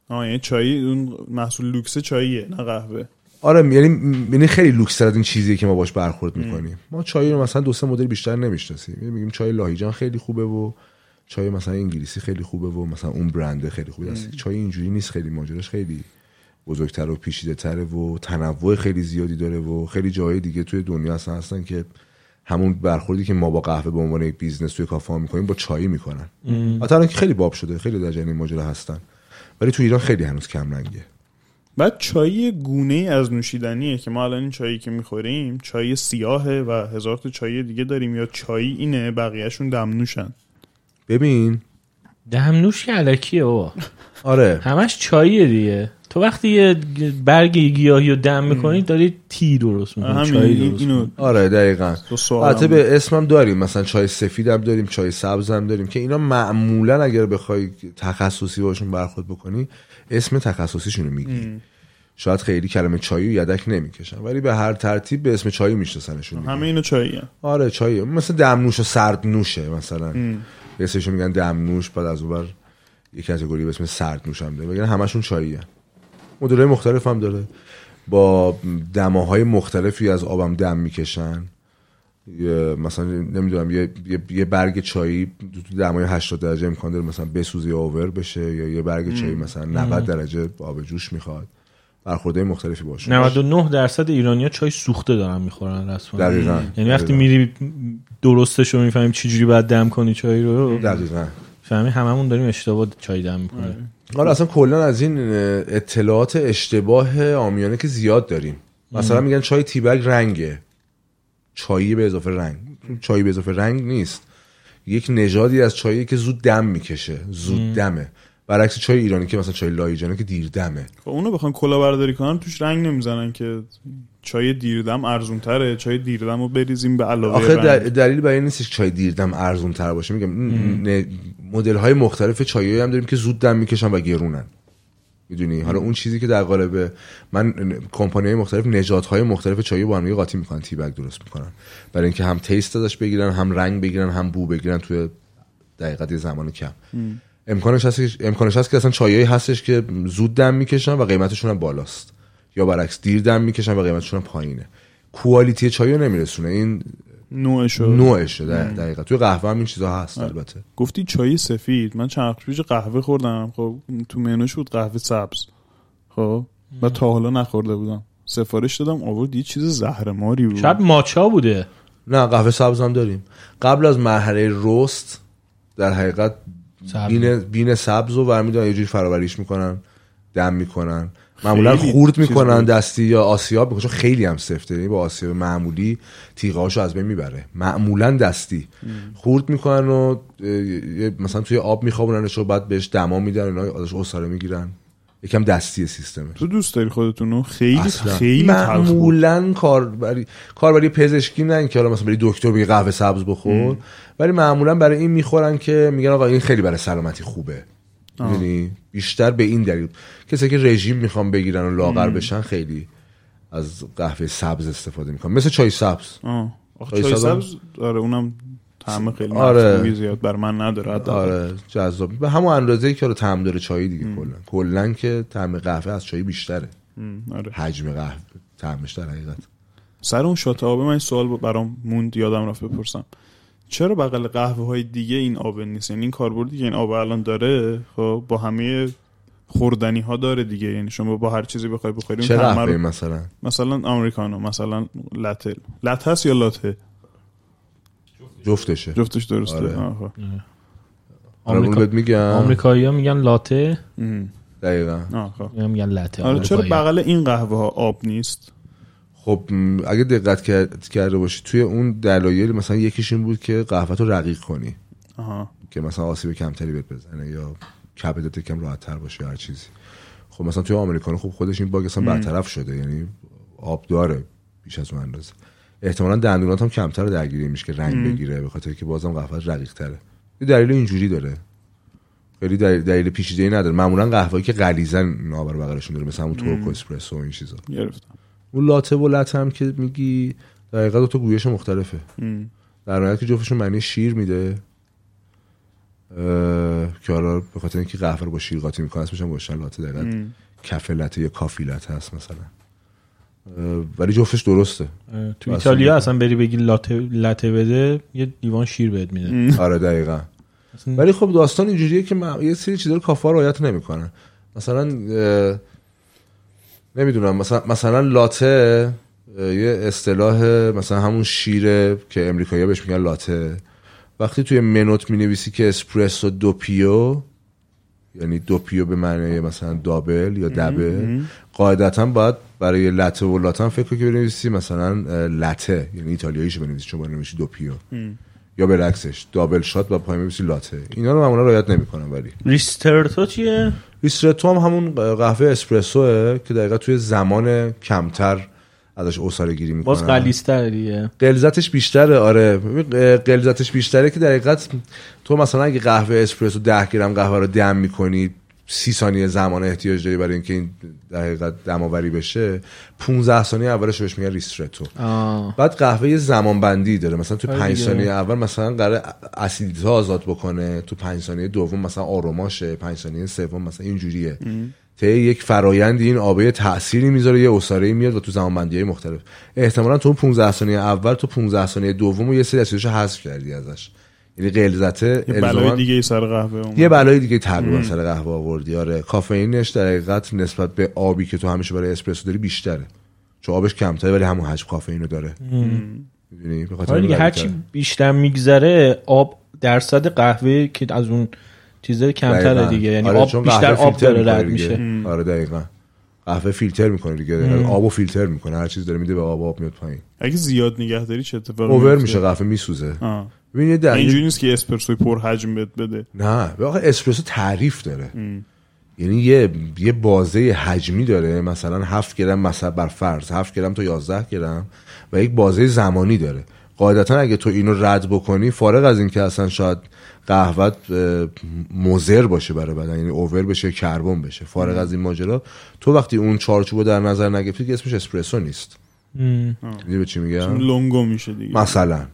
آه یعنی چایی اون محصول لوکس چاییه نه قهوه. آره یعنی یعنی خیلی لوکس از این چیزیه که ما باش برخورد می‌کنیم. ما چای رو مثلا دو سه مدل بیشتر نمی‌شناسیم. یعنی میگیم چای لاهیجان خیلی خوبه و چای مثلا انگلیسی خیلی خوبه و مثلا اون برنده خیلی خوبه. است چای اینجوری نیست خیلی. ماجراش خیلی بزرگتر و پیچیده تره و تنوع خیلی زیادی داره و خیلی جای دیگه توی دنیا هستن هستن که همون برخوردی که ما با قهوه به عنوان یک بیزنس توی کافه ها می‌کنیم با چای می‌کنن. حتی که خیلی باب شده خیلی در جریان این ماجرا هستن. ولی تو ایران خیلی هنوز کم رنگه. بعد چای گونه ای از نوشیدنیه که ما الان این چایی که می‌خوریم چای سیاهه و هزار تا چای دیگه داریم یا چایی اینه بقیهشون دمنوشن. ببین. دمنوش که علکیه بابا. (laughs) آره. همش چاییه دیگه. تو وقتی یه برگ گیاهی رو دم می‌کنی داری تی درست می‌کنی چای درست اینو می‌کنی. آره دقیقا. البته به اسمم داریم مثلا چای سفید هم داریم چای سبز هم داریم که اینا معمولا اگر بخوای تخصصی باشون برخورد بکنی اسم تخصصیشونو میگی. شاید خیلی کلمه چایی و یدک نمی‌کشن ولی به هر ترتیب به اسم چایی میشناسنشون. همه اینو چاییه آره چایی. مثل دمنوش و سرد نوشه مثلا یه سریشو میگن دمنوش بعد از اونور یه کاتگوری به اسم سرد نوش هم داره میگن همشون چاییه. مدلای مختلف هم داره. با دماهای مختلفی از آبم دم می‌کشن. مثلا نمی‌دونم یه, یه, یه برگ چایی تو دمای 80 درجه امکان داره مثلا بسوزه یا اوور بشه یا یه برگ چایی مثلا 90 درجه آب جوش می‌خواد. برخورده مختلفی باشه 99 درصد ایرانیا چای سوخته دارن می‌خورن رسما. دقیقاً. یعنی وقتی. میری درستش رو می‌فهمیم چی جوری باید دم کنی چای رو. دقیقاً. فهمی هممون داریم اشتباه چای دم می‌کنه. آره. اصلا کلا از این اطلاعات اشتباه آمیانه که زیاد داریم. مثلا میگن چای تیبک رنگه. چایی به اضافه رنگ. چای به اضافه رنگ نیست. یک نژادی از چایی که زود دم می‌کشه. زود دمه. برعکس چای ایرانی که مثلا چای لایجانه که دیر دمه خب اونو بخوان کلا برداری کنن توش رنگ نمی‌زنن که چای دیردم ارزون تره چای دیردم رو بریزیم به علاوه آخه. دل- دلیل برای این نیستش چای دیردم ارزون تر باشه. میگم مدل های مختلف چایی هم داریم که زود دم می‌کشن و گرونن. می‌دونی؟ حالا اون چیزی که در قالب من کمپانی های مختلف نژادهای های مختلف چایی با هم قاطی می‌کنن تی بگ درست می‌کنن. برای اینکه هم تیست ازش بگیرن هم رنگ بگیرن هم بو بگیرن توی دقیقت یه زمان کم. امکانش هست که- امکانش هست که اصلا چایایی هستش که زود دم می‌کشن و قیمتشون هم بالاست. یا برعکس دیر دم می‌کشن و قیمتشون هم پایینه. کوالیتی چایی رو نمیرسونه. این نوعشو نوعشه در دقیقا. توی قهوه هم این چیزا هست البته. گفتی چای سفید. من چند وقت پیش قهوه خوردم. خب تو منوش بود قهوه سبز. خب و تا حالا نخورده بودم. سفارش دادم آورد یه چیز زهرماری بود. شاید ماچا بوده. نه قهوه سبز هم داریم. قبل از مرحله رست در حقیقت. بین, بین سبز رو برمیدارن یه جوری فرآوریش می‌کنن دم می‌کنن. معمولا خورد می‌کنن. دستی یا آسیاب می‌کنن چون خیلی هم سفته. یعنی با آسیاب معمولی تیغهاشو از بین می‌بره. معمولا دستی. خورد می‌کنن و مثلا توی آب میخوابوننش و بعد بهش دما میدن اینا ازش اساره می‌گیرن. یکم دستی سیستمش تو دوست داری خودتونو؟ خیلی اصلا. خیلی تلخ بود. معمولا کاربری کاربری پزشکی نه اینکه حالا مثلا بری دکتر بگی قهوه سبز بخور. ولی معمولا برای این می‌خورن که میگن آقا این خیلی برای سلامتی خوبه. یعنی بیشتر به این دلیل. کسی که رژیم می‌خوان بگیرن و لاغر بشن خیلی از قهوه سبز استفاده می‌کنن. مثل چای سبز. آه. چای سبز؟ سبز آره اونم طعم خیلی آره. زیاد بر من نداره حداقل. آره جذاب. به همون اندازه که رو طعم داره چای دیگه کلا. کلا که طعم قهوه از چای بیشتره. آره. حجم قهوه طعمش در حقیقت. سر اون شات آبه من سوال برام موند یادم رفت بپرسم. چرا بغل قهوه های دیگه این آب نیست؟ یعنی این کاربردی که این آب الان داره خب با همه خوردنی ها داره دیگه. یعنی شما با هر چیزی بخوای بخوری اون چه رو مثلا؟ مثلا امریکانو مثلا لته هست یا لاته جفتشه. جفتش درسته. آره. آه، خب. آمریکا... بهت میگم؟ آمریکایی ها میگن لاته. دقیقا. آه، خب. میگن لته آره چرا آمریکایی‌ها. بغل این قهوه ها آب نیست؟ خب اگه دقت کرد- کرده باشی توی اون دلایل مثلا یکیش این بود که قهوه رو رقیق کنی. آها. که مثلا آسیب کمتری بهت بزنه یا کبدت یکم راحت تر باشه یا هر چیزی. خب مثلا توی آمریکانو خب خودش این باگ اصلا برطرف شده یعنی آب داره بیش از اون اندازه. احتمالا دندونات هم کمتر درگیری میشه که رنگ بگیره به خاطر که بازم قهوه رقیق تره یه دلیل اینجوری داره. خیلی دلیل, دلیل پیچیده ای نداره. معمولا قهوه‌ای که غلیظن نابر بغلشون داره مثلا همون تورکو اسپرسو این چیزا. گرفتم. اون لاته و لته هم که میگی دقیقا دو تا گویش مختلفه. ام. در نهایت که جفتشون معنی شیر میده. که حالا به خاطر اینکه قهوه رو با شیر قاطی می‌کنه اسمش هم گوشتن لاته دقیقا. کف لته یا کافی لته هست مثلا. ولی جفتش درسته. تو ایتالیا. اصلا بری بگی لاته لته بده یه دیوان شیر بهت میده. آره دقیقا. ولی خب داستان اینجوریه که من- یه سری چیزا رو کافه ها رعایت نمی‌کنن. مثلا نمی‌دونم مثلا مثلا لاته یه اصطلاح مثلا همون شیره که امریکایی‌ها بهش میگن لاته. وقتی توی منوت می‌نویسی که اسپرسو دوپیو یعنی دوپیو به معنی مثلا دابل یا دبل. قاعدتا باید برای لته و لاتن فکر که بنویسی مثلا لته یعنی ایتالیاییشو بنویسی چون بنویسی دوپیو یا بالعکسش دابل شات و پای می‌نویسی لاته اینا رو معمولا رعایت نمی‌کنن ولی. ریسترتو چیه؟ ریسترتو هم همون قهوه اسپرسوه که دقیقا توی زمان کمتر ازش اصاره گیری می‌کنن. باز غلیظ‌تره دیگه. قلزتش بیشتره آره. قلزتش بیشتره که در حقیقت تو مثلا اگه قهوه اسپرسو 10 گرم قهوه رو دم می‌کنی سی ثانیه زمان احتیاج داری برای اینکه این در حقیقت دماوری بشه 15 ثانیه اولش بهش میگن ریسترتو. آه. بعد قهوه یه زمان بندی داره. مثلا تو آره 5 دیگه. ثانیه اول مثلا قرار اسیدیته آزاد بکنه تو 5 ثانیه دوم مثلا آروماشه 5 ثانیه سوم مثلا اینجوریه. طی یک فرایندی این آبه تأثیری می‌ذاره یه اساره میاد و تو زمان بندی های مختلف. احتمالا تو اون 15 ثانیه اول تو 15 ثانیه دوم و یه سری اسیدشو حذف کردی ازش. یعنی غلظته یه بلای دیگه سر قهوه اومد. یه بلای دیگه تقریبا سر قهوه آوردی. آره کافئینش در حقیقت نسبت به آبی که تو همیشه برای اسپرسو داری بیشتره. چون آبش کمتره ولی همون حجم کافئین رو داره می‌دونی؟ به خاطر هرچی. بیشتر میگذره آب درصد قهوه که از اون چیزای کمتره. دیگه. یعنی آره، آب چون بیشتر قهوه آب فیلتر داره رد. میشه. آره دقیقا. قهوه فیلتر می‌کنه دیگه. آبو فیلتر می‌کنه. هر چیز داره میده به آب آب میاد پایین. اگه زیاد نگه داری چه اتفاقی اوور؟ میشه قهوه میسوزه. ببین یه دلیل اینجوری نیست که اسپرسوی پر حجم بهت بده. نه. به آخه اسپرسو تعریف داره. یعنی یه یه بازه حجمی داره. مثلا 7 گرم مثلا بر فرض 7 گرم تا 11 گرم و یک بازه زمانی داره. قاعدتا اگه تو اینو رد بکنی فارغ از اینکه اصلا شاید قهوت مضر باشه برای بدن یعنی اوور بشه کربن بشه فارغ از این ماجرا تو وقتی اون چارچوبو در نظر نگرفتی که اسمش اسپرسو نیست. می‌دونی به چی میگم؟ لونگو میشه دیگه. مثلا.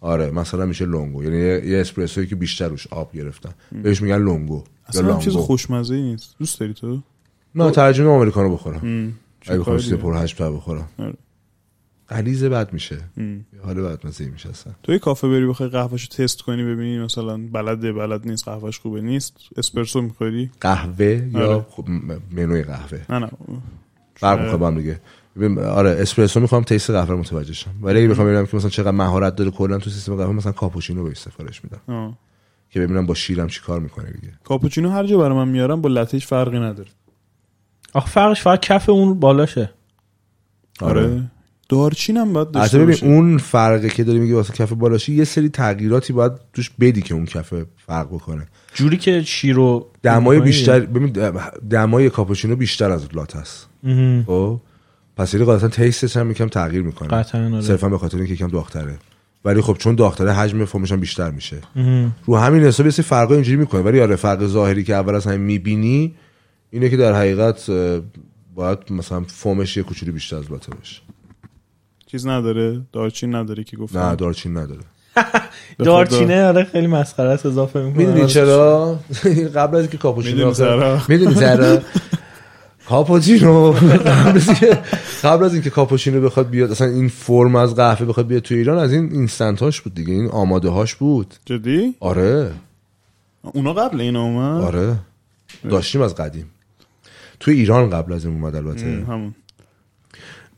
آره مثلا میشه لونگو. یعنی یه, اسپرسویی که بیشتر روش آب گرفتن. بهش میگن لونگو اصلا چیز خوشمزه نیست. دوست داری تو؟ نه ترجمه آمریکانو بخورم. اگه خواستی؟ پر حجم بخورم. آره. غلیظ بد میشه. م. یه حال بد مزه میشه اصلا. تو یه کافه بری بخوای قهوهشو تست کنی ببینی مثلا بلده بلد نیست قهوهش خوبه نیست اسپرسو می‌خوری؟ قهوه یا آره. خب م- منوی قهوه؟ نه نه. فرق می‌کنه با هم دیگه. ببین، آره اسپرسو می‌خوام تیست قهوه رو متوجه شم. ولی اگه بخوام ببینم که مثلا چقدر مهارت داره کلا تو سیستم قهوه مثلا کاپوچینو بهش سفارش میدم. آه. که ببینم با شیرم چی کار می‌کنه دیگه. کاپوچینو هر جا برای من میارم با لتهش فرقی نداره. آخه فرقش فقط کف اون بالاشه. آره. دارچین هم باید داشته ببین باشه اون فرقی که داری میگی واسه کف بالاشی یه سری تغییراتی باید توش بدی که اون کف فرق بکنه. جوری که شیرو دمای بیشتر ببین دمای کاپوچینو بیشتر از لات هست. خب؟ پس یه قاعدتا تیستش هم یکم تغییر می‌کنه. قطعا آره. صرفا به خاطر اینکه یکم داغتره ولی خب چون داغتره حجم فرمش هم بیشتر میشه. رو همین حساب یه سری فرقا اینجوری می‌کنه. ولی آره فرق ظاهری که اول از همه می‌بینی اینه که در حقیقت باید مثلا فومش یه کوچولو بیشتر از لاته باشه. چیز نداره دارچین نداره که گفتم. نه دارچین نداره. (laughs) دارچینه آره خیلی مسخره است اضافه می‌کنه می‌دونی چرا؟ (laughs) قبل از اینکه کاپوچینو می‌دونی چرا؟ می‌دونی چرا کاپوچینو قبل از اینکه- کاپوچینو بخواد بیاد اصلا این فرم از قهوه بخواد بیاد تو ایران از این اینستنت هاش بود دیگه. این آماده هاش بود. جدی؟ آره. اونا قبل این اومد؟ آره. داشتیم از قدیم. تو ایران قبل از این اومد البته. همون.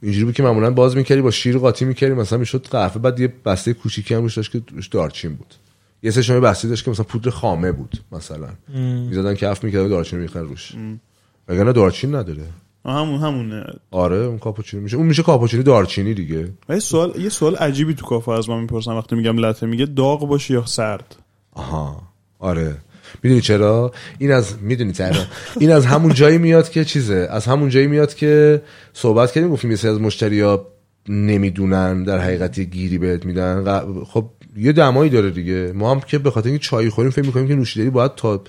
اینجوری بود که معمولا باز می‌کردی با شیر قاطی می‌کردی مثلا می‌شد قهوه بعد یه بسته کوچیکی هم روش داشت که روش دارچین بود. یه سه شما بسته داشت که مثلا پودر خامه بود مثلا. می‌زدن کف می‌کرد و دارچین می‌خرد روش. وگرنه دارچین نداره. همون همونه آره اون کاپوچینو میشه. اون میشه کاپوچینو دارچینی دیگه. ولی سوال یه سوال عجیبی تو کافه از من می‌پرسن وقتی میگم لته میگه داغ باشه یا سرد؟ آها. آره. می‌دونی چرا؟ این از می‌دونی چرا؟ این از همون جایی میاد که چیزه. از همون جایی میاد که صحبت کردیم گفتیم سری از مشتریا نمی‌دونن در حقیقت گیری بهت میدن. خب یه دمایی داره دیگه. ما هم که به خاطر اینکه چای خوریم فکر می‌کنیم که نوشیدنی باید تا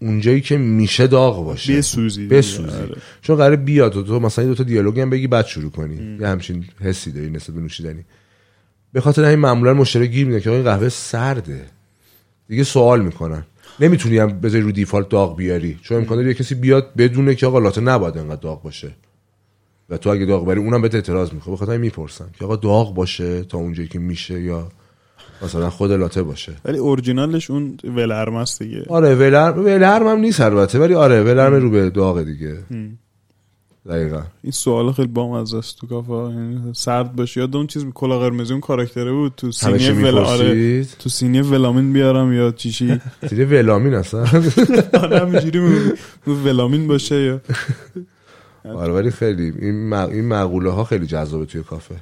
اونجایی که میشه داغ باشه. بسوزی بسوزی. آره. چون قراره بیاد و تو مثلا دو تا دیالوگ هم بگی بعد شروع کنی. یه همچین حسی داری نسبت به نوشیدنی. به خاطر همین معمولا مشتری گیر میدن که این قهوه سرده. دیگه سوال می‌کنن. نمی‌تونی هم بذاری رو دیفالت داغ بیاری. چون امکان داره یه کسی بیاد بدونه که آقا لاته نباید انقدر داغ باشه. و تو اگه داغ بری اونم بهت اعتراض می‌کنه. به خاطر همین می‌پرسن که آقا داغ باشه تا اونجایی که میشه یا مثلا خود لاته باشه؟ ولی اورجینالش اون ولرم است دیگه. آره ولرم ولرم هم نیست البته ولی آره ولرم رو به داغ دیگه. دقیقا. این سوال خیلی بامزه است تو کافه یعنی سرد باشه یاد اون چیز کلا قرمزی اون کاراکتره بود. تو سینی چی ول آره تو سینی ولامین بیارم یا چیشی (laughs) دیگه ولامین اصلا. (laughs) آره همینجوری میگم ولامین باشه یا آره ولی خیلی این این مقوله ها خیلی جذابه توی کافه.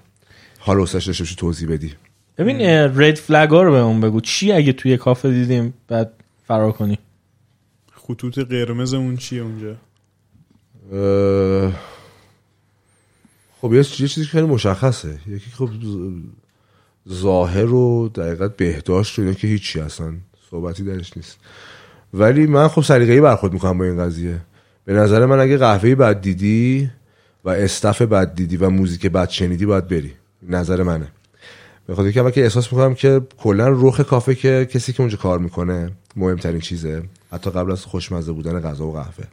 حال وسش داشته باشی توضیح بدی. ببین رد فلگ ها رو به اون بگو. چی اگه توی کافه دیدیم بعد فرار کنی؟ خطوط قرمز اون چیه اونجا؟ خب یه چیزی که خیلی مشخصه. یکی خب ظاهر و دقیقت بهداشت و اینا که هیچی اصلا صحبتی درش نیست. ولی من خب سلیقه‌ای برخورد می‌کنم با این قضیه. به نظر من اگه قهوه بد دیدی و استف بد دیدی و موزیک بد شنیدی باید بری. نظر منه. به خاطر که اول که احساس می‌کنم که کلا رخ کافه که کسی که اونجا کار می‌کنه مهمترین چیزه. حتی قبل از خوشمزه بودن غذا و قهوه.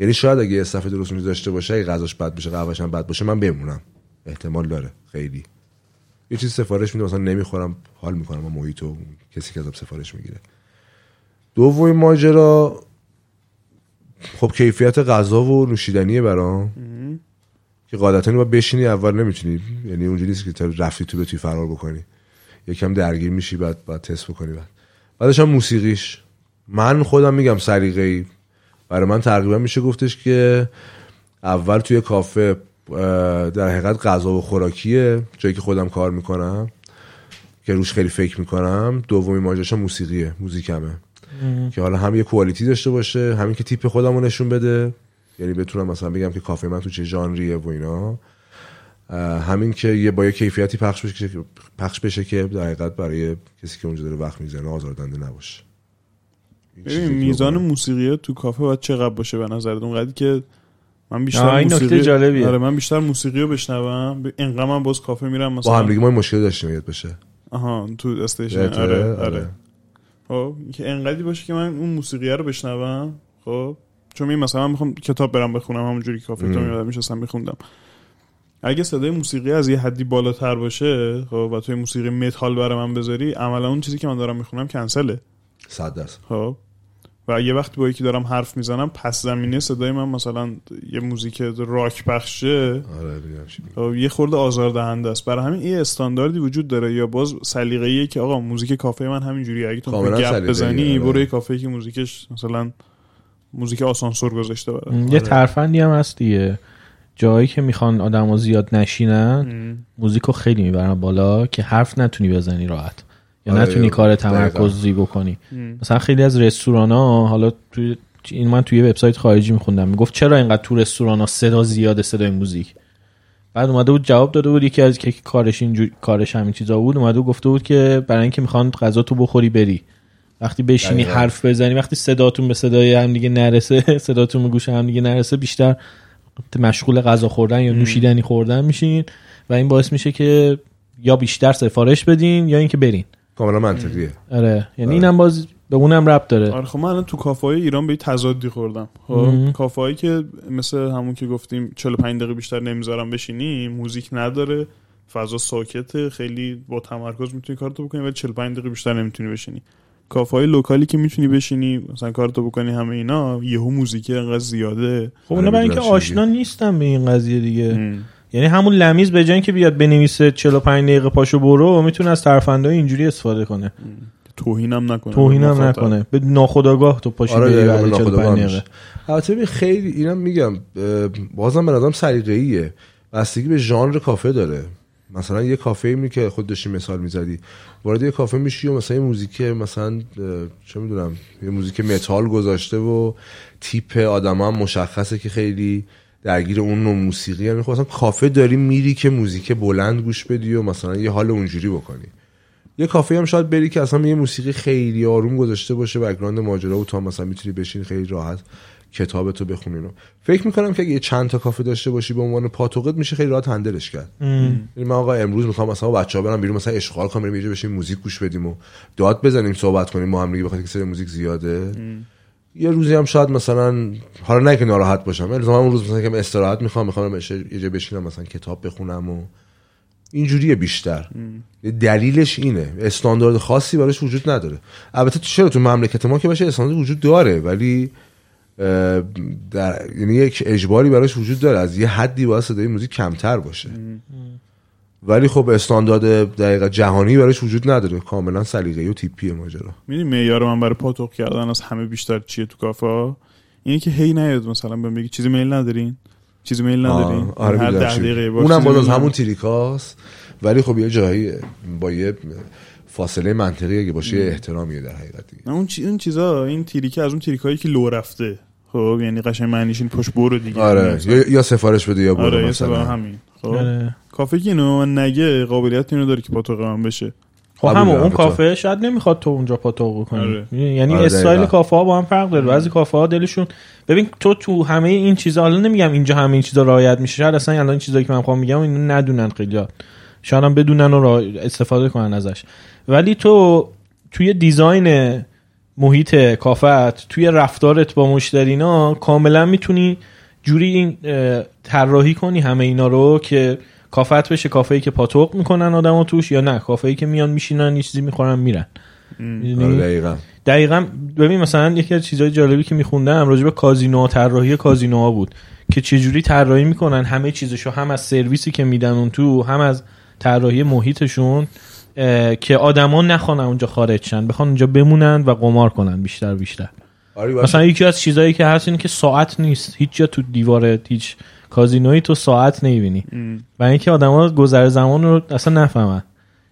یعنی شاید اگه استف درست داشته باشه اگه غذاش بد باشه قهوهش هم بد باشه من بمونم. احتمال داره. خیلی. یه چیز سفارش میده مثلا نمی‌خورم حال می‌کنم با محیط و کسی که ازم سفارش می‌گیره. دومین ماجرا خب کیفیت غذا و نوشیدنیه برام. که قاعدتا باید بشینی اول نمی‌تونی. یعنی اونجوری نیست که رفتی تو بتونی فرار بکنی. یکم درگیر میشی بعد بعد تست بکنی بعد. بعدش هم موسیقیش. من خودم میگم سلیقه‌ای. برای من تقریبا میشه گفتش که اول توی کافه در حقیقت غذا و خوراکیه جایی که خودم کار می‌کنم که روش خیلی فکر می‌کنم. دومی ماجراش موسیقیه موزیکمه. که حالا هم یه کوالیتی داشته باشه همین که تیپ خودم رو نشون بده. یعنی بتونم مثلا بگم که کافه من تو چه ژانریه و اینا. همین که یه با یه کیفیتی پخش بشه که پخش بشه که در حقیقت برای کسی که اونجا داره وقت می‌زنه آزاردنده نباشه. ببین میزان. موسیقی تو کافه باید چقدر باشه به نظرت اونقدر که من بیشتر این نکته موسیقی جالبیه. آره من بیشتر موسیقی رو بشنوم ب- اینقدر من باز کافه میرم مثلا با هم دیگه ما مشکل داشتیم یاد بشه آها تو station؟ آره آره. آره خب که انقدری باشه که من اون موسیقی رو بشنوم خب چون می مثلا من می‌خوام کتاب برم بخونم همونجوری که کافه تو. میادم میشستم میخوندم اگه صدای موسیقی از یه حدی بالاتر باشه خب و توی موسیقی متال برای من بذاری عملا اون چیزی که من دارم می‌خونم کنسله صد درصد خب و یه وقتی با یکی دارم حرف می‌زنم پس زمینه صدای من مثلا یه موزیک راک پخشه آره. خب یه خورده آزاردهنده است. برای همین یه استانداردی وجود داره. یا باز سلیقه‌ایه که آقا موزیک کافه من همینجوری اگه تو گپ بزنی آره. برو یه کافه که موزیکش مثلا موزیک آسانسور گذاشته برای یه ترفندی هم هست دیگه. جایی که می‌خوان آدم زیاد نشینن موزیکو خیلی می‌برن بالا که حرف نتونی بزنی راحت. یا آره، نتونی کار دقیقاً. تمرکزی بکنی. مثلا خیلی از رستوران ها حالا توی این من توی یه وبسایت خارجی میخوندم. می‌گفت چرا اینقدر تو رستوران ها صدا زیاده صدای موزیک؟ بعد اومده بود جواب داده بود یکی از که کارش اینجور کارش همین چیزا بود اومده بود گفته بود که برای اینکه می‌خوان غذا تو بخوری بری. وقتی بشینی دقیقاً. حرف بزنی وقتی صداتون به صدای هم دیگه نرسه (laughs) صداتون به گوش هم دیگه نرسه بیشتر مشغول غذا خوردن یا نوشیدنی خوردن میشین. و این باعث میشه که یا بیشتر سفارش بدین یا اینکه برین. کاملا منطقیه. آره. یعنی اینم باز به اونم ربط داره. آره خب من الان تو کافه های ایران به یه تضادی خوردم. خب کافه هایی که مثل همون که گفتیم 45 دقیقه بیشتر نمی‌ذارم بشینی موزیک نداره فضا ساکته خیلی با تمرکز می‌تونی کارتو بکنی ولی 45 دقیقه بیشتر نمی‌تونی بشینی. کافه های لوکالی که می‌تونی بشینی مثلا کارتو بکنی همه اینا یهو موزیک انقدر زیاده. خب اونا برای اینکه چی آشنا نیستن به این قضیه دیگه. ام. یعنی همون لمیز به جای اینکه بیاد بنویسه 45 دقیقه پاشو برو می‌تونه از ترفندهای اینجوری استفاده کنه. توهینم نکنه توهینم. نکنه. به ناخودآگاه تو پاشی آره بعد ناخودآگاه 45 میشه. دقیقه البته خیلی اینم میگم بازم به نظرم سلیقه‌ایه. بستگی به ژانر کافه داره. مثلا یه کافه می که خود داشتی مثال می‌زدی. وارد یه کافه میشی و مثلا یه موزیک مثلا چه می‌دونم یه موزیک متال گذاشته و تیپ آدم هم مشخصه که خیلی درگیر اون نوع موسیقی هم خب مثلا کافه داری میری که موزیک بلند گوش بدی و مثلا یه حال اونجوری بکنی. یه کافه هم شاید بری که اصلا یه موسیقی خیلی آروم گذاشته باشه بک‌گراند ماجرا و تو هم مثلا می‌تونی بشین خیلی راحت کتابتو بخونی. رو فکر می‌کنم که اگه یه چند تا کافه داشته باشی به عنوان پاتوقت میشه خیلی راحت هندلش کرد. یعنی من آقا امروز می‌خوام مثلا بچه‌ها برم بیرون مثلا اشغال کنم بریم بشیم موزیک گوش بدیم و داد بزنیم صحبت کنیم. با هم دیگه بخاطر که سر موزیک زیاده. یه روزی هم شاید مثلا حالا نه که ناراحت باشم ولی اون روز مثلا که استراحت می‌خوام می‌خوام یه جا بشینم مثلا کتاب بخونم و اینجوریه بیشتر. دلیلش اینه. استاندارد خاصی براش وجود نداره. البته تو چرا تو مملکت ما که باشه استاندارد وجود داره ولی در یعنی یک اجباری براش وجود داره. از یه حدی باید صدای موزیک کمتر باشه. ولی خب استاندارد دقیقا جهانی براش وجود نداره. کاملا سلیقه‌ای و تیپیه ماجرا. می‌دونی معیار من برای پاتوق کردن از همه بیشتر چیه تو کافه ها اینه که هی نیاد مثلا بهم بگی چیزی میل ندارین؟ چیزی میل ندارین؟ آره هر ده. دقیقه اونم باز از همون. تریکاست ولی خب یه جایی با یه فاصله منطقی اگه باشه یه احترامیه در حقیقت دیگه. اون چی اون چیزا این تریکه از اون تریکایی که لو رفته. خب یعنی قشنگ معنیش این پشت برو دیگه. آره مثلا. یا, یا سفارش بده یا برو آره مثلا. همین. کافه که اینو من نگه قابلیت اینو داره که پاتوق من بشه. خب همون اون. کافه شاید نمی‌خواد تو اونجا پاتوق کنی آره. یعنی آره، استایل. کافه ها با هم فرق داره. بعضی کافه ها دلشون ببین تو تو همه این چیزا حالا نمیگم اینجا همه این چیزا رعایت میشه. شاید اصلا الان این چیزایی که من می‌خوام میگم اینو ندونن خیلی شاید هم بدونن و را- استفاده کنن ازش. ولی تو توی دیزاین محیط کافت توی رفتارت با مشترینا کاملا می‌تونی جوری این طراحی کنی همه اینا رو که کافت بشه کافه ای که پاتوق می‌کنن آدمو توش یا نه. کافه ای که میان میشینن یه چیزی می‌خورن میرن؟ آره دقیقا. دقیقا ببین مثلا یکی از چیزهای جالبی که میخوندم راجع به کازینو طراحی کازینوها بود که چجوری طراحی می‌کنن همه چیزشو هم از سرویسی که میدن اون تو هم از طراحی محیطشون که آدما نخوان اونجا خارج شن بخوان اونجا بمونن و قمار کنن بیشتر بیشتر. آره. مثلا یکی از چیزایی که هست اینه که ساعت نیست. هیچ جا تو دیوار هیچ کازینویی تو ساعت نمی‌بینی. و اینکه آدما گذر زمان رو اصلا نفهمن.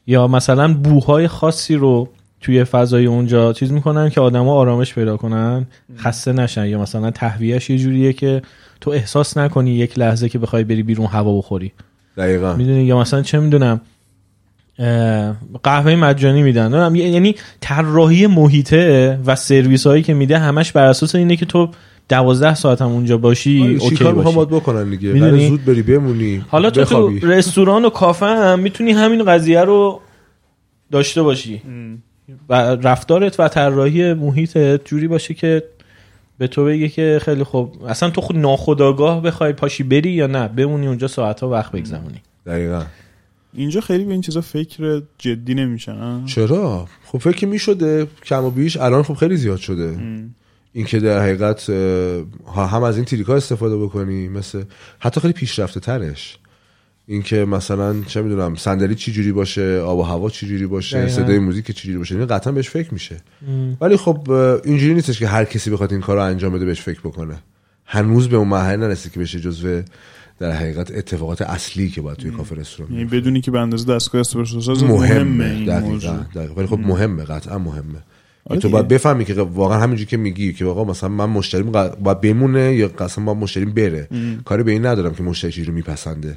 یا مثلا بوهای خاصی رو توی فضای اونجا چیز می‌کنن که آدما آرامش پیدا کنن خسته نشن. یا مثلا تهویهش یه جوریه که تو احساس نکنی یک لحظه که بخوای بری بیرون هوا بخوری. دقیقا. می‌دونی؟ یا مثلا چه می‌دونم قهوه مجانی میدن. یعنی طراحی محیطه و سرویس هایی که میده همش بر اساس اینه که تو دوازده ساعت هم اونجا باشی آره، اوکی باشی. بکنن دیگه؟ می‌دونی؟ قراره زود بری بمونی حالا تو تو. رستوران و کافه هم می‌تونی همین قضیه رو داشته باشی. و رفتارت و طراحی محیطت جوری باشه که به تو بگه که خیلی خوب. اصلا تو خود ناخداگاه بخوای پاشی بری یا نه؟ بمونی اونجا ساعت ها وقت بگذرونی. دقیقا. اینجا خیلی به این چیزا فکر جدی نمیشن چرا؟ خب فکر می‌شده کم و بیش الان خب خیلی زیاد شده. اینکه در حقیقت هم از این تریکا استفاده بکنی مثل حتی خیلی پیشرفته ترش. اینکه مثلا چه می‌دونم صندلی چی جوری باشه آب و هوا چی جوری باشه دقیقاً. صدای موزیک چی جوری باشه این قطعا بهش فکر میشه. ولی خب اینجوری نیستش که هر کسی بخواد این کار رو انجام بده بهش فکر بکنه. هنوز به اون مرحله نرسید که بشه جزو در حقیقت اتفاقات اصلی که باید توی کافه رستوران یعنی بدونی که به اندازه دستگاه اسپرسو ساز مهمه. مهمه دقیقاً. ولی خب مهمه قطعا مهمه. آره تو. باید بفهمی که واقعا همینجوری که میگی که واقعا مثلا من مشتریم باید بمونه یا قسم باید مشتریم بره. کاری به این ندارم که مشتری چیزی رو میپسنده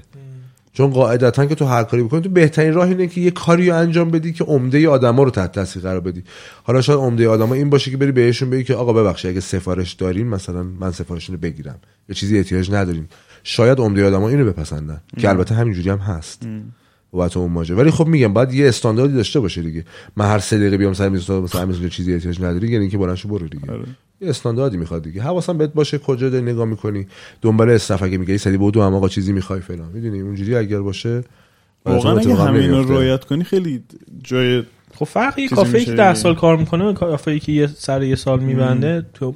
چون قاعدتا که تو هر کاری بکنی تو بهترین راه اینه که یه کاری رو انجام بدی که عمده آدما رو تحت تاثیر قرار بدی. حالا شاید عمده آدما این باشه که بری بهشون بگی که آقا ببخشید اگه سفارش دارین مثلا من سفارشتون رو بگیرم. یا چیزی احتیاج نداریم. شاید عمده آدما اینو بپسندن که البته همینجوری هم هست. بابت اون ماجرا. ولی خب میگم باید یه استانداردی داشته باشه دیگه. من هر سه دقیقه بیام سر میز تو مثلا همین چیزی احتیاج نداری یعنی اینکه بلند شو برو دیگه. آره. یه استانداردی می‌خواد دیگه. حواسم بهت باشه کجا داری نگاه می‌کنی. دنبال استف اگه میگه سری بودو هم آقا چیزی می‌خوای فلان. می‌دونی اونجوری اگر باشه واقعا اگه اینا نمیفته. رعایت کنی خیلی جای خب فرق یه کافه که میشه ده دیگه. سال کار می‌کنه کافه که یه سر یه سال میبنده تو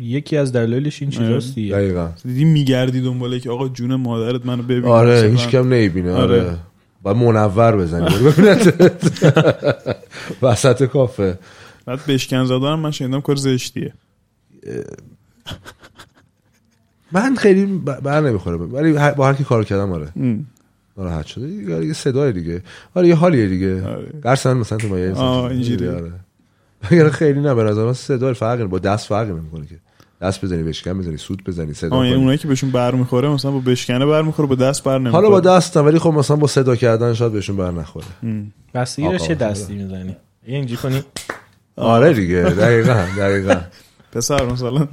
یکی از دلایلش این چیزاست دیگه دقیقا. دیدی میگردی دنباله که آقا جون مادرت منو ببین. آره. هیچ کم نمی‌بینه. آره, آره. باید منور بزنی. (laughs) وسط کافه. بعد بشکن زدن من شنیدم کار زشتیه. من خیلی بر نمی‌خوره. ولی با هر کی کار کردم آره. ناراحت شده. دیگه آره، یه صدای دیگه. آره یه حالیه دیگه. آره. مثلا تو مایه آه، اینجوری. آره. یعنی خیلی نه به نظر من صدای فرقی با دست فرقی نمی‌کنه که. دست بزنی بشکن بزنی سوت بزنی صدا آه کنی. اونایی که بهشون بر می‌خوره مثلا با بشکنه بر می‌خوره با دست بر نمی‌خوره حالا با دست ولی خب مثلا با صدا کردن شاید بهشون بر نخوره. بستگی داره آقا، چه دستی می‌زنی؟ یه اینجی کنی؟ (laughs) آره دیگه دقیقا دقیقا. پسر مثلا.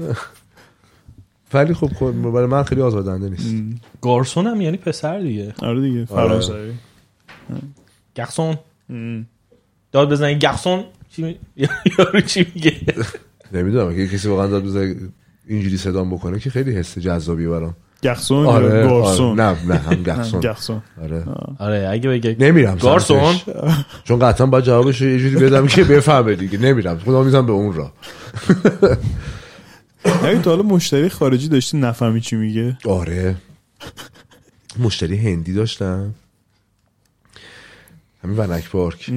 ولی خب خب، برای من خیلی آزادنده نیست. گارسون هم یعنی پسر دیگه. آره دیگه فرانسوی. گرسون ام. داد بزنی گرسون چی (laughs) یارو چی میگه؟ نمی‌دونم که کسی واقعا داد بزنه اینجوری صدام بکنه که خیلی حس جذابی برام. گرسون آره, آره. گارسون؟ نه نه هم (laughs) گرسون آره. آره اگه بگه نمیرم گارسون. (laughs) چون قطعا باید جوابش یه جوری بدم که بفهمه دیگه. نمیرم. خودم می‌زنم به اون راه. اگه تا حالا مشتری خارجی داشتی نفهمی چی میگه؟ آره. مشتری هندی داشتم همین ونک پارک.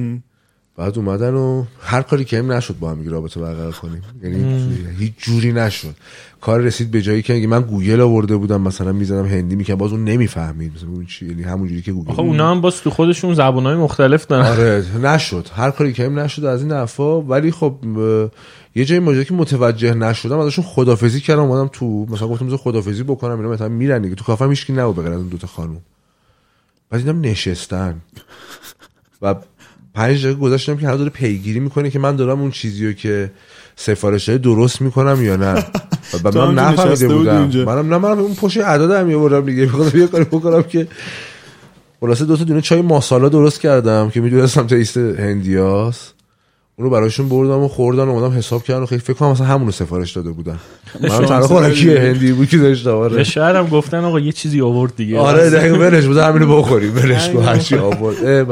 بعد اومدن و هر کاری که هم نشد با هم رابطه برقرار کنیم. یعنی هیچ جوری نشد. کار رسید به جایی که من گوگل آورده بودم مثلا می‌زنم هندی می‌کنم باز اون نمی‌فهمید. مثلا اون چی یعنی همون جوری که گوگل آخه اونا هم باز تو خودشون زبونهای مختلف دارن. آره نشد. هر کاری که هم نشد از این حرفا. ولی خب یه جایی ماجرا که متوجه نشدم ازشون خدافزی کردم. اومدم تو مثلا گفتم بذار خدافزی بکنم. اینا مثلا میرن دیگه. تو کافه هیچ کی نبود بغیر از اون دوتا خانم بعد دیدم نشستن. و پنج دقیقه گذاشتم که هر داره پیگیری می‌کنه که من دارم اون چیزی رو که سفارش داده درست می‌کنم یا نه. (laughs) و من نفهمیده بودم. منم نه منم اون پشت اعداد هم می‌برم دیگه. می‌خواستم یه کاری بکنم که خلاصه دو تا دونه چای ماسالا درست کردم که می‌دونستم تیست هندیاس اونو براشون بردم و خوردن و اومدم حساب کردم و خیلی فکر کنم مثلا همونو سفارش داده بودن. من داری. خوراکی هندی بود که داشتم به آره. شهر هم گفتن آقا یه چیزی آورد دیگه. آره دقیقا برش بود. همینو بخوریم. برش (laughs) کن همینو هر چی آورد. اه،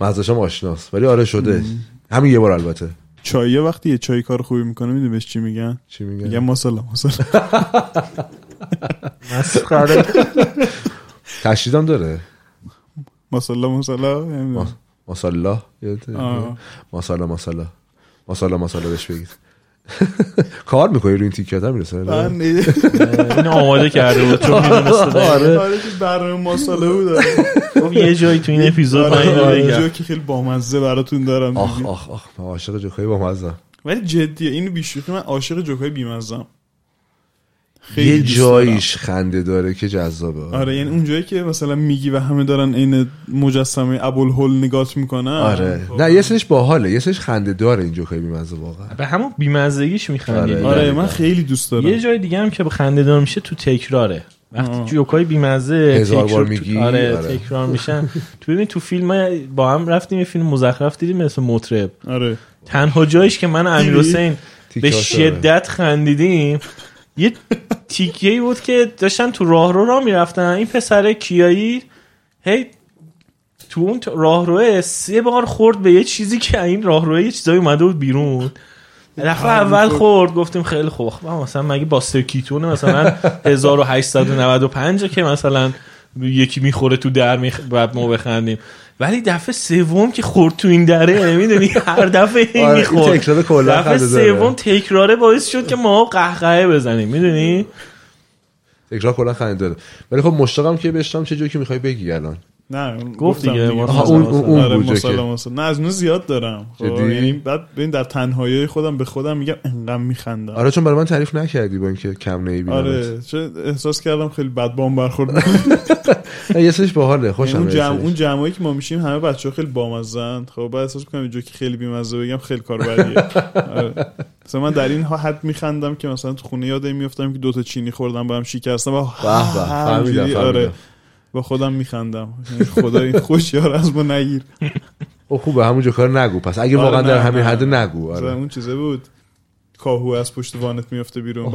مثلا مزاشم آشناست ولی آره شده. همین یه بار البته. چایه وقتی یه چای کار خوبی می‌کنه می‌دونی بهش چی میگن؟ چی میگن؟ میگن ماسالا ماسالا. (laughs) مسخره. تشدیدم داره. ماسالا ماسالا. ماسالا. ماسالا ماسالا. ماسالا ماسالا بهش بگید. (laughs) کار می‌کنی رو این تیکت هم می‌رسه؟ من این آماده کرده بود چون می‌دونسته (laughs) آره آره که برنامه ماسالا بود. آره. گفت یه جایی تو این اپیزود من اینو آره بگم جو که خیلی بامزه براتون دارم آخ. آخ آخ من عاشق جوکای با مزم ولی جدیه اینو بیشوخی من عاشق جوکای بیمزم خیلی یه. جاییش خنده داره که جذابه آره یعنی اون جایی که مثلا میگی و همه دارن عین مجسمه ابوالهول نگات می‌کنن آره خب. نه یه سرش باحاله یه سرش خنده داره این جوکای بیمزه واقعا به همون بیمزگیش میخندی آره. آره دقیقاً. من خیلی دوست دارم یه جای دیگه هم که به خنده دار میشه تو تکراره وقتی. جوکای بیمزه هزار تکرار- بار میگی. آره, آره. تکرار میشن تو ببین تو فیلم با هم رفتیم یه فیلم مزخرف دیدیم مثل مطرب آره تنها جایش که من امیر حسین به داره. شدت خندیدیم یه تیکیه ای بود که داشتن تو راه رو را می‌رفتن این پسر کیایی هی تو اون راه روه سه بار خورد به یه چیزی که این راه روه یه چیزایی اومده بود بیرون دفعه اول خورد گفتیم خیلی خوب. مثلا مگه با سکیتونه مثلا 1895 که مثلا یکی می‌خوره تو در میخ... بعد ما بخندیم. ولی دفعه سوم که خورد تو این دره می‌دونی هر دفعه این آره، می‌خورد. دفعه. سوم تکراره باعث شد که ما قهقهه بزنیم می‌دونی؟ تکرار کلا خنده داره ولی خب مشتاقم که بشنم چه جوکی می‌خوای بگی الان. نه گفت گفتم دیگه، اون- اون- اون آره. نه از اون زیاد دارم. خب؟ یعنی بعد ببین در تنهایی خودم به خودم میگم انقدر میخندم. آره چون برای من تعریف نکردی با اینکه کم نمی‌بینم آره چه احساس کردم خیلی بد بام برخورد (laughs) یه سرش باحاله خوشم اون جمع. اون جمعایی که ما میشیم همه بچه ها خیلی بامزن خب بعد احساس می‌کنم اینجا که خیلی بیمزه بگم خیلی کار بدیه آره. مثلا من در این حد میخندم که مثلا تو خونه یاد این میفتم که دوتا چینی خوردم با هم شکستم. و آره. با خودم میخندم. خدا این خوش یار از ما نگیر. خب خوبه همونجا کار نگو. پس اگه آره، واقعا در همین. حد نگو. آره. اون چیزه بود. کاهو از پشت وانت میفته بیرون.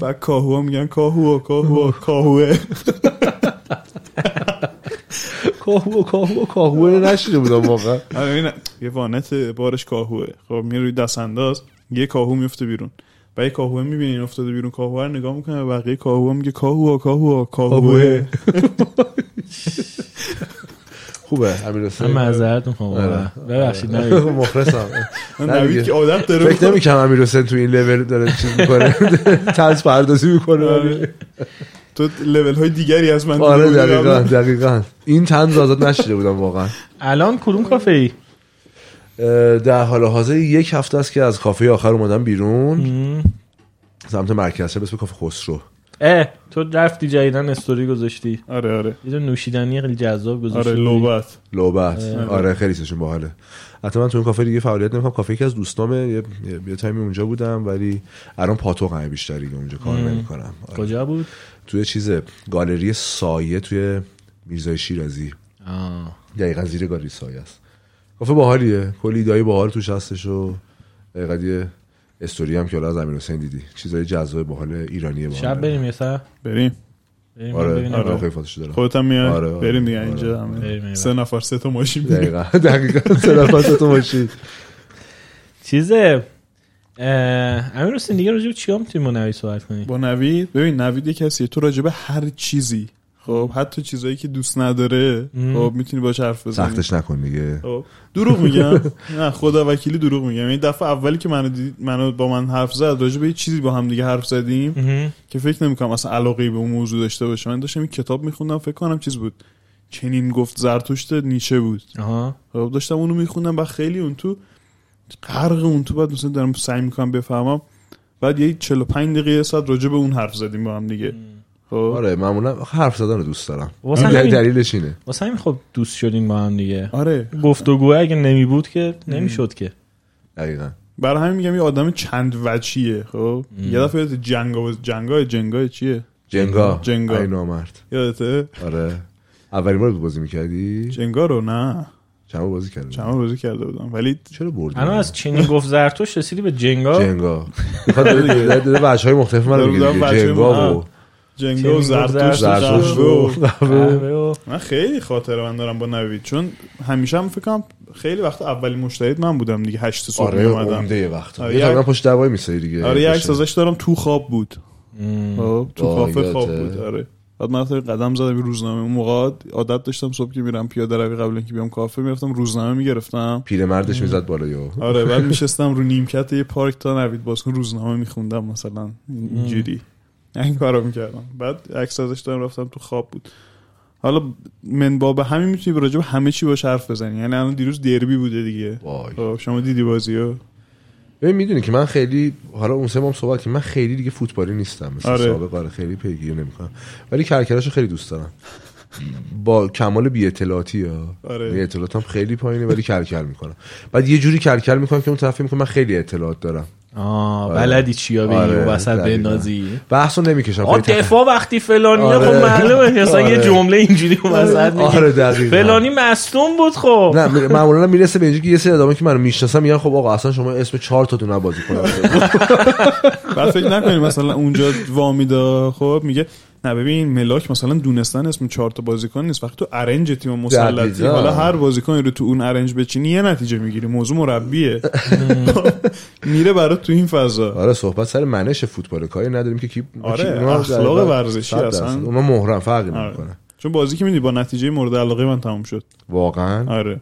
بعد کاهو ها میگن کاهو کاهو کاهوه. کاهو کاهو کاهو نشیده بودم واقعا. آره این یه وانت بارش کاهوه. خب میره روی دست انداز یه کاهو میفته بیرون. و یه کاهوه می‌بینی این افتاده بیرون کاهوه رو نگاه می‌کنه و بقیه کاهوه میگه کاهو کاهو کاهوه. (laughs) خوبه امیر من حسین معذرت می‌خوام آره. ببخشید نوید. مخلصم. نه نوید. که عادت داره فکر نمی‌کنم امیر حسین تو این لول داره چیز می‌کنه. (laughs) تنز پردازی می‌کنه. آره. تو لول های دیگری از من آره دقیقا. دقیقا. این تنز آزاد نشیده بودم واقعا. الان کدوم کافه ای در حال حاضر یک هفته است که از کافه آخر اومدم بیرون. سمت مرکز به اسم کافه خسرو. اه تو رفتی جدیدن استوری گذاشتی. آره آره. یه نوشیدنی خیلی جذاب گذاشتی. آره لوبت. لوبت. آره خیلی سشون باحاله. حتی من تو اون کافه دیگه فعالیت نمی‌کنم. کافه یکی از دوستامه یه, تایمی اونجا بودم ولی الان پاتوقمه بیشتر دیگه اونجا کار نمی‌کنم. آره. کجا بود؟ توی چیز گالری سایه توی میرزای شیرازی. آه. دقیقا زیر گالری سایه است. کافه باحالیه کلی ایدای باحال توش هستش و دقیقا یه استوری هم که حالا از امیر حسین دیدی چیزای جذاب باحال ایرانی باحال شب بریم یه سر بریم آره. آره آره. خیلی فاتش دارم خودت هم میای آره، آره. بریم دیگه آره. اینجا. سه نفر سه تا ماشین. دقیقا دقیقا سه نفر سه تا ماشین چیزه امیر حسین دیگه راجع به چیا می‌تونیم با نوید صحبت کنیم با نوید ببین نوید یه کسیه تو راجبه هر چیزی خب حتی چیزایی که دوست نداره خب می‌تونی باش حرف بزنی. سختش نکن دیگه. خب دروغ میگم. (laughs) نه خدا وکیلی دروغ میگم. این دفعه اولی که منو دید منو با من حرف زد راجع به یه چیزی با هم دیگه حرف زدیم. که فکر نمی‌کنم اصلا علاقه به اون موضوع داشته باشه من داشتم این کتاب میخوندم فکر کنم چیز بود. چنین گفت زرتشت نیچه بود. آها. خب داشتم اونو میخوندم و خیلی اون تو غرق اون تو بعد مثلا دارم سعی می‌کنم بفهمم. بعد یه 45 دقیقه ساعت راجع به اون حرف زدیم با هم دیگه. آره معمولا حرف زدن رو دوست دارم. واسه همین- دلیلش اینه. واسه همین خب دوست شدین با هم دیگه. آره. گفتگو اگه نمی بود که نمی‌شد که. دقیقا. برای همین میگم یه آدم چند وجهیه خب؟ یه دفعه جنگا جنگا جنگا چیه؟ جنگا. جنگا. ای نامرد. یادته؟ آره. اولین بار بازی می‌کردی؟ جنگا رو نه. چند بار بازی کردی؟ چند بار بازی کرده بودم. ولی چرا بردی؟ الان از چینی گفت زرتوش رسیدی به جنگا؟ جنگا. می‌خواد (laughs) داره داره- داره وجه های مختلف من رو جنگا و جنگا و جنگا و من خیلی خاطره من دارم با نوید. چون همیشه هم فکر کنم خیلی وقت اولین مشترید من بودم دیگه هشت صبح آره یه وقت. آره، یه یک- تقریبا پشت دوای میسایی دیگه آره یه عکس بشه. ازش دارم تو خواب بود. خب تو کافه خواب. بود آره. بعد من قدم زدم به روزنامه. اون موقع عادت داشتم صبح که میرم پیاده روی قبل اینکه بیام کافه می‌رفتم روزنامه می‌گرفتم. پیرمردش می‌زد بالا یا آره بعد (laughs) میشستم رو نیمکت یه پارک تا نوید باز کن روزنامه میخوندم مثلا. اینجوری. (laughs) این کارو می‌کردم. بعد عکس ازش دارم رفتم تو خواب بود. حالا من با به همین می‌تونی راجع به همه چی باش حرف بزنی. یعنی الان دیروز دربی بوده دیگه. وای. خب شما دیدی بازیو؟ ببین می‌دونی که من خیلی حالا اون سه صحبت که من خیلی دیگه فوتبالی نیستم. مثل آره. سابق آره خیلی پیگیری نمی‌کنم. ولی کرکراشو خیلی دوست دارم. با کمال بی اطلاعاتی ها. آره. بی اطلاعاتم خیلی پایینه ولی کلکل می‌کنم. بعد یه جوری کلکل می‌کنم که اون طرف می‌کنه من خیلی اطلاعات دارم. آه آره. بلدی چیا بگی آره، و وسط دقیقاً. بنازی بحثو نمی‌کشم آ دفاع وقتی فلانی آره. خب معلومه اصلا یه آره. جمله اینجوری وسط میگی آره دقیقاً فلانی مصدوم بود خب نه معمولا می‌رسه به اینجا که یه سری آدمایی که منو می‌شناسن میگن خب آقا اصلا شما اسم چهار تا دونه بازی کنم (laughs) بعد فکر نکنی مثلا اونجا وامیدا خب میگه نه ببین ملاک مثلا دونستن اسم چهار تا بازیکن نیست. وقتی تو ارنج تیم مسلطی. حالا هر بازیکنی رو تو اون ارنج بچینی یه نتیجه می‌گیری. موضوع مربیه. (laughs) میره برات تو این فضا. آره صحبت سر منش فوتبال. کاری نداریم که کی آره، اخلاق ورزشی اصلا. اونا مهرم فرقی آره. نمی‌کنه. چون بازی که میدی با نتیجه مورد علاقه من تموم شد. واقعا؟ آره.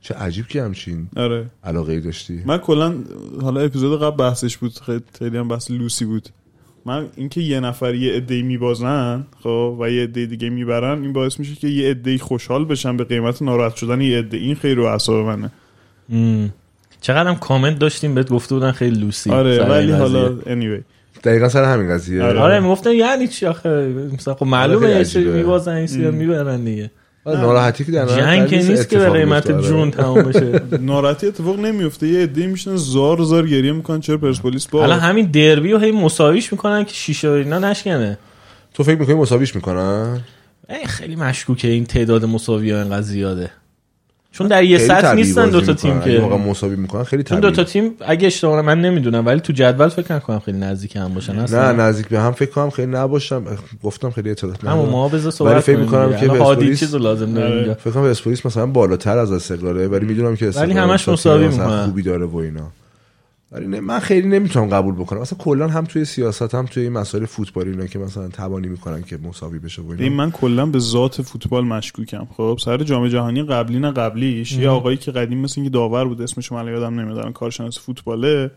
چه عجیب که همچین آره. علاقه داشتی. من کلا حالا اپیزود قبل بحثش بود خیلی هم بحث لوسی بود. من اینکه یه نفر یه عده میبازن خب و یه عده دیگه می‌برن این باعث میشه که یه عده خوشحال بشن به قیمت ناراحت شدن یه عده. این خیلی رو اعصاب منه. مم. چقدر هم کامنت داشتیم بهت گفته بودن خیلی لوسی. آره ولی حالا anyway. دقیقا سر همین قضیه. آره. آره می‌گفتن یعنی چی آخه؟ مثلا خب معلومه خیلی یه عجیبه. میبازن این سری می‌برن دیگه. آره، ناراحتی که در جنگ که نیست، که به قیمت آره. جون تمام بشه. (laughs) ناراحتی اتفاق نمیفته. یه عده میشنن زار زار گریه می‌کنن چرا پرسپولیس با حالا همین دربی و هی مساویش می‌کنن که شیشه اینا نشکنه. تو فکر می‌کنی مساویش می‌کنن؟ ای خیلی مشکوکه این تعداد مساوی ها اینقدر زیاده. چون در یه سطح طبیعی نیستن دوتا می‌کنن. تیم که واقعا مساوی می‌کنن خیلی چون طبیعی دوتا تیم اگه اشتباه من نمی‌دونم ولی تو جدول فکر نکنم خیلی نزدیک هم باشن نه اصلا نزدیک به هم فکر کنم خیلی نباشم گفتم خیلی اطلاعات ندارم. ما ولی صحبت فکر کنیم می‌کنم. که هادی چیزو لازم آره. اینجا فکر کنم اسپوریس مثلا بالاتر از استقلاله ولی می‌دونم که استقلال همش مساوی می‌کنن. خوبی داره و اینا نه من خیلی نمی‌تونم قبول بکنم. اصلا کلا هم توی سیاست هم توی این مسائل فوتبالی اینا که مثلا توانی می‌کنن که مساوی بشه و این من کلا به ذات فوتبال مشکوکم. خب سر جام جهانی قبلی نه قبلیش. یه آقایی که قدیم مثل اینکه داور بود اسمش من یادم نمیاد کارشناس فوتباله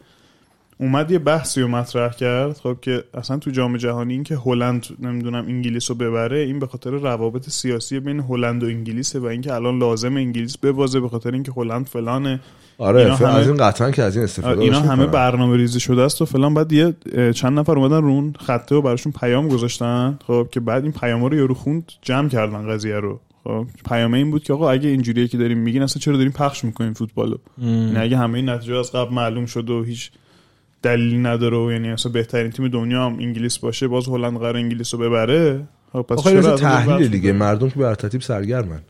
اومد یه بحثی رو مطرح کرد خب که اصلا تو جام جهانی این که هلند نمی‌دونم انگلیس رو ببره این به خاطر روابط سیاسی بین هلند و انگلیسه و اینکه الان لازم انگلیس ببازه به خاطر اینکه هلند فلانه. آره اینا فعلا همه- از این قطعا که از این استفاده اینا داشت همه می‌کنن. برنامه ریزی شده است و فلان. بعد یه چند نفر اومدن رون خطه و براشون پیام گذاشتن خب که بعد این پیام رو یارو خوند جمع کردن قضیه رو. خب پیامه این بود که آقا اگه اینجوریه که داریم میگین اصلا چرا داریم پخش می‌کنیم فوتبالو؟ یعنی اگه همه این نتیجه از قبل معلوم شده و هیچ دلیلی نداره و یعنی اصلا بهترین تیم دنیا هم انگلیس باشه باز هلند قرار انگلیس رو ببره. خب پس آخه چرا این تحلیل دیگه؟ مردم که بر ترتیب سرگرمن.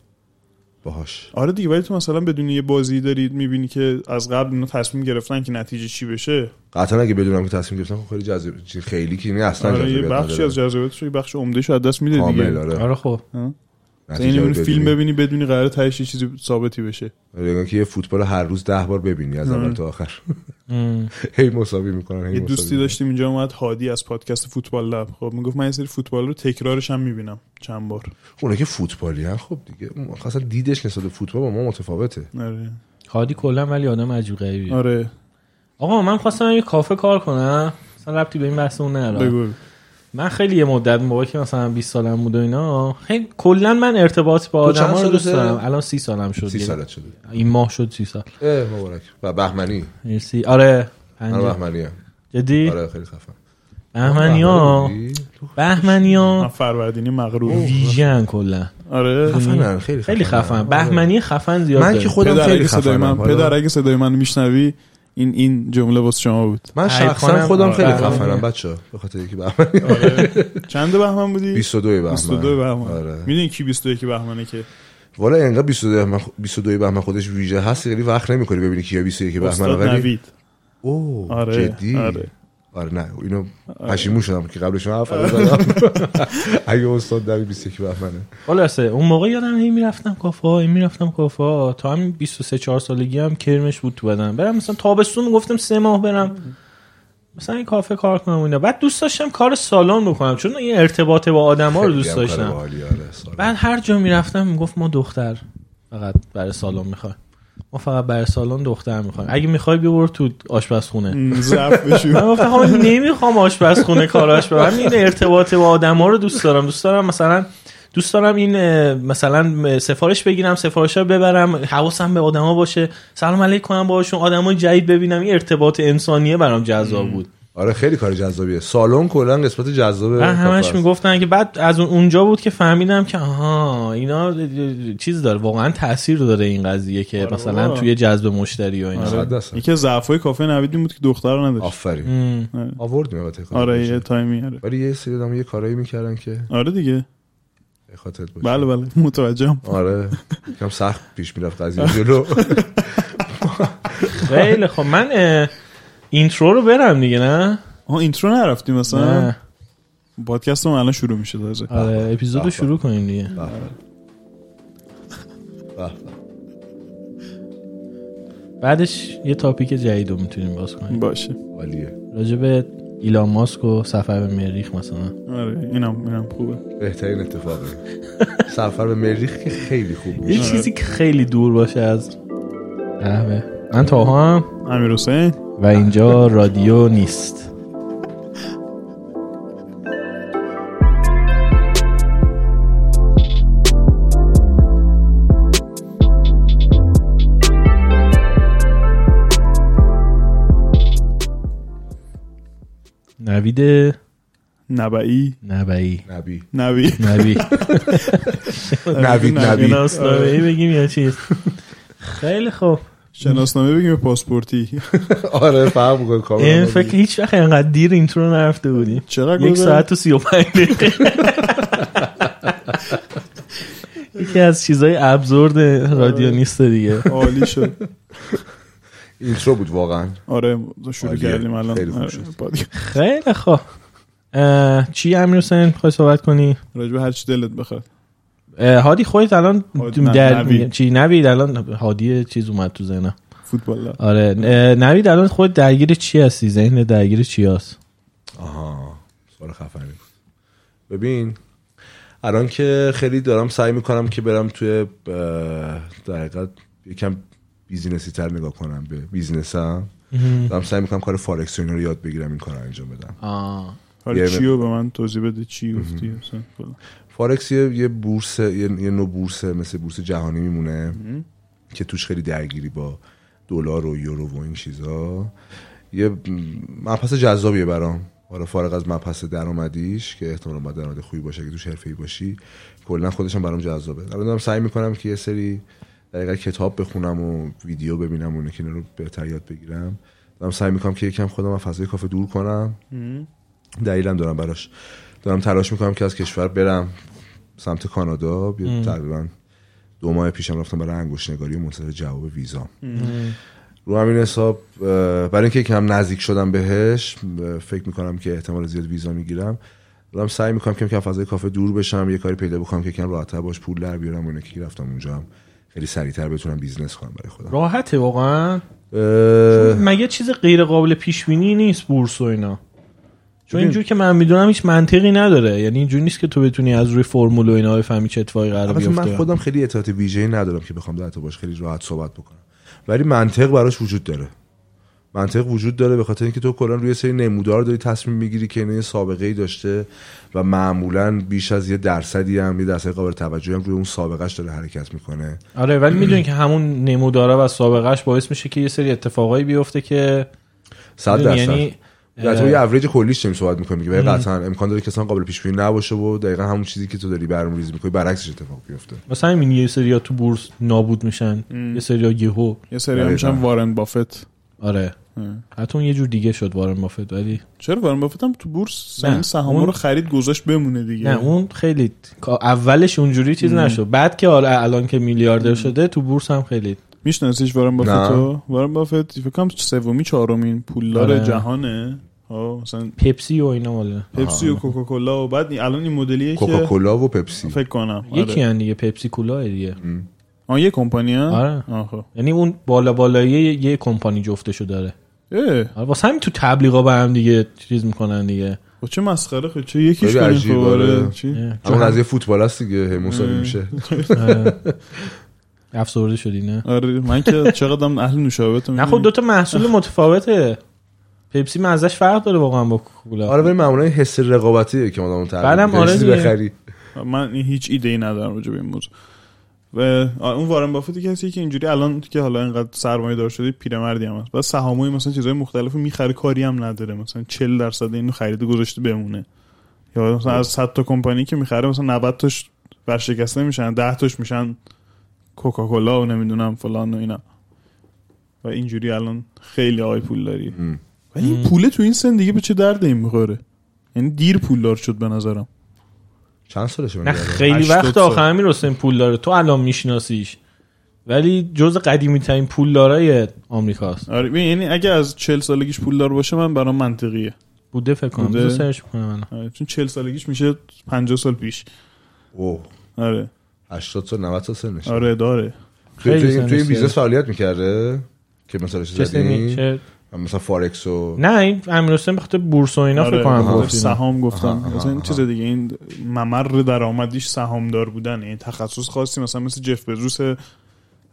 باهاش. آره دیگه ولی تو مثلا بدون یه بازی دارید می‌بینی که از قبل اینا تصمیم گرفتن که نتیجه چی بشه؟ قطعا اگه بدونم که تصمیم گرفتم خب خیلی جذاب چیز خیلی که نه اصلا آره یه جذابیت بخشی. از جذابیتش یه بخش عمدهش از دست میده دیگه. آره. آره خب. نتیجه یعنی فیلم. ببینی بدونی قرار تهش چیزی ثابتی بشه. آره، انگار که یه فوتبال هر روز ده بار ببینی از اول تا آخر. (laughs) هی مساوی می‌کنن هی یه دوستی. داشتیم اینجا اومد هادی از پادکست فوتبال لب. خب می‌گفت من یه سری فوتبال رو تکرارش هم می‌بینم چند بار. اونا که فوتبالی هن خب دیگه اصلا دیدش نسبت به فوتبال با ما متفاوته. آره. هادی کلا ولی آدم عجیب غریبیه. آره. آقا من خواستم یه کافه کار کنم. مثلا ربطی به این بحث اون نداره من خیلی یه مدت موقعی که مثلا 20 سالم بود و اینا خیلی کلا من ارتباط با آدما رو دوست؟ دارم الان 30 سالم شد سی دیگه. سالت شده این ماه شد 30 سال اه مبارک و بهمنی مرسی آره من. بهمنی هم. جدی آره خیلی خفن بهمنیا بودی؟ تو بهمنیا من فروردینی مغرور ویژن کلا آره خفنن خیلی خیلی خفنن. خفن آره. بهمنی خفن زیاد من. که خودم پدر خیلی خفنم من پدر اگه صدای من میشنوی این این جمله واسه شما بود. من شخصا. خودم خیلی آره. خفنم بچه به خاطر اینکه بهمنی چند بهمن بودی؟ 22 بهمن 22 بهمن. آره. می‌دونی کی 21 بهمنه که؟ والا انقدر 22 بهمن 22 بهمن خودش ویژه هست خیلی وقت نمی‌کنی ببینی کیا 21 بهمن استاد ولی نوید. اوه آره جدی؟ آره. آره نه اینو پشیمون شدم که قبلش من حرف زدم (laughs) اگه استاد در 21 بهمنه خلاصه اون موقع یادم هی می‌رفتم کافه ها می‌رفتم کافه. ها تا همین 23 4 سالگی هم کرمش بود تو بدن. برم مثلا تابستون گفتم سه ماه برم. مثلا این کافه کار کنم اینا. بعد دوست داشتم کار سالن بکنم. چون این ارتباط با آدما رو دوست هم داشتم. آره،. بعد هر جا می‌رفتم می‌گفت ما دختر. فقط برای سالن می‌خوایم ما فقط برای سالن دختر می‌خوایم. اگه می‌خوای بیور تو آشپزخونه. ضعف بشو من گفتم نمی‌خوام آشپزخونه کاراش برم این ارتباط با آدما رو دوست دارم. دوست دارم مثلا دوست دارم این مثلا سفارش بگیرم سفارش رو ببرم حواسم به آدما باشه سلام علیک کنم باهاشون آدمای جدید ببینم. این ارتباط انسانیه برام جذاب بود. آره خیلی کار جذابیه. سالن کلا قسمت جذاب من همش. می‌گفتن که بعد از اون اونجا بود که فهمیدم که آها اینا چیز داره واقعا تاثیر داره این قضیه که آره مثلا بابا. توی جذب مشتری و اینا. درصد. یکی از ضعفای کافه نوید بود که دختر رو نداشت. آفرین. آوردیم البته. کار آره. یه تایمی آره. ولی یه سری آدم یه کارایی می‌کردن که آره دیگه. خاطرت باشه. بله بله. متوجهم. آره. کم سخت پیش می‌رفت قضیه (laughs) جلو. خیلی خب من اه، intro رو برم دیگه نه؟ آها intro نرفتی مثلا نه. پادکست الان شروع میشه تازه. آره اپیزود رو شروع کنیم دیگه. به. بعدش یه تاپیک جدید رو می‌تونیم باز کنیم. باشه. عالیه. راجع به ایلان ماسک و سفر به مریخ مثلا. آره اینم اینم خوبه. بهترین اتفاقه. سفر به مریخ که خیلی خوب یه چیزی که خیلی دور باشه از قهوه. من تاها هم امیر حسین. و اینجا رادیو نیست. نوید نبعی. نبعی. نبی. نبی. نبی. (laughs) نوید نبی. شناسنامه بگیم یا چیز خیلی خوب. شناسنامه بگیم پاسپورتی. (laughs) آره فهم این کاملا فکر هیچ وقت اینقدر دیر intro نرفته بودیم چقدر یک؟ ساعت و سی و پنج دقیقه. (laughs) یکی از چیزای ابزورد رادیو نیست دیگه. عالی شد. (laughs) intro بود واقعا. آره شروع. کردیم الان. خیلی خوب آره، چی امیر حسین خواهی صحبت کنی؟ راجع به هر چی دلت بخواد. هادی خودت الان در نوید. چی نوید الان هادی چیز اومد تو ذهنم. فوتبال. آره نوید الان خود درگیر چی هستی؟ ذهن درگیر چی هست؟ آها سوال خفنی. بود ببین الان که خیلی دارم سعی می‌کنم که برم توی در حقیقت یکم بیزینسی تر نگاه کنم به بیزینسم. دارم سعی می‌کنم کار فارکس و اینا رو یاد بگیرم این کار رو انجام بدم. آه. حالا یه- چی رو به من توضیح بده؟ چی گفتی. فارکس یه, یه بورس یه, یه نوع بورس مثل بورس جهانی میمونه که توش خیلی درگیری با دلار و یورو و این چیزا. یه م، مبحث جذابیه برام. حالا فارغ از مبحث درآمدیش که احتمالاً باید درآمد خوبی باشه که توش حرفه‌ای باشی. کلا خودش هم برام جذابه. الان دارم سعی می‌کنم که یه سری دقیقا کتاب بخونم و ویدیو ببینم و که رو بهتر یاد بگیرم. دارم سعی می‌کنم که یکم خودم از فضای کافه دور کنم. دلیلم دارم براش. دارم تلاش می‌کنم که از کشور برم سمت کانادا. بیا تقریبا دو ماه پیشم رفتم برای انگوش نگاری و منتظر جواب ویزا. رو همین حساب برای اینکه کم نزدیک شدم بهش فکر می‌کنم که احتمال زیاد ویزا می‌گیرم. دارم سعی می‌کنم که کم فضای کافه دور بشم یه کاری پیدا بکنم که کم راحت‌تر باش پول در بیارم اینه که رفتم اونجا هم خیلی سریعتر بتونم بیزنس کنم برای خودم. راحته واقعا؟ اه، مگه چیز غیر قابل پیش بینی نیست بورس و اینا؟ چون. اینجور که من می‌دونم هیچ منطقی نداره. یعنی اینجور نیست که تو بتونی از روی فرمول و اینا بفهمی چه اتفاقی قرار البته من بیفته. خودم خیلی اطلاعات ویژه‌ای ندارم که بخوام در باش خیلی راحت صحبت بکنم. ولی منطق براش وجود داره. منطق وجود داره به خاطر اینکه تو کلا روی سری نمودار داری تصمیم می‌گیری که اینا یه سابقه ای داشته و معمولا بیش از یه درصدی هم یه درصد قابل توجهی هم روی اون سابقهش داره حرکت می‌کنه. آره ولی می‌دونی که همون نموداره و سابقهش باعث میشه که یه سری اتفاقایی بیفته که 100 می‌دونی درصد. یعنی در تو یه اوریج کلیش داریم صحبت می‌کنیم که قطعا امکان داره اصلا قابل پیش بینی نباشه و دقیقا همون چیزی که تو داری برنامه‌ریزی می‌کنی برعکسش اتفاق بیفته مثلا همین یه سری تو بورس نابود میشن یه سری یهو. یه سری هم دقیقاً. میشن وارن بافت. آره. حتی اون یه جور دیگه شد وارن بافت ولی چرا وارن بافت؟ هم تو بورس این سهام اون- رو خرید گذاشت بمونه دیگه. نه اون خیلی اولش اونجوری چیز نشد. بعد که آره الان که میلیاردر شده تو بورس هم خیلی میشناسیش وارن بافت وارن بافت فکر کنم سومی چهارمین پولدار آره. جهانه. ها مثلا پپسی و اینا ماله پپسی و کوکاکولا و بعد این- الان این مدلیه که کوکاکولا و پپسی. فکر کنم. یکی آره. دیگه پپسی کولا دیگه. آن یه کمپانی ها آره. خب. یعنی اون بالا بالایی یه, یه کمپانی جفتشو داره. آره واسه همین تو تبلیغا به هم دیگه چیز می‌کنن دیگه. خب چه مسخره خب؟ چه یکیش کنیم خب؟ آره. آره. چی؟ همون قضیه فوتبال است دیگه هی مساوی میشه. آره. (laughs) افسرده شدی نه؟ آره. من که چقدرم اهل نوشابه نه خب دوتا محصول متفاوته. پپسی مزش فرق داره واقعا با کوکاکولا آره ولی معمولا این حس رقابتیه که آدمو ترغیب بعدم. آره. بخری. من هیچ ایده ای ندارم راجع به این موضوع. و اون وارن بافت کسی که اینجوری الان که حالا اینقدر سرمایه دار شده پیرمردی هم هست. بعد سهامای مثلا چیزای مختلف می‌خره کاری هم نداره. مثلا 40 درصد اینو خریده گذاشته بمونه. یا مثلا از 100 تا کمپانی که می‌خره مثلا 90 تاش ورشکسته میشن 10 تاش میشن کوکاکولا و نمی‌دونم فلان و اینا. و اینجوری الان خیلی آی پول داری. ولی این پوله تو این سن دیگه به چه درد این می‌خوره یعنی دیر پولدار شد به نظرم. چند سالشه نه خیلی وقت. آخه همین حسین پول داره. تو الان میشناسیش. ولی جز قدیمی ترین پول دارای آمریکاست. آره یعنی اگه از 40 سالگیش پولدار باشه من برام منطقیه. بوده فکر کنم. بوده؟ می‌کنم الان آره، چون 40 سالگیش میشه 50 سال پیش. اوه. آره. 80 سال 90 سال سنش آره داره. خیلی تو این, بیزنس. فعالیت می‌کرده؟ که مثلا چه- مثلا فارکس و نه این امیر حسین به خاطر بورس و اینا آره فکر کنم. گفت اینا. سهام گفتم. مثلا این. چیز دیگه این ممر درآمدیش سهامدار بودن. این تخصص خاصی مثلا مثل جف بزوس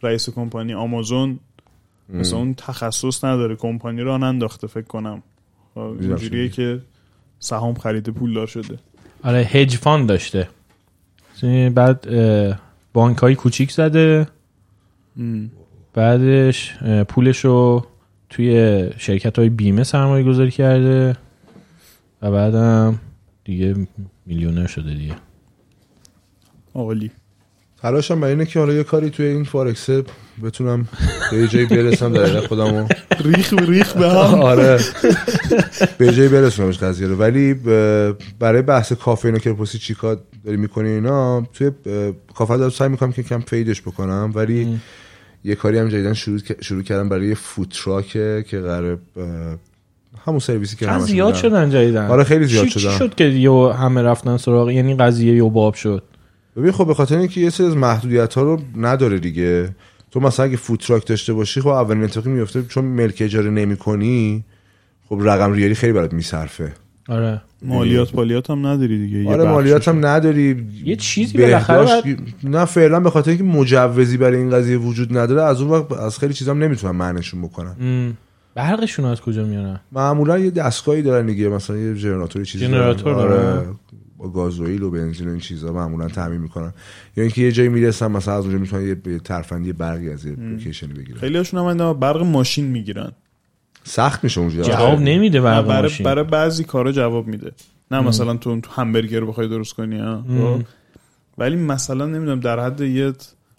رئیس کمپانی آمازون. مثلا اون تخصص نداره. کمپانی را ننداخته فکر کنم. خب، اینجوریه که سهام خریده پولدار شده. آره هج فاند داشته. بعد بانک های کوچیک زده. ام. بعدش اه، پولشو توی شرکت های بیمه سرمایه گذاری کرده و بعدم دیگه میلیونر شده دیگه. عالی. تلاشم برای اینه که حالا یه کاری توی این فارکس بتونم به یه جایی برسم در خودمو (laughs) ریخ ریخ به هم. (laughs) آره. به جایی برسونمش قضیه رو. ولی برای بحث کافه اینا که پرسی چی کار داری می‌کنی اینا توی کافه دارم سعی می‌کنم که کم fade ش بکنم ولی یه کاری هم جدیدن شروع شروع کردم برای food truck ه که قراره اه، همون سرویسی که همش زیاد. شدن جدیدن آره، خیلی زیاد چی شدن. شد که یه همه رفتن سراغ؟ یعنی قضیه یه باب شد. ببین خب به خاطر اینکه یه سری از محدودیت ها رو نداره دیگه. تو مثلا اگه فوتراک داشته باشی خب اولین اتفاقی میفته چون ملک اجاره نمی کنی خب رقم ریالی خیلی برات میصرفه. آره. مالیات مالیات هم نداری دیگه. آره. مالیات هم نداری. یه چیزی بالاخره نه فعلا به خاطر اینکه مجوزی برای این قضیه وجود نداره از اون وقت از خیلی چیزا هم نمی‌تونن معنیشون بکنن. م. برقشون از کجا میارن؟ معمولا یه دستگاهی دارن دیگه مثلا یه ژنراتوری چیزی دارن. ژنراتور آره. دارن؟ با گازوئیل و بنزین و این چیزا معمولا تعمین می‌کنن. یا اینکه یه جایی می‌رسن مثلا از اونجا می‌تونن یه ترفندی برقی از یه لوکیشنی بگیرن. خیلی هاشون هم برق ماشین می‌گیرن. سخت میشه اونجا جواب نمیده برق برای ماشین برای بعضی کارا جواب میده. نه مثلا تو تو همبرگر بخوای درست کنی ها. خب؟ ولی مثلا نمی‌دونم در حد یه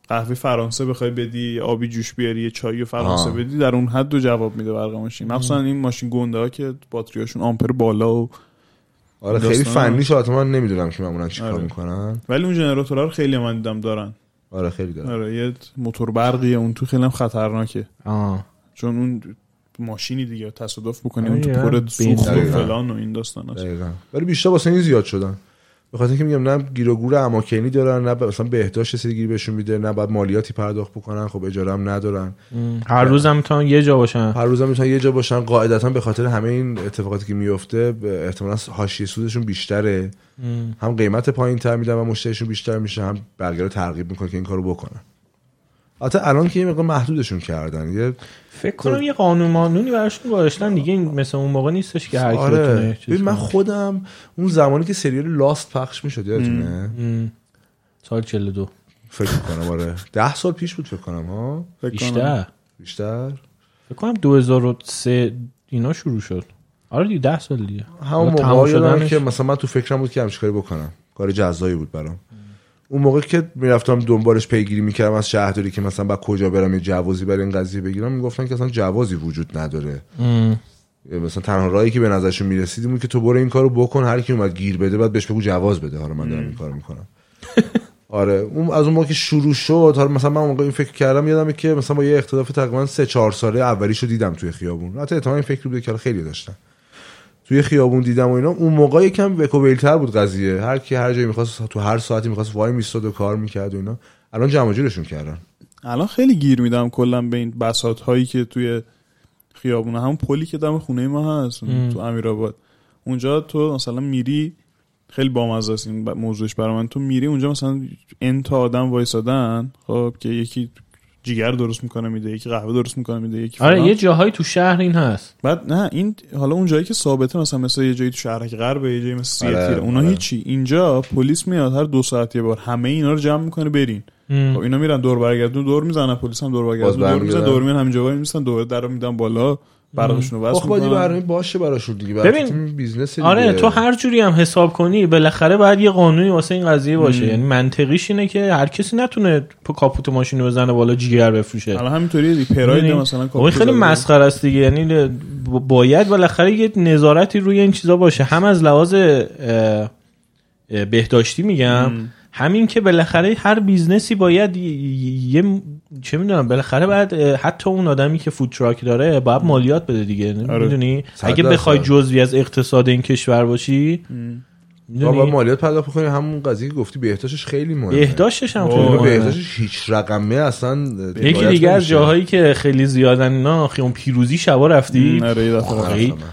قهوه فرانسه بخوای بدی آبی جوش بیاری یه چای فرانسه آه. بدی در اون حد دو جواب میده برق ماشین. مخصوصا این ماشین گنده ها که باتریاشون آمپر بالا و آره خیلی فنی شاید من نمی‌دونم که معمولا چیکار آره. می‌کنن. ولی اون ژنراتورها رو خیلی من دیدم دارن. آره خیلی دارن. آره یه موتور برقیه اون تو خیلی هم خطرناکه. آه. چون اون ماشینی دیگه تصادف بکنی آره، اون تو یه پر. سوخت و. فلان و این داستان هست ولی بیشتر واسه این زیاد شدن. به خاطر اینکه میگم نه گیر و گور اماکنی دارن نه مثلا بهداشت سری گیر بهشون میده نه بعد مالیاتی پرداخت بکنن خب اجاره هم ندارن. م. هر روز هم می‌تونن یه جا باشن. هر روز هم می‌تونن یه جا باشن. قاعدتا به خاطر همه این اتفاقاتی که میفته به احتمالاً حاشیه سودشون بیشتره. هم قیمت پایین تر میدن و مشتریشون بیشتر میشه. هم بقیه رو ترغیب می‌کنه که این کارو بکنن. حتی الان که یه مقدار محدودشون کردن. یه فکر کنم یه قانون مانونی براشون گذاشتن. دیگه مثل اون موقع نیستش که هر آره. من. خودم اون زمانی که سریال لاست پخش می‌شد یادتونه. سال 42 فکر کنم آره. ده سال پیش بود فکر کنم ها؟ فکر کنم. بیشتر. بیشتر. فکر کنم 2003 اینا شروع شد. آره دیگه 10 سال دیگه. همون موقع که مثلا من تو فکرم بود که همچین کاری بکنم. کار جزایی بود برام. اون موقع که می‌رفتم دنبالش پیگیری می‌کردم از شهرداری که مثلا با کجا برم یه جوازی برای این قضیه بگیرم می‌گفتن که اصلا جوازی وجود نداره. م. مثلا تنها راهی که به نظرشون می‌رسید که تو برو این کارو بکن هر کی اومد گیر بده بعد بهش بگو جواز بده. حالا من دارم این کارو می‌کنم. (laughs) آره اون از اون موقع که شروع شد حالا مثلا من اون موقع این فکر کردم یادمه که مثلا با یه اختلاف تقریبا سه چهار ساله اولیشو دیدم توی خیابون. حتی احتمال این فکر بوده که خیلی داشتن. توی خیابون دیدم و اینا اون موقع یکم وکوبیلتر بود قضیه. هر کی هر جایی می‌خواست تو هر ساعتی می‌خواست وای میستاد و کار می‌کرد و اینا. الان جمع جورشون کردن. الان خیلی گیر میدم کلا به این بساط هایی که توی خیابونه همون پلی که دم خونه ما هست اون تو امیرآباد. اونجا تو مثلا میری خیلی بامزه است این موضوعش برای من. تو میری اونجا مثلا ان تا آدم وایسادن خب که یکی جیگر درست می‌کنه میده یکی قهوه درست می‌کنه میده یکی آره. یه جاهایی تو شهر این هست بعد نه این حالا اون جایی که ثابته مثلا مثل یه جایی تو شهرک غرب یه جایی مثل آره، سیاتیل اونا آره. هیچی اینجا پلیس میاد هر دو ساعت یه بار همه اینا رو جمع می‌کنه برین خب اینا میرن دور برگردون دور می‌زنن پلیس هم دور برگردون دور. می‌زنن دور میان همینجا وای میستن دور درو میدن بالا برقشون رو خب برنامه باشه براشون دیگه ببین، ببین بیزنس دیگه. آره تو هر جوری هم حساب کنی بالاخره باید یه قانونی واسه این قضیه باشه یعنی منطقیش اینه که هر کسی نتونه پا کاپوت ماشین رو بزنه بالا جیگر بفروشه الان همینطوریه در پراید می‌دونی؟ مثلا این خیلی. مسخره است دیگه یعنی باید بالاخره یه نظارتی روی این چیزا باشه هم از لحاظ بهداشتی میگم همین که بالاخره هر بیزنسی باید یه چه می‌دونم بالاخره باید حتی اون آدمی که food truck داره باید مالیات بده دیگه آره. می‌دونی؟ اگه بخوای جزوی از اقتصاد این کشور باشی با مالیات پرداخت کنی همون قضیه که گفتی بهداشتش خیلی مهمه. بهداشتش هم خیلی مهمه. بهداشتش هیچ رقمه اصلا یکی دیگه از جاهایی که خیلی زیادن اینا خیلی پیروزی شبا رفتی. آره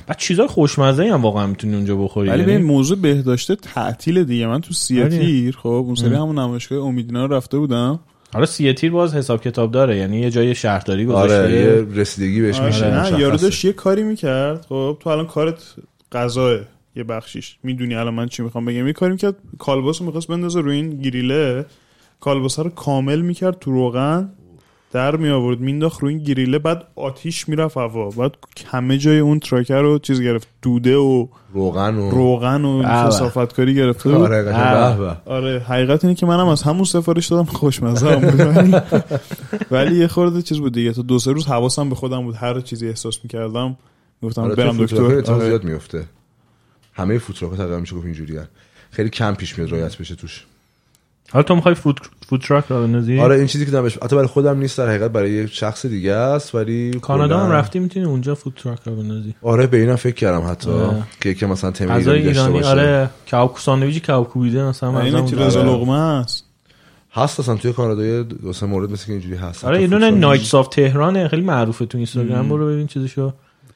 بعد چیزای خوشمزه هم واقعا می‌تونی اونجا بخوری ولی یعنی؟ به موضوع بهداشته تعطیل دیگه. من تو سیاتیر خب اون سری همون نمایشگاه امیدینا رفته بودم. حالا سیاتیر باز حساب کتاب داره یعنی یه جای شهرداری گذاشته. آره یه رسیدگی بهش میشه. نه یارو داشت یه کاری می‌کرد. خب تو الان کارت غذاه یه بخشیش. می‌دونی الان من چی می‌خوام بگم؟ یه کاری می‌کرد کالباس رو می‌خواست بندازه روی این گریله. کالباس رو کامل می‌کرد تو روغن. در می آورد مینداخت روی این گریله بعد آتیش می‌رفت هوا. بعد همه جای اون truck رو چیز گرفت. دوده و روغن و روغن و کثافت کاری گرفته آره آره حقیقت اینه که منم از همون سفارش دادم. خوشمزه بود. ولی ولی یه خورده چیز بود دیگه. تا دو سه روز حواسم به خودم بود. هر چیزی احساس می‌کردم. گفتم آره برم دکتر. آره. زیاد میفته همه food truck تقریبا میشه گفت اینجوریه. خیلی کم پیش میاد رعایت بشه توش. حالا تو می‌خوای food food truck رو بندازی؟ آره این چیزی که دارم حتی برای خودم نیست در حقیقت برای یه شخص دیگه است ولی کانادا هم رفتی می‌تونی اونجا food truck رو بندازی. آره به اینم فکر کردم حتی آره. که که مثلا تم ایرانی, ایرانی باشه. آره کاوکو ساندویچ کوبیده مثلا این که رضا لقمه است. هست اصلا توی کانادا یه دو سه مورد مثل که اینجوری هست. آره یه دونه Nights of Tehran خیلی معروفه تو اینستاگرام برو ببین چیزشو.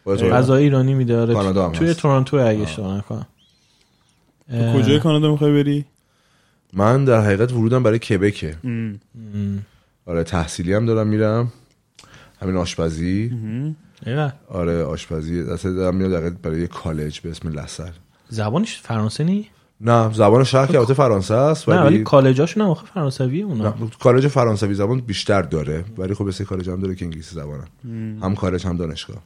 غذای ایرانی میده آره. کانادا توی تورنتو اگه اشتباه نکنم. کجای کانادا می‌خوای بری؟ من در حقیقت ورودم برای کبکه آره تحصیلی هم دارم میرم. همین آشپزی. آره آشپزی. اصلا دارم میرم برای یه کالج به اسم لسر. زبانش فرانسه نی؟ نه زبان شهر که البته فرانسه است ولی, ولی کالجاشون هم آخه فرانسویه اونا. کالج فرانسوی زبان بیشتر داره ولی خب سه کالج هم داره که انگلیسی زبانن. هم کالج هم دانشگاه.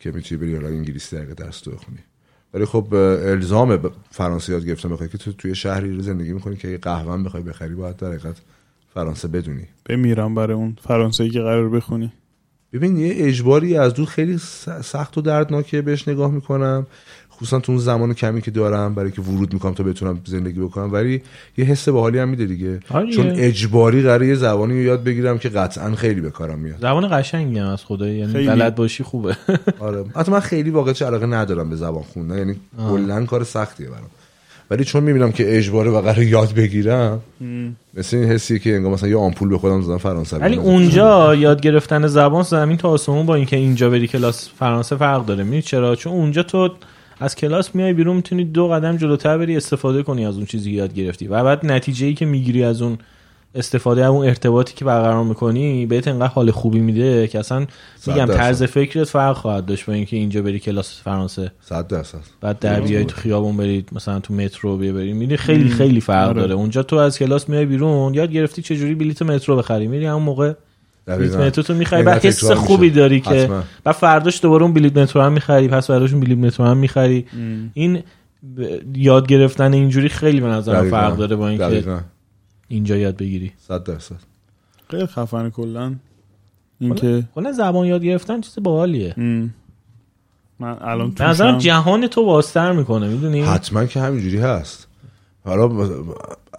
که می‌تونی بری حالا انگلیسی در درس تو بخونی. ولی خب الزام فرانسه یاد گرفتن بخوای که تو توی شهری رو زندگی می‌کنی که قهوه هم بخوای بخری باید در حقیقت فرانسه بدونی. بمیرم برای اون فرانسوی که قرار بخونی. ببین یه اجباری از دو خیلی سخت و دردناکه بهش نگاه می‌کنم. خصوصا تو اون زمان کمی که دارم برای که ورود می‌کنم تا بتونم زندگی بکنم. ولی یه حس باحالی هم میده دیگه. آره. چون اجباری قراره یه زبانی رو یاد بگیرم که قطعا خیلی به کارم میاد. زبان قشنگی هم از خدا یعنی بلد باشی خوبه. (laughs) آره. حتی من خیلی واقعا علاقه ندارم به زبان خوندن یعنی کلا کار سختیه برام. ولی چون می‌بینم که اجباره و قرار یاد بگیرم مثل این حسی که انگار مثلا یه آمپول به خودم زدم فرانسوی ولی اونجا یاد گرفتن زبان زمین تا آسمون با اینکه اینجا بری کلاس فرانسه فرق داره. می‌دونی چرا؟ چون اونجا تو از کلاس میای بیرون می‌تونی دو قدم جلوتر بری استفاده کنی از اون چیزی یاد گرفتی. و بعد نتیجه ای که می‌گیری از اون استفاده از اون ارتباطی که برقرار می‌کنی بهت انقدر حال خوبی میده که اصلا میگم طرز فکرت فرق خواهد داشت با اینکه اینجا بری کلاس فرانسه. 100 درصد. بعد در بیای تو خیابون برید مثلا تو مترو بیا برید میری خیلی خیلی فرق آره. داره. اونجا تو از کلاس میای بیرون یاد گرفتی چه جوری بلیت مترو بخری. میری همون موقع بلیت مترو تو می‌خری. بعد حس خوبی داری که بعد فرداش دوباره اون بلیت مترو هم می‌خری پس فرداش بلیت مترو هم می‌خری. این یاد گرفتن اینجوری خیلی به نظر فرق داره با اینکه اینجا یاد بگیری. 100 درصد. خیلی خفن کلا. اینکه کلا زبان یاد گرفتن چیز باحالیه. من الان تو نظرم جهان تو بازتر می‌کنه می‌دونی؟ حتما که همینجوری هست. حالا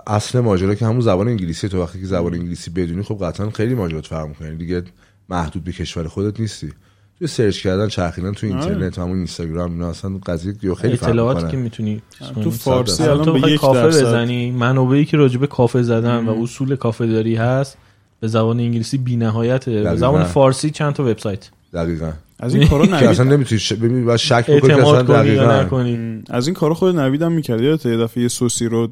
اصل ماجرا که همون زبان انگلیسی تو وقتی که زبان انگلیسی بدونی خب قطعا خیلی ماجرات فرق می‌کنه. دیگه محدود به کشور خودت نیستی. تو سرچ کردن چرخیدن تو اینترنت همون اینستاگرام اینا اصلا قضیه یا خیلی فرق اطلاعاتی که می‌تونی تو فارسی الان به یک کافه بزنی. منابعی که راجع به کافه زدن و اصول کافه داری هست به زبان انگلیسی بی‌نهایته. به زبان فارسی چند تا وبسایت؟ دقیقاً. از این کارا (laughs) نوید اصلا نمی‌تونی ش... ببینی بعد شک بکنی اصلا دقیقاً. از این کارا خود نویدم می‌کرد یادت یه دفعه یه سوسی رو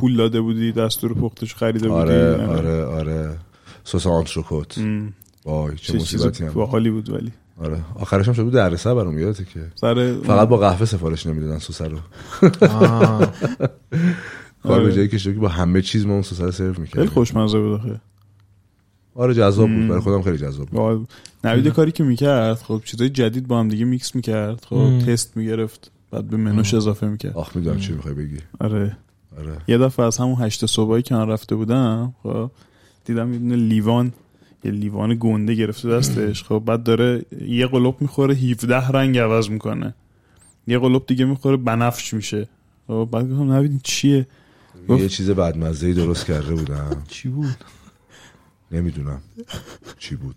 پول داده بودی دستور پختش خریده بودی؟ آره آره آره. سس آنتروکوت. وای چه مصیبتی هم. باحالی بود ولی. آره. آخرش هم شد بود دردسر برام یادته که. سر فقط با قهوه سفارش نمی‌دادن سس رو. (laughs) کار به جایی که با همه چیز ما اون سس رو سرو می‌کرد خیلی خوشمزه بود آخه. آره جذاب بود. برای خودم خیلی جذاب بود. نوید کاری که می‌کرد خب چیزای جدید با هم دیگه میکس می‌کرد خب تست می‌گرفت بعد به منوش اضافه می‌کرد. آخ می‌دونم چی می‌خوای بگی. آره. آره. یه دفعه از همون هشت صبحی که من رفته بودم خب دیدم یه لیوان یه لیوان گنده گرفته دستش. خب بعد داره یه قلوب می‌خوره 17 رنگ عوض می‌کنه. یه قلوب دیگه می‌خوره بنفش میشه. خب بعد گفتم نبید چیه؟ یه چیز بدمزه ای درست کرده بودم. چی بود؟ نمی‌دونم چی بود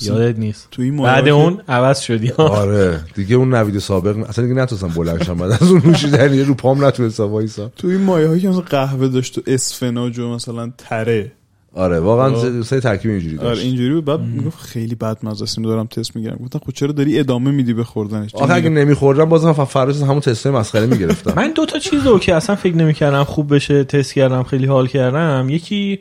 یادت نیست. تو این بعد اون عوض شدی. آره. دیگه اون نوید سابق اصلا دیگه نتونستم بلند شم. بعد از اون نوشیدنی رو پام نتونستم وایسا. تو این مایه هایی که مثلا قهوه داشت و اسفناج و مثلا تره. آره واقعا سه ترکیب اینجوری آره داشت. اینجوری بود. بعد می‌گفت خیلی بد مزه است. دارم تست می‌گیرم. گفتم خب چرا داری ادامه میدی به خوردنش؟ آخه اگه نمیخوردم بازم فراز همون تست مسخره می‌گرفتم. من دو تا چیز رو که اصلا فکر نمی‌کردم خوب بشه تست کردم خیلی حال کردم. یکی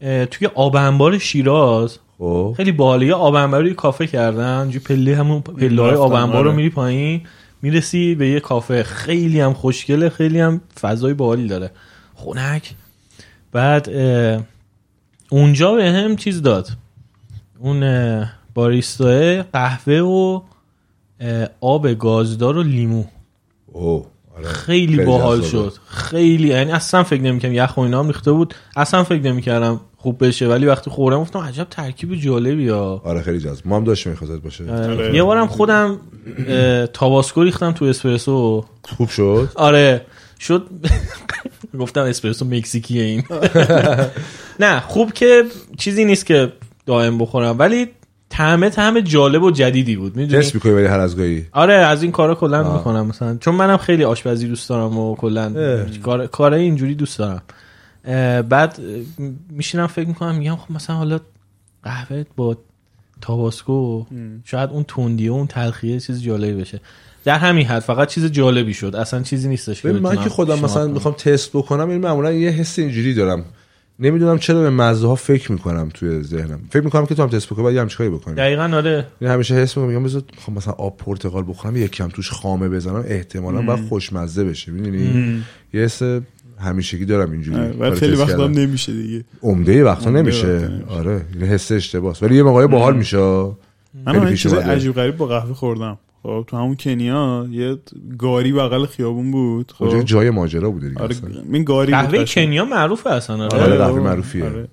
توی آب انبار شیراز. خب. خیلی باحاله. یه آب انبار یه کافه کردن. جو پله همون پله های آب انبار رو آره. میری پایین می‌رسی به یه کافه. خیلی هم خوشگله خیلی هم فضای باحالی داره. خنک. بعد اونجا به هم چیز داد. اون اه، باریستاه قهوه و آب گازدار و لیمو. اوه آره. خیلی باحال. شد. خیلی یعنی اصلا فکر نمی‌کنم یخ و اینا هم ریخته بود. اصلا فکر نمی‌کردم خوب بشه. ولی وقتی خوردم گفتم عجب ترکیب جالبی ها. آره خیلی جذاب. ما هم داشتیم می‌خواست باشه. آره. یه بارم خودم تاباسکو ریختم تو اسپرسو. خوب شد؟ آره. شد (laughs) گفتم اسپرسو مکزیکیه این. (laughs) نه خوب که چیزی نیست که دائم بخورم. ولی طعمه طعم جالب و جدیدی بود. می‌دونی؟ تست می‌کنی ولی هر از گاهی. آره از این کارا کلا. می‌کنم مثلا. چون منم خیلی آشپزی دوست دارم و کلا. کار کارهای اینجوری دوست دارم. بعد میشینم فکر می‌کنم میگم خب مثلا حالا قهوه با تاباسکو شاید اون تندیه و اون تلخیه چیز جالبی بشه. در همین حد فقط چیز جالبی شد. اصلا چیزی نیستش که من که خودم مثلا. می‌خوام تست بکنم این معمولا یه حس اینجوری دارم. نمی‌دونم چرا به مزه ها فکر می‌کنم توی ذهنم. فکر می‌کنم که تو هم تست بکنی یه همچین کاری بکنی دقیقا آره. همیشه حس می‌کنم میگم بذار خب مثلا آب پرتقال بخورم یکم توش خامه بزنم احتمالا باید خوشمزه بشه می‌دونی؟ یه حس همیشگی دارم اینجوری آره، ولی خیلی وقتا هم. نمیشه دیگه عمده وقتا نمیشه. آره این حس اشتباهه ولی یه موقعی باحال میشه من چیز. عجیب غریب با قهوه خوردم خب تو همون کنیا یه گاری بغل خیابون بود اونجا خب جای ماجرا بوده دیگه آره. این گاری بود قهوه. کنیا معروفه اصلا آره, آره، قهوه. معروفیه. آره.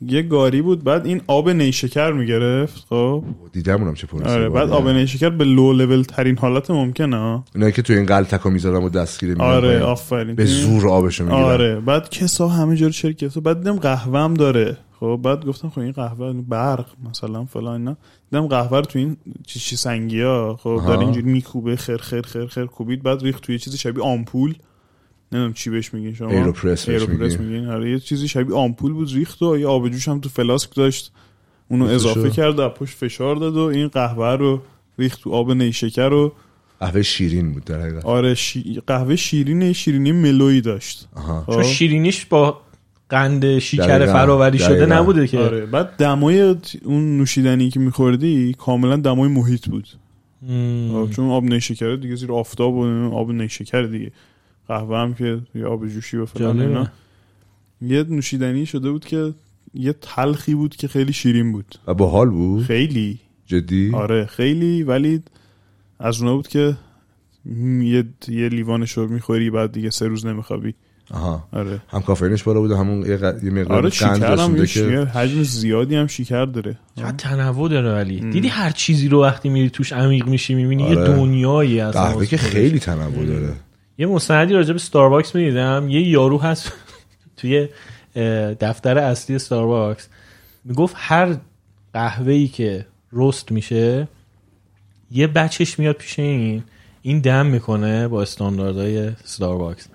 یه گاری بود بعد این آب نیشکر می‌گرفت خب؟ دیدم اونم چه پروسه آره بعد آب نیشکر به لو لول ترین حالت ممکنه اینا که تو این قلتکا می‌ذارم و دستگیره می‌کنن آره. آفرین. به زور آبشو می‌گیرن آره بعد کسا همه جا رو شرکت بعد دیدم قهوه هم داره. خب بعد گفتم خب این قهوه ترک مثلا فلان اینا. دیدم قهوه رو تو این چی چی سنگی ها خب. داره اینجوری میکوبه خیر خیر خیر خیر کوبید بعد ریخت توی چیزی شبیه آمپول. نمی‌دونم چی بهش میگین شما AeroPress AeroPress میگین. میگین آره یه چیزی شبیه آمپول بود ریخت و یه آب جوش هم تو فلاسک داشت اونو. اضافه کرد از پشت فشار داد و این قهوه رو ریخت تو آب نیشکر رو قهوه شیرین بود در حقیقت آره شی... قهوه شیرینه شیرینی ملویی داشت آها خب. چون شیرینیش با قند شکر. فراوری شده دقیقاً. نبوده که آره بعد دمای اون نوشیدنی که میخوردی کاملا دمای محیط بود. خب، چون آب نیشکره دیگه زیر آفتاب و آب نیشکر دیگه قهوه هم که یه آب جوشی و فلان. اینا. یه نوشیدنی شده بود که یه تلخی بود که خیلی شیرین بود. و باحال بود؟ خیلی. جدی؟ آره خیلی ولی از اونا بود که یه یه لیوانش رو می‌خوری بعد دیگه سه روز نمیخوابی. آها. آره. هم کافئینش بالا بود همون یه, ق... یه مقدار آره قند شکر هم یه که حجم زیادی هم شکر داره. چقدر تنوع داره ولی. دیدی هر چیزی رو وقتی میری توش عمیق میشی می‌بینی یه آره. دنیایی از قهوه که خیلی تنوع داره. یه مستندی راجع به ستارباکس می‌دیدم. یه یارو هست (laughs) توی دفتر اصلی ستارباکس می‌گفت هر قهوه ای که roast میشه یه batch ش میاد پیش این. این دم می‌کنه با استانداردهای ستارباکس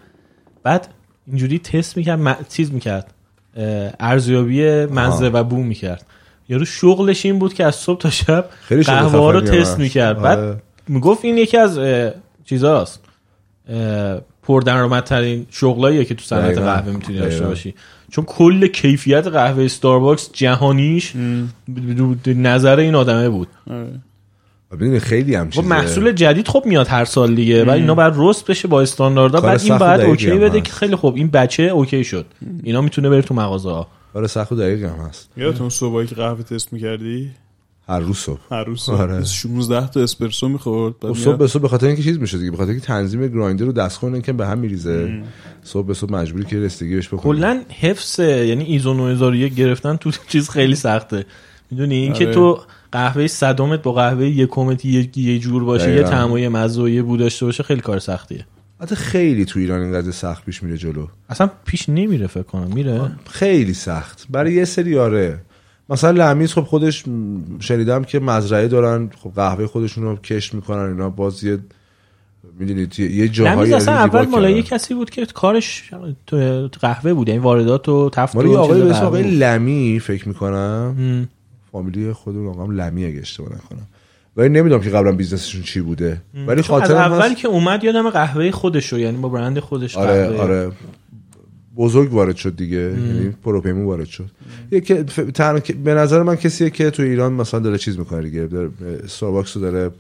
بعد اینجوری تست می‌کرد م- چیز می‌کرد ارزیابی مزه و بو می‌کرد. یارو شغلش این بود که از صبح تا شب قهوه ها رو تست. می‌کرد. آره. بعد می‌گفت این یکی از چیزاست. پردرآمدترین شغلاییه که تو صنعت. قهوه می‌تونی داشته. باشی. چون کل کیفیت قهوه ستارباکس جهانیش نظر این آدمه بود. آره. و ببینید خیلی هم خب چیزه. محصول جدید خب میاد هر سال دیگه ولی اینا باید roast بشه با استانداردها بعد این و دقیقی OK بده. که خیلی خوب این batch OK شد. اینا می‌تونه بره تو مغازه ها آره سخت و دقیق هم هست. یادتون صبحایی که قهوه تست می‌کردی؟ هر روز صبح هر روز آره. 16 تا اسپرسو می‌خورد خب صبح به صبح به خاطر اینکه چیز میشه دیگه به خاطر اینکه تنظیم گرایندر رو دستخوان که به هم میریزه. صبح به صبح مجبوری که رسیدگی بهش بکنی کلا حفظ یعنی ایزو 9001 گرفتن تو (laughs) چیز خیلی سخته. می‌دونی؟ اینکه آره. تو قهوه صدمت با قهوه یکمت یه, یه جور باشه یه دقیقاً. طعم و یه مزه و یه بو داشته باشه خیلی کار سختیه. حتی خیلی تو ایران این قضیه سخت پیش میره جلو. اصلا پیش نمیره فکر کنم. میره؟ خیلی سخت. برای یه سری آره. مثلا لمیز خب خودش شنیدم که مزرعه دارن خب قهوه خودشون رو کشت می‌کنن اینا باز یه می‌دونید یه یه جاهایی لمیز اصلا اول مال. یه کسی بود که کارش تو قهوه بود یعنی واردات و تفت مال آقای به اسم آقای. لمی فکر می‌کنم م. فامیلی خودمون آقام لمی اگه اشتباه نکنم ولی نمی‌دونم که قبلا business شون چی بوده ولی چون از اول هست که اومد یادم قهوه خودش رو یعنی با برند خودش آره قهوه آره بزرگ وارد شد دیگه یعنی پر و پیمون وارد شد. یه که ف- تنها که- به نظر من کسیه که تو ایران مثلا داره چیز می‌کنه دیگه داره استارباکس رو داره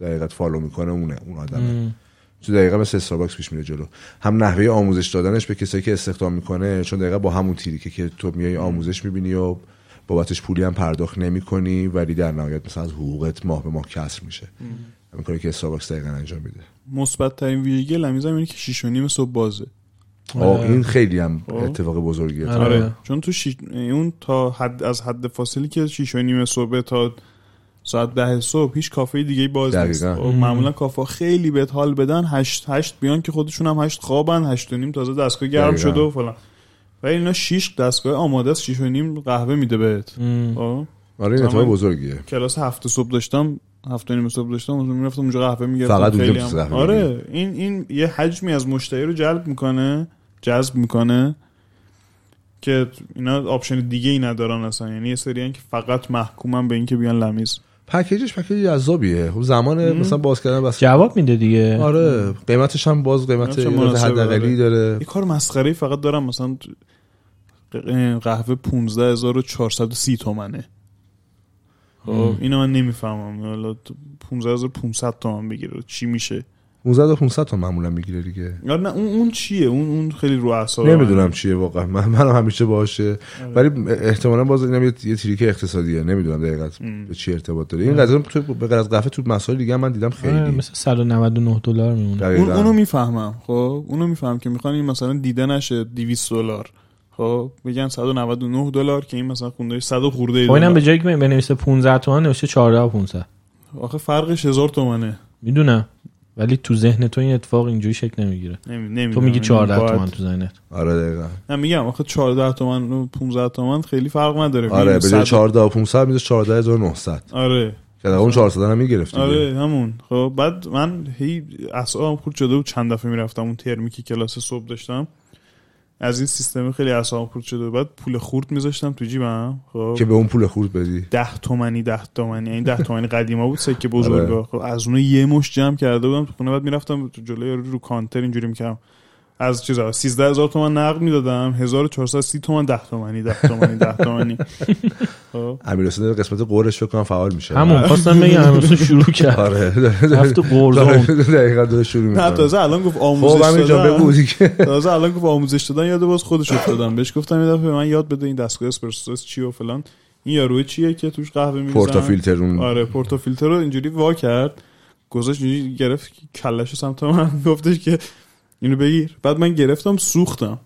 دقیقا follow می‌کنه اونه اون آدمه. تو دقیقا مثل استارباکس پیش میره جلو. هم نحوه آموزش دادنش به کسایی که استخدام می‌کنه چون دقیقا با همون تیریکه که تو میای آموزش می‌بینی و بابتش پولی هم پرداخت نمی‌کنی ولی در نهایت مثلا از حقوقت ماه به ماه کسر میشه. همین کاری که استارباکس دقیقا انجام میده. مثبت ترین ویژگی لمیز هم اینه که 6 و نیم صبح بازه. آه، این خیلی هم خب. اتفاق بزرگیه آره. آره چون تو شیش... اون تا حد از حد فاصلی که 6 و نیم صبح تا ساعت ده صبح هیچ کافه دیگه باز نیست. خب، معمولا کافه خیلی بهت حال بدن هشت هشت بیان که خودشون هم هشت خوابن هشت و نیم تازه دستگاه گرم. شده و فلان ولی اینا شیش دستگاه آماده است شیش و نیم قهوه میده بهت. خب آره این اتفاق بزرگیه کلاس هفت صبح داشتم هفت و نیم صبح داشتم اونجا می‌رفتم اونجا قهوه می‌گرفتم فقط اونجا خیلی هم... قهوه آره این این یه حجمی از مشتری رو جلب می‌کنه جذب می‌کنه که اینا option دیگه ای ندارن اصلا. یعنی یه سری که فقط محکومن به اینکه بیان لمیز. package ش package جذابیه. خب زمان مثلا باز کردن بس جواب میده دیگه. آره قیمتش هم باز قیمت حداقلی داره. یه کار مسخره فقط دارم مثلا قهوه 15430 تومنه. خب اینو من نمی‌فهمم. حالا 15500 تومن بگیره. چی میشه؟ 15 تا 500 تا معمولا می‌گیره دیگه. آره نه اون اون چیه؟ اون اون خیلی رو اعصاب نمی‌دونم چیه واقعا. من منم همیشه باشه ولی احتمالا باز اینم یه یه تریک اقتصادیه. نمی‌دونم دقیقاً به چی ارتباط داره. این قضیه تو به غیر از قهوه تو مسائل دیگه من دیدم آره، خیلی مثل 199 دلار میمونه. اون اونو می‌فهمم خب؟ اونو می‌فهمم که می‌خوان این مثلا دیده نشه 200 دلار. خب بگن 199 دلار که این مثلا خونده 100 و خورده خب اینم. به جایی که بنویسه 15 تومن نوشته 14 و 500 آخه فرقش هزار تومنه. می‌دونم. ولی تو ذهن تو این اتفاق اینجوری شکل نمی‌گیره. نمی... تو میگی این 14 باید- تومن تو ذهنت. آره دقیقاً. نه میگم آخه 14 تومن و 15 تومن خیلی فرق نداره. آره به جای صد- 14 و 500 میشه 14900 آره. که در اون 400 هم می‌گرفت دیگه. آره همون. خب بعد من هی اعصابم خورد شده بود چند دفعه می‌رفتم اون ترمی که کلاس صبح داشتم. از این سیستم خیلی اعصابم خورد شده. بعد پول خورد میذاشتم تو جیبم. خب. که به اون پول خورد بدی. ده تومنی ده تومنی. این ده تومنی قدیما بود سکه بزرگا. خب از اون یه مش جمع کرده بودم تو خونه. بعد می‌رفتم تو جلوی یارو رو کانتر اینجوری می‌کردم. از چیزا 13 هزار تومن نقد می‌دادم 1430 تومن ده تومنی ده تومنی ده تومنی. (laughs) خب. امیر حسین قسمت قورش فکر کنم فعال میشه. همون خواستم بگم امروز شروع (laughs) کرد. آره. رفت قرزون (laughs) دقیقاً داره شروع نه می‌کنه. تازه الان گفت خب آموزش جان دادن. بگو دیگه. تازه الان گفت آموزش دادن یاد باز خودش افتادم. بهش گفتم یه دفعه من یاد بده این دستگاه اسپرسو چی و فلان. این یارو چیه که توش قهوه میریزن؟ پورتا فیلتر اون. آره پورتو فیلتر رو اینجوری وا کرد. گذاشت اینجوری گرفت کلش سمت من گفتش که اینو بگیر. بعد من گرفتم سوختم.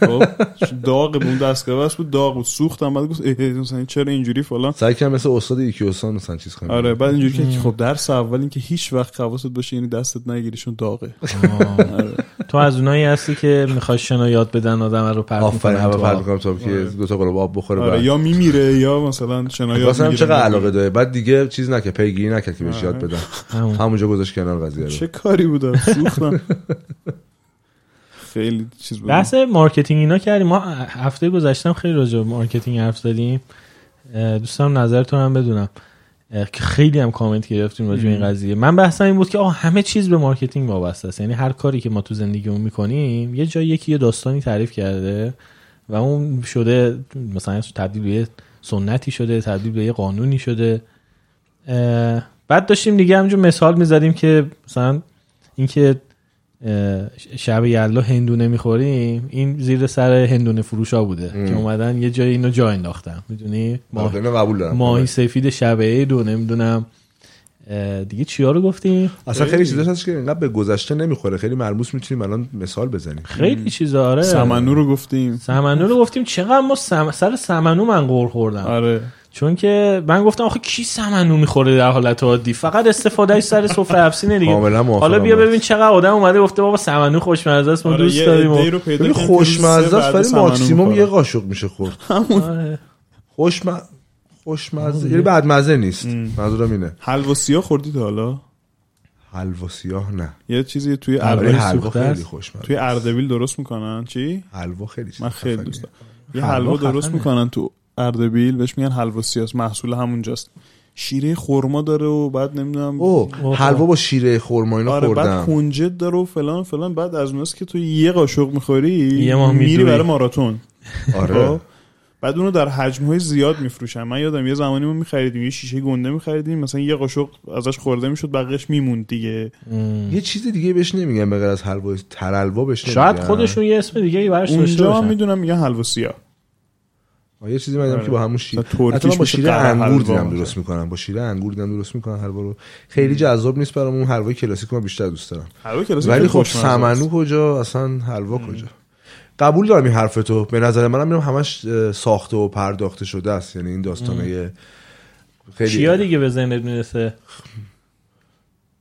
خب داغ بود اون دستگاه بس بود داغ بود. سوختم بعد گفت مثلا چرا اینجوری فلان؟ سعی کنم مثل استاد ایکیوسان مثلا چیز کنم. آره بعد اینجوری که خب درس اول این که هیچ وقت حواست باشه یعنی دستت نگیریشون داغه. آره. تو از اونایی هستی که می‌خوای شنا یاد بدن آدم رو پرت آفرین می‌کنن هوا تو پرت. می‌کنم تا که آره. دو تا قلب آب بخوره آره بعد. یا میمیره یا مثلا شنا یاد هم می‌گیره. چقدر علاقه داره؟ بعد دیگه چیز نکرد پیگیری نکرد که بهش یاد بدن. همون. همونجا گذاشت کنار قضیه چه کاری بوده سوختم. (laughs) خیلی چیز بود بحث marketing اینا کردیم. ما هفته گذشتم خیلی راجع به marketing حرف زدیم. دوستم نظرتون هم بدونم. که خیلی هم کامنت گرفتیم راجع به این قضیه. من بحثم این بود که آقا همه چیز به marketing وابسته است. یعنی هر کاری که ما تو زندگیمون می‌کنیم یه جای یکی یه داستانی تعریف کرده و اون شده مثلا تبدیل به سنتی شده تبدیل به یه قانونی شده. بعد داشتیم دیگه همینجور مثال می‌زدیم که مثلا اینکه شب یلا هندونه می‌خوریم این زیر سر هندونه فروشا بوده که اومدن یه جای اینو جا انداختن. می‌دونی؟ ماه... قبول دارم ماهی سفید شب عید و نمی‌دونم. دیگه چیا رو گفتیم؟ اصلا خیلی چیزاش هست که اینقدر به گذشته نمی‌خوره. خیلی مرموز می‌تونیم الان مثال بزنیم. خیلی چیزا آره. سمنو رو گفتیم. سمنو رو گفتیم. چقدر ما سم... سر سمنو من قور خوردم. آره. چون که من گفتم آخه کی سمنو می‌خوره در حالت عادی؟ فقط استفادهش سر سفره افسینه دیگه. حالا بیا. ببین چقدر آدم اومده گفته بابا سمنو خوشمزه است ما آره، دوست داریم و- عده‌ای رو پیدا ببین کردیم که خوشمزه است بعد ولی ماکسیموم می‌خورن. یه قاشق میشه خورد. آره. خوشم خوشمزه یعنی بدمزه نیست. منظورم اینه. حلوا سیاه خوردی تا حالا؟ حلوا سیاه نه. یه چیزی توی ولی اردبیل خیلی. خوشمزه توی اردبیل درست می‌کنن؟ چی؟ حلوا خیلی من خیلی. دوست دارم. یه حلوا درست. می‌کنن تو اردبیل بهش میگن حلوا سیاه محصول همونجاست. شیره خرما داره و بعد نمی‌دونم او اوه. حلوا با شیره خرما اینا آره بعد خوردم. کنجد داره و فلان و فلان. بعد از اوناست که تو یه قاشق می‌خوری یه ماه میری. برای ماراتون. (laughs) آره. خب؟ بعد اونو در حجم های زیاد میفروشن من یادم یه زمانی ما میخریدیم یه شیشه گنده میخریدیم. مثلا یه قاشق ازش خورده می‌شد بقیهش میموند دیگه. یه چیز دیگه بهش نمیگن به غیر از حلوا ترلوا بهش شاید نمیگن. خودشون یه اسم دیگه براش داشته اونجا می‌دونم میگن حلوا سیاه یه چیزی من آره. که با همون شیر حتی من با شیر انگور دیدم. درست می‌کنن. با شیر انگور دیدم درست می‌کنن. حلوا رو خیلی جذاب نیست برام اون حلوای کلاسیک من بیشتر دوست دارم. حلوا کلاسیک ولی خب سمنو. کجا؟ اصلا حلوا کجا؟ قبول دارم این حرف تو. به نظر منم اینم همش ساخته و پرداخته شده است. یعنی این داستانه خیلی چیا دیگه به ذهنت می‌رسه؟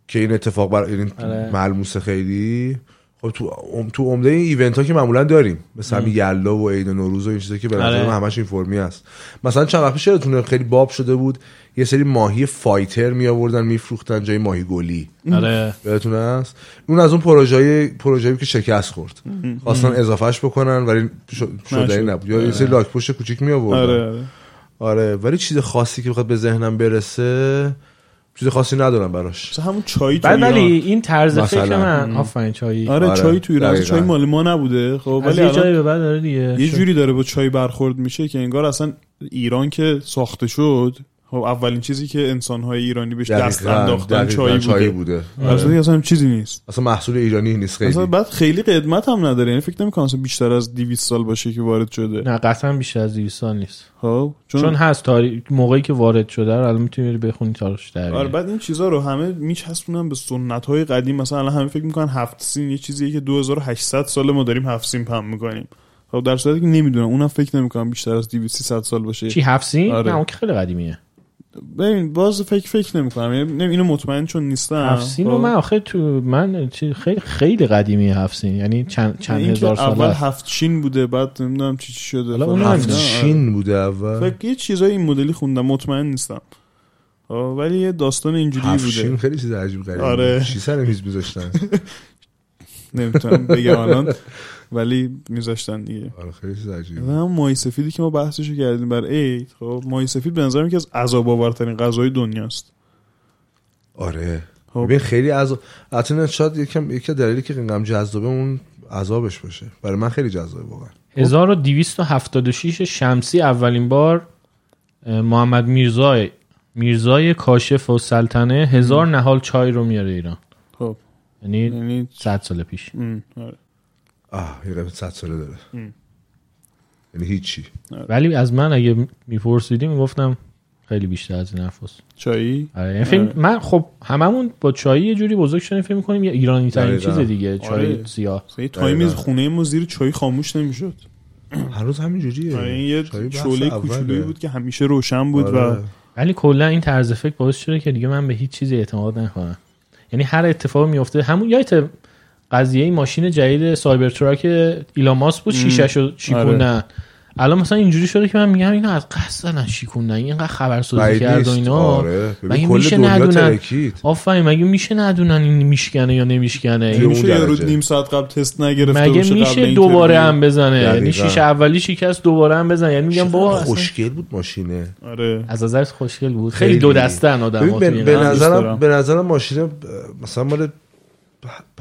که این اتفاق بر یعنی آره. ملموسه خیلی خب تو ام- تو عمده این ایونت ها که معمولا داریم. مثل همین یلا و عید نوروز و این چیزا که به نظر آره. من همش این فرمی است مثلا چند وقت پیش یادتونه خیلی باب شده بود. یه سری ماهی فایتر می آوردن میفروختن جای ماهی گلی. آره. یادتونه است اون از اون پروژه پروژه‌ای که شکست خورد. خواستن اضافهش بکنن ولی شده. نبود. یا یه سری لاک پشت کوچیک می آوردن آره آره. آره ولی چیز خاصی که بخواد به ذهنم برسه چیز خاصی ندارم براش. مثلا همون چای تو بعد ولی این طرز. فکر من آفرین چایی آره, آره، چای تو ایران. چای مال ما نبوده. خب ولی یه جایی الان به بعد داره دیگه. یه. جوری داره با چای برخورد میشه که انگار اصلا ایران که ساخته شد خب اولین چیزی که انسانهای ایرانی بهش دست انداختن چای بوده. بوده. در صورتی که اصلا چیزی نیست. اصلا محصول ایرانی نیست خیلی. اصلا بعد خیلی قدمت هم نداره. یعنی فکر نمی‌کنم اصلا بیشتر از 200 سال باشه که وارد شده. نه قطعا بیشتر از 200 سال نیست. خب چون, چون هست تاریخ موقعی که وارد شده رو الان می‌تونی بخونی تاریخش در آره بعد این چیزا رو همه میچسبونن به سنت های قدیم. مثلا الان همه فکر می‌کنن هفت سین یه چیزیه که 2800 سال ما داریم هفت سین پم می‌کنیم. خب در صورتی که نمی‌دونم. اونم فکر نمی‌کنم بیشتر از 200 300 سال باشه. چی هفت سین؟ آره. نه اون که خیلی قدیمیه. ببین باز فکر فکر نمی‌کنم. یعنی نمی- اینو مطمئن چون نیستم. هفت سین رو خب. من آخه تو من چی خیلی خیلی قدیمیه هفت سین یعنی چند چند هزار سال اول. هفت چین بوده بعد نمی‌دونم چی چی شده. حالا فلان. اونو هفت نه، شین بوده اول. فکر یه چیزای این مدلی خوندم مطمئن نیستم. خب، ولی یه داستان اینجوری هفت شین بوده خیلی چیز عجیب غریبه. آره. چی سر میز میذاشتن. (laughs) نمی‌تونم بگم الان. (laughs) ولی میذاشتن دیگه. آره خیلی عجیبه. و هم ماهی سفیدی که ما بحثشو کردیم بر عید خب ماهی سفید به نظرم یکی از عذاب آورترین غذای دنیاست. آره. خب. خیلی از البته شاید یکم یکی از دلایلی که اینقدر جذابه اون عذابش باشه. برای من خیلی جذابه واقعا. 1276 شمسی اولین بار محمد میرزای میرزای کاشف و سلطنه هزار نهال چای رو میاره ایران. خب. یعنی یعنی 100 سال پیش. ام، آره. آه یه قیمت 100 ساله داره. یعنی هیچی ولی از من اگه میپرسیدی می‌گفتم خیلی بیشتر از این حرف. چایی آره یعنی فکر- من خب هممون با چای یه جوری بزرگ شدیم فکر می‌کنیم یه ایرانی ترین. چیز دیگه چای آره. سیاه یه تایمی دقیقاً. خونه ما زیر چای خاموش نمی‌شد (clears throat) هنوز همین جوریه آره این یه چای شعله. کوچولویی بود که همیشه روشن بود آره. و ولی کلا این طرز فکر باعث شده که دیگه من به هیچ چیزی اعتماد نکنم یعنی هر اتفاقی میفته همون یادت قضیه این ماشین جدید Cybertruck ایلان ماسک بود شیشهشو شیکوندن الان مثلا اینجوری شده که من میگم اینا از قصد دارن شیکوندن اینقدر خبرسازی کرد و. اینا آره مگه میشه ندونن؟ آفرین مگه میشه ندونن این میشکنه یا نمیشکنه میشه یه رو درجه. نیم ساعت قبل تست نگرفته مگه میشه؟ دوباره هم بزنه یعنی. شیشه اولی شکست دوباره هم بزنه یعنی میگم با خوشگل بود ماشینه آره از نظر خوشگل بود خیلی خیلی. دو دسته ان آدم به, نظرم. به نظرم ماشین مثلا مال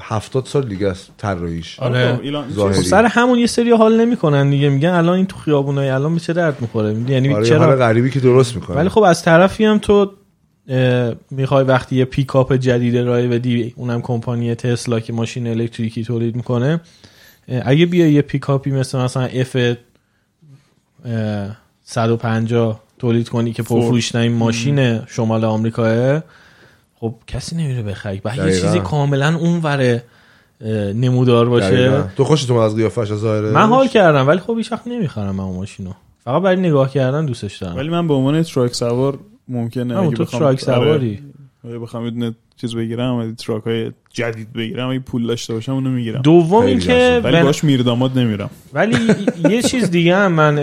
هفتاد سال دیگه است طراحیش آره. ایلان-. خب سر همون یه سری حال نمی‌کنن دیگه میگن الان این تو خیابونای الان میشه درد می‌خوره یعنی آره چرا غریبی که درست می‌کنه ولی خب از طرفی هم تو می‌خوای وقتی یه پیکاپ جدید ارائه بدی اونم کمپانی تسلا که ماشین الکتریکی تولید می‌کنه اگه بیا یه پیکاپی مثل مثلا F 150 تولید کنی که. پرفروش این ماشین شمال آمریکاه خب کسی نمیره بخری بعد یه. چیزی کاملا اونور اه، نمودار باشه. دقیقاً. تو خوشت اومد از قیافش از ظاهره؟ من حال کردم ولی خب هیچ وقت نمی‌خرم من اون ماشینو. فقط برای نگاه کردن دوستش دارم. ولی من به عنوان truck سوار ممکنه اگه تو بخوام- truck آره، سواری. اگه بخوام یه دونه چیز بگیرم از truck های جدید بگیرم اگه پول داشته باشم اونو می‌گیرم. دوم خیلی این که جذاب. ولی بن- باش میرداماد نمیرم. ولی یه چیز دیگه هم من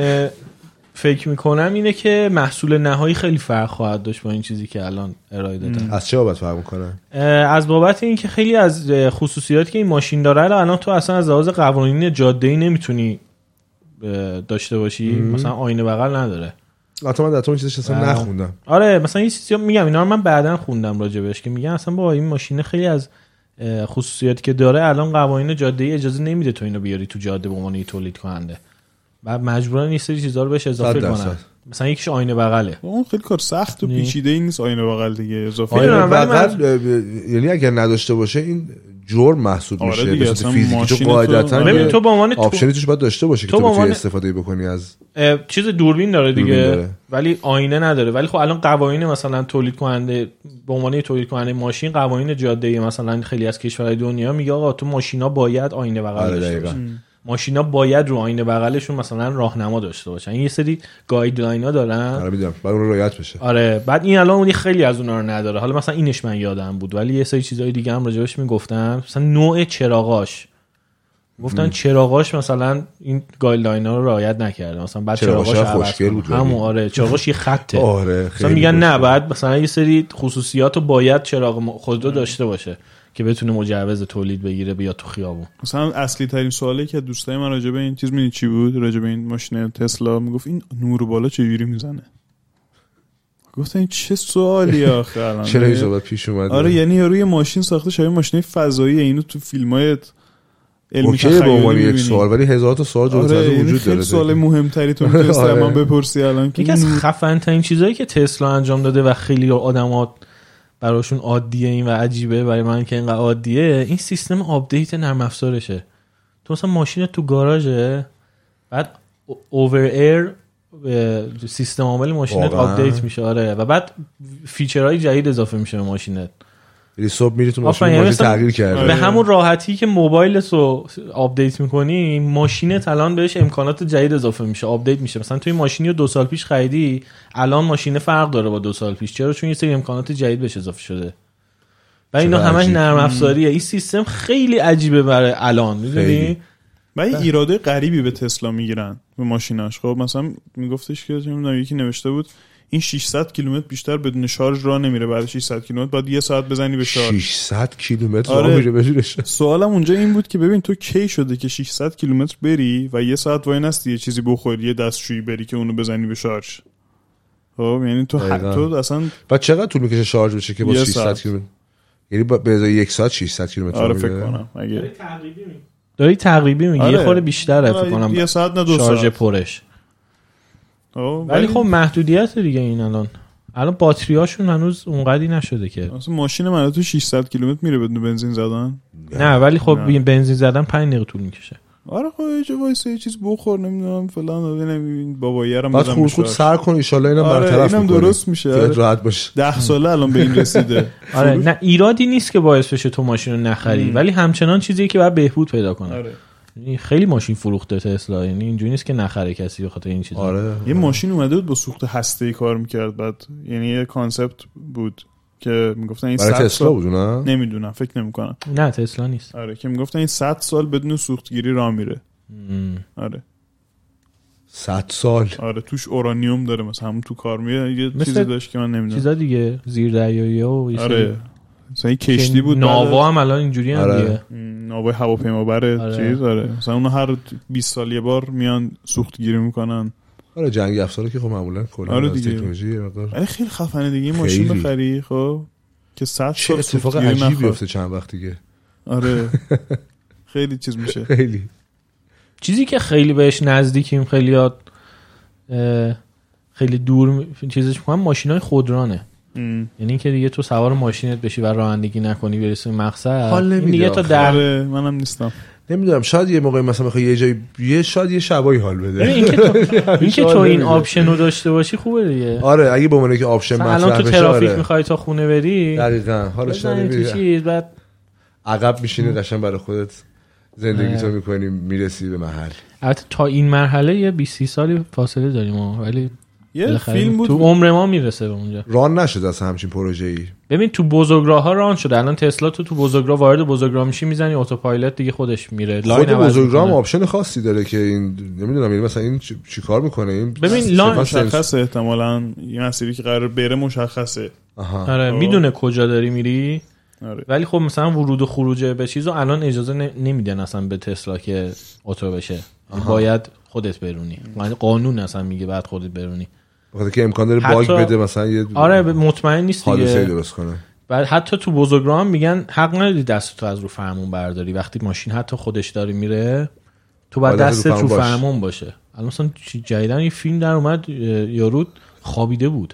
فکر می‌کنم اینه که محصول نهایی خیلی فرق خواهد داشت با این چیزی که الان ارائه دادن. از چه بابت فرق می‌کنه؟ از بابت اینکه خیلی از خصوصیاتی که این ماشین داره الان تو اصلا از لحاظ قوانینی جاده ای نمی‌تونی داشته باشی. مثلا آینه بغل نداره. البته من در تو چیزش اصلا. نخوندم. آره مثلا این چیزی میگم اینا رو من بعدا خوندم راجبش که میگن اصلا با این ماشین خیلی از خصوصیاتی که داره الان قوانین جاده ای اجازه نمیده تو اینو بیاری تو جاده به عنوان یه تولید کننده. بعد مجبورن این سری چیزا رو بهش اضافه. کنن مثلا یکیش آینه بغله اون خیلی کار سخت و نی. پیچیده ای نیست آینه بغل دیگه اضافه آینه بغل یعنی اگر نداشته باشه این جرم محسوب آره میشه به صورت فیزیکی تو- قاعدتا. ببین تو به عنوان تو... آپشنی توش باید داشته باشی که تو بتونی استفاده بکنی از چیز دوربین داره دیگه دوربین داره. ولی آینه نداره ولی خب الان قوانین مثلا تولید کننده به عنوان تولید کننده ماشین قوانین جاده مثلا خیلی از کشورهای دنیا میگه آقا تو ماشینا باید آینه بغل آره داشته دقیقاً. ماشینا باید رو آینه بغلشون مثلا راهنما داشته باشن. این یه سری guideline ها دارن. آره می‌دونم. بعد اون رعایت بشه. آره. بعد این الان اونی خیلی از اونها رو نداره. حالا مثلا اینش من یادم بود ولی یه سری چیزهای دیگه هم راجبش می‌گفتن. مثلا نوع چراغاش. گفتن چراغاش مثلا این guideline ها رو رعایت نکرده. مثلا بعد چراغاش هم خوشگل. بود. همون آره. چراغاش یه خطه. (laughs) آره مثلا خیلی میگن نه. بعد مثلا یه سری خصوصیات رو باید چراغ خودرو داشته باشه. که بتونه مجوز تولید بگیره بیا تو خیابون. مثلا اصلی ترین سوالی که دوستای من راجع به این چیز می‌دونی چی بود؟ راجع به این ماشین تسلا می‌گفت این نور بالا چجوری می‌زنه؟ گفتم این چه سوالی آخه الان؟ (laughs) چرا این صحبت پیش اومده؟ آره یعنی روی ماشین ساخته شبیه ماشین فضایی اینو تو فیلم های علمی به عنوان تخیلی یک. سوال ولی هزار تا سوال جلوتر از آره یعنی وجود خیلی داره سوال مهمتری تو (laughs) آره. من بپرسی الان که یکی از خفن ترین چیزهایی که تسلا انجام داده و خیلی آدما براشون عادیه این و عجیبه برای من که اینقدر عادیه این سیستم update نرم افزارشه. تو مثلا ماشین تو گاراژه بعد over air سیستم عامل ماشینت؟ update میشه آره. و بعد feature های جدید اضافه میشه به ماشینت. یعنی صبح میری تو ماشین یعنی ماشین مثلا- تغییر کرده. به همون راحتی که موبایل رو update می‌کنی ماشینت الان بهش امکانات جدید اضافه میشه update میشه. مثلا توی ماشینی رو دو سال پیش خریدی الان ماشین فرق داره با دو سال پیش. چرا؟ چون یه سری امکانات جدید بهش اضافه شده. و اینا همش. نرم افزاریه. این سیستم خیلی عجیبه برای الان می‌دونی؟ خیلی. و یه ایراده غریبی به تسلا می‌گیرن به ماشیناش. خب مثلا میگفتش که نمی‌دونم یکی نوشته بود این 600 کیلومتر بیشتر بدون شارژ راه نمیره بعد 600 کیلومتر بعد یه ساعت بزنی به شارژ 600 کیلومتر آره. راه میره بدونش سوالم اونجا این بود که ببین تو کی شده که 600 کیلومتر بری و یه ساعت وای نستی یه چیزی بخوری یه دستشویی بری که اونو بزنی به شارژ خب یعنی تو. دقیقاً. تو اصلا بعد چقدر طول می‌کشه شارژ بشه که با یه 600 ساعت. کیلومتر یعنی به ازای یک ساعت 600 کیلومتر آره فکر؟ کنم اگه داری تقریبی میگی آره. یه خورده بیشتره فکر آره، کنم یه ساعت نه دو شارژ ساعت پرش خب، ولی خب محدودیت دیگه این الان. الان باتریاشون هنوز اونقدی نشده که. اصلا ماشین من تو 600 کیلومتر میره بدون بنزین زدن؟ نه ولی خب نه. بنزین زدن 5 دقیقه طول می‌کشه. آره خب یه جا وایسه یه چیز بخور نمی‌دونم فلان ببینم بابایه رو بعد خود. سر کن ایشالله اینم آره برطرف اینم. درست میشه آره. راحت باشه ده ساله الان به این رسیده. آره نه ایرادی نیست که باعث بشه تو ماشین رو نخری ولی همچنان چیزیه که باید بهبود پیدا کنه. آره. خیلی ماشین فروخته تسلا. یعنی اینجوری نیست که نخره کسی به خاطر این چیزا. آره. یه ماشین اومده بود با سوخت هسته ای کار می‌کرد. بعد یعنی یه concept بود که می‌گفتن این برای 100 تسلا سال بود نه نمی‌دونم. فکر نمی‌کنم. نه تسلا نیست. آره که می‌گفتن این 100 سال بدون سوخت‌گیری راه میره. مم. آره. 100 سال. آره توش اورانیوم داره مثلا همون تو کار میره. یه مثل چیزی داشت که من نمی‌دونم. چیزا دیگه زیر دریایی و آره. مثلا این کشتی بود ناوا هم الان اینجوری هم آره. دیگه ناوای هواپیما بره آره. چیز آره مثلا اونو هر 20 سال یه بار میان سوختگیری می‌کنن آره جنگ افزاره که خب معمولا کلا آره دیگه. تکنولوژی مقدار خیلی خفنه دیگه این ماشین. بخری خب که 100 چه سال اتفاق عجیبی. افته چند وقت دیگه آره (laughs) خیلی چیز میشه خیلی چیزی که خیلی بهش نزدیکیم خیلی یاد خیلی دور چیزش می‌کنم ماشین های خودرانه ام. یعنی اینکه دیگه تو سوار ماشینت بشی و رانندگی نکنی برسی مقصد حال این نمیده دیگه تا آره منم نیستم. نمی‌دونم شاید یه موقع مثلا بخوای یه جای یه شاید یه شبایی حال بده. اینکه تو (laughs) اینکه تو این. option رو داشته باشی خوبه دیگه. آره اگه به عنوان که option مثلا الان مطرح تو بشه ترافیک آره. می‌خوای تا خونه بری دقیقاً حالش چیز بعد عقب میشینی قشنگ برای خودت زندگی تو می‌کنی می‌رسی به محل. البته تا این مرحله یه 20 سالی فاصله داریم. ولی یه فیلم بود. تو عمر ما می‌رسه به اونجا. run نشد از همچین پروژه ای ببین تو بزرگراه ها run شده الان تسلا تو تو بزرگراه وارد بزرگراه میشی می‌زنی autopilot دیگه خودش میره. line خود بزرگراه. option خاصی داره که این نمی‌دونم این مثلا این چی- چیکار می‌کنه؟ این ببین، line sense- مشخصه احتمالا یه مسیری که قرار بره مشخصه. آها. آره خب. می‌دونه کجا داری میری. آره. ولی خب مثلا ورود و خروج به چیزو الان اجازه ن- نمیدن اصلا به تسلا که اتو بشه. یعنی باید خودت برونی. یعنی قانون اصلا میگه بعد خودت برونی. بخاطر که امکان داره حتی- باگ بده مثلا یه آره مطمئن نیست دیگه. درست کنه. بعد حتی تو بزرگراه هم میگن حق نداری دستتو از رو فرمون برداری. وقتی ماشین حتی خودش داره میره تو باید دست رو فرمون باشه. الان مثلا جدیدن یه فیلم در اومد یارو خوابیده بود.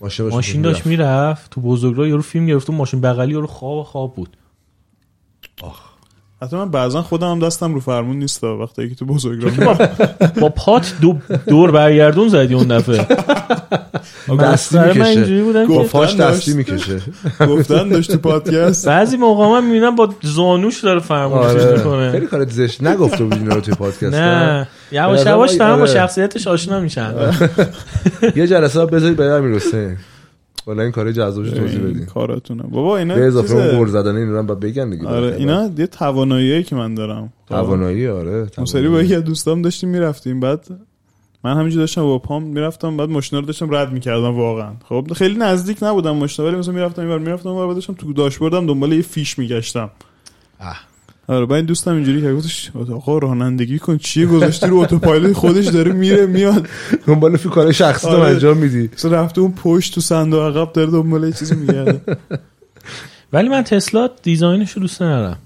ماشین, ماشین داشت می‌رفت تو بزرگراه یارو فیلم گرفت ماشین بغلی یارو خواب خواب بود. حتی من بعضا خودم هم دستم رو فرمون نیست وقتی که تو بزرگراه (laughs) با پات دو دور برگردون زدی اون دفعه. دستی می‌کشه. گفتن دستی داشت. می‌کشه. (laughs) گفتن داشت تو پادکست. بعضی موقع من می‌بینم با زانوش داره فرمون چیز آره می‌کنه. خیلی کارت زشت نگفته اینا رو توی پادکست. نه. یواش نظر یواش من- دارم با آره. شخصیتش آشنا میشن. یه جلسه بذارید برای امیر حسین. والا این کار جذابش توضیح بدین. کاراتونه. بابا اینا به اضافه. اون گل زدن اینا باید بگن دیگه. آره اینا یه تواناییه که من دارم. توانایی آره اون سری با. یکی دوستام داشتیم می‌رفتیم. بعد من همینجور داشتم با پام می‌رفتم بعد ماشینا رو داشتم رد می‌کردم واقعا. خب خیلی نزدیک نبودم ماشینا ولی مثلا می‌رفتم اینور می‌رفتم اونور داشتم تو داشبوردم دنبال یه فیش میگشتم. آره بعد این دوستم اینجوری که گفتش آقا رانندگی کن چیه گذاشتی رو اتوپایلوت؟ خودش داره میره میاد. دنبال فی کار شخصی تو آره. انجام میدی. مثلا رفته اون پشت تو صندوق عقب داره دنبال یه چیزی میگرده. (laughs) ولی من تسلا design ش رو دوست ندارم.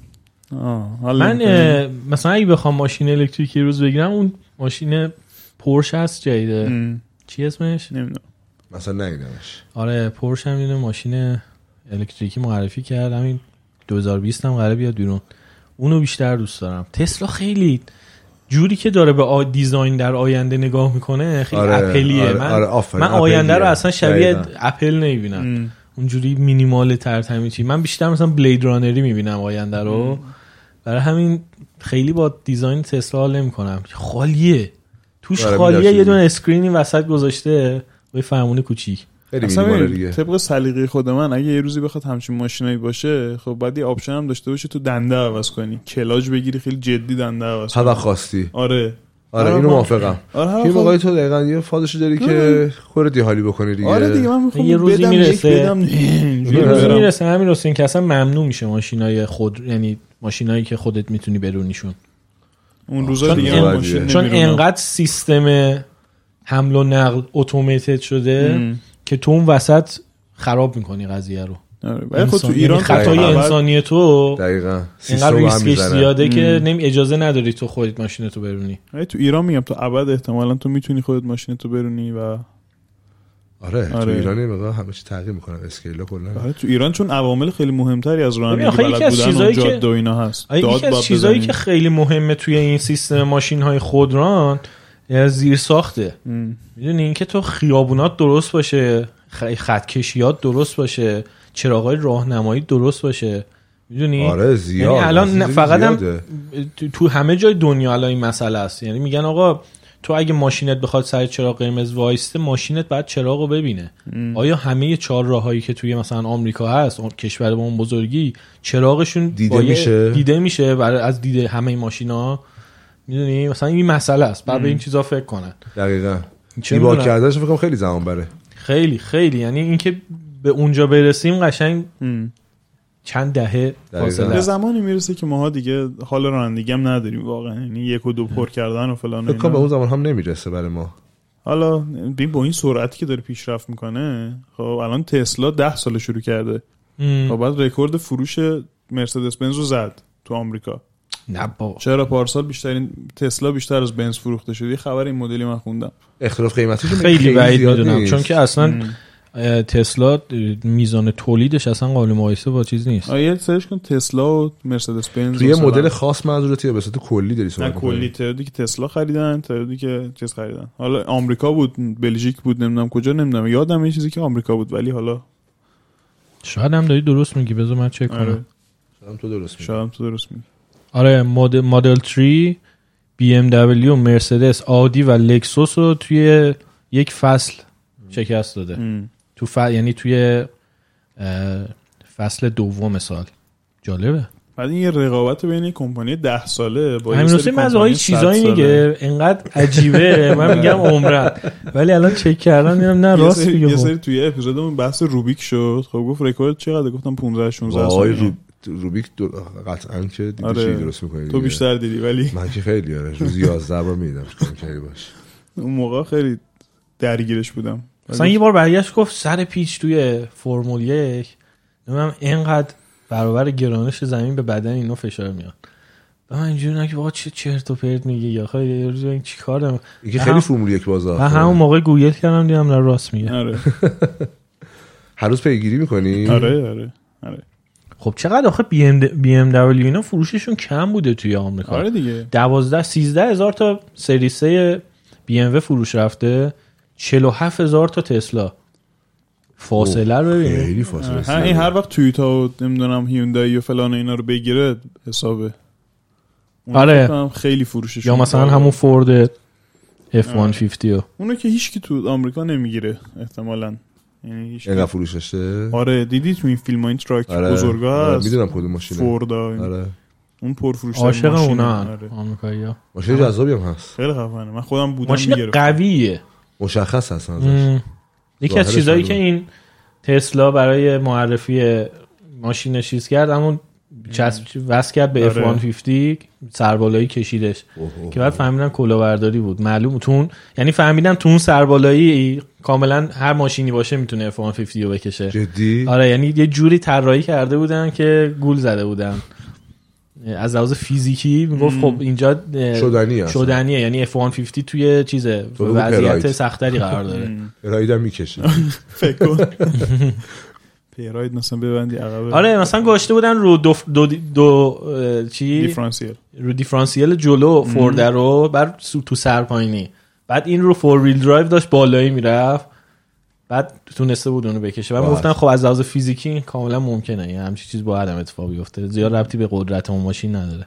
من مثلا اگه بخوام ماشین الکتریکی روز بگیرم اون ماشین پورش هست جدیده. ام، چی اسمش؟ نمی‌دونم. مثلا ندیدمش آره پورش هم ماشین الکتریکی معرفی کرد. همین 2020 هم قراره بیاد بیرون. اونو بیشتر دوست دارم. تسلا خیلی جوری که داره به آ design در آینده نگاه می‌کنه خیلی آره، اپلیه آره، من آره، من آینده رو. اصلا شبیه دقیقاً. اپل نمی‌بینم. ام. اونجوری مینیمال تر چی من بیشتر مثلا Blade Runner ی می‌بینم آینده رو. برای همین خیلی با design تسلا حال نمی‌کنم. خالیه. توش آره، خالیه یه دونه screen ی وسط گذاشته با یه فرمون کوچیک. خیلی اصلا دیگه. طبق سلیقه خود من اگه یه روزی بخواد همچین ماشینایی باشه خب بعد یه option هم داشته باشه تو دنده عوض کنی. کلاج بگیری خیلی جدی دنده عوض کنی. خواستی. آره. آره هر اینو موافقم. آره هر این موقعی تو دقیقا یه فازشو داری که خودت یه حالی بکنی دیگه. آره دیگه من می‌خوام یه روزی بدم می‌رسه. یه روزی. می‌رسه همین حسین که اصلا ممنوع میشه ماشینای خود یعنی ماشینایی که خودت می‌تونی برونیشون اون روزا دیگه ماشین چون. انقدر سیستم حمل و نقل اتوماتد شده ام. که تو اون وسط خراب می‌کنی قضیه رو آره. ولی خب تو ایران یعنی خطای خطای انسانی تو دقیقا سیستم اینقدر ریسکش زیاده که ام. نمی اجازه نداری تو خودت ماشین تو برونی تو ایران میگم تو ابد احتمالا تو می‌تونی خودت ماشین تو برونی و آره تو آره. ایران یه مقدار همه چی تغییر می‌کنن اسکیلا کلا آره تو ایران چون عوامل خیلی مهمتری از رانندگی بلد از بودن و چیزایی که- جاده و اینا هست آره، داد یکی از چیزایی. که خیلی مهمه توی این سیستم ماشین های خودران زیر ساخته. ام. می‌دونی اینکه تو خیابونات درست باشه خط کشیات درست باشه چراغای راهنمایی درست باشه. می‌دونی؟ آره زیاد یعنی الان فقط هم. تو- همه جای دنیا الان این مسئله است. یعنی میگن آقا تو اگه ماشینت بخواد سر چراغ قرمز وایسته ماشینت بعد چراغ رو ببینه. آیا همه چهار راههایی که توی مثلا آمریکا هست کشور با اون بزرگی چراغشون دیده میشه؟ دیده میشه؟ برای از دیده همه ماشینا؟ می‌دونی مثلا این مسئله است بعد به این چیزا فکر کنن دقیقا می‌دونم. کردنش فکر کنم خیلی زمان بره خیلی خیلی یعنی اینکه به اونجا برسیم قشنگ ام. چند دهه. فاصله به است. زمانی می‌رسه که ماها دیگه حال رانندگی هم نداریم واقعا یعنی یک و دو پر کردن و فلان و فکر به. اون زمان هم نمی‌رسه برای ما حالا ببین با این سرعتی که داره پیشرفت می‌کنه خب الان تسلا ده سال شروع کرده ام. خب بعد رکورد فروش مرسدس بنز رو زد تو آمریکا نه بابا. چرا پارسال بیشترین تسلا بیشتر از بنز فروخته شد؟ یه خبر این مدلی من خوندم. اختلاف قیمتیش هم خیلی بعید زیاد می‌دونم. چون که اصلا اه، تسلا میزان تولیدش اصلا قابل مقایسه با چیز نیست. آیا سرچ کن تسلا و مرسدس بنز توی یه. مدل خاص منظورتی یا به صورت کلی داری نه صحبت کلی. تعدادی که تسلا خریدن تعدادی که چیز خریدن. حالا آمریکا بود بلژیک بود نمی‌دونم کجا نمی‌دونم. یادم یه چیزی که آمریکا بود ولی حالا شاید هم داری درست میگی. بذار من چک آره. کنم. هم تو درست میگی. شاید تو درست میگی. آره مدل مدل 3 بی ام دبلیو مرسدس آدی و لکسوس رو توی یک فصل شکست داده ام. تو ف... یعنی توی فصل دوم سال جالبه بعد این یه رقابت بین کمپانی ده ساله با همین حسین من از کمپانی آقای 100 چیزایی. میگه انقدر عجیبه من میگم (laughs) عمرن ولی الان چک کردم دیدم نه راست میگه یه. سری توی اپیزودمون بحث روبیک شد خب گفت رکورد چقدر گفتم 15 16 آقای. روبیک دو... قطعا که دیده آره. چی درست می‌کنی تو بیشتر دیدی ولی من که خیلی آره. روز 11 بار میدم خیلی باش؟ اون موقع خیلی درگیرش بودم. مثلا یه بار برگشت گفت سر پیچ توی فرمول یک. نمی‌دونم اینقدر برابر گرانش زمین به بدن اینو فشار میاد. و من اینجوری نه که چه چرت و پرت میگه یا خیلی یه روز این چیکار دارم. اینکه هم- خیلی فرمول یک بازار من همون موقع گوگل کردم دیدم نه راست میگه. آره. (laughs) هر روز پیگیری می‌کنی؟ آره آره آره. خب چقدر آخه بی ام, BMW اینا فروششون کم بوده توی آمریکا. آره دیگه. 12 13 هزار تا سری 3 بی ام و فروش رفته. 47 هزار تا تسلا. فاصله رو ببین خیلی فاصله. این هر وقت تویوتا و نمی‌دونم هیوندای و فلان اینا رو بگیره حسابه. آره. خیلی فروشش یا مثلا همون فورد F150 و اونو که هیچکی تو آمریکا نمی‌گیره احتمالاً. یعنی اینقدر فروش داشته؟ آره دیدی تو این فیلم ها این تراک آره. بزرگا آره، می‌دونم کدوم ماشینه. فوردا آره. اون پرفروش عاشق اونا آره. آمریکایی ها. ماشین جذابی هم هست. خیلی خفنه. من خودم بودم ماشین قویه. مشخص هست ازش. یکی از چیزایی که. این تسلا برای معرفی ماشین چیز کرد همون چسب وصل کرد به آره. F150 سربالایی کشیدش. اوه، اوه. که بعد فهمیدن کلاهبرداری بود. معلوم تو اون یعنی فهمیدن تو اون سربالایی کاملا هر ماشینی باشه می‌تونه F150 رو بکشه. جدی؟ آره یعنی یه جوری طراحی کرده بودن که گول زده بودن. از لحاظ فیزیکی می‌گفت خب اینجا اه، شدنی هست شدنیه. یعنی F150 توی چیزه وضعیت. سخت‌تری قرار داره. رایدم می‌کشی (laughs) فکر کن. (laughs) پراید مثلا ببندی عقب آره مثلا گذاشته بودن رو دو, دو, دو چی؟ دیفرانسیل. رو دیفرانسیل جلو فورده رو بر سو- تو سرپایینی بعد این رو four wheel drive داشت بالایی می‌رفت. بعد تونسته بود اونو بکشه. و. گفتن خب از لحاظ فیزیکی این کاملا ممکنه. یه همچین چیز با هم اتفاق بیفته. زیاد ربطی به قدرت اون ماشین نداره.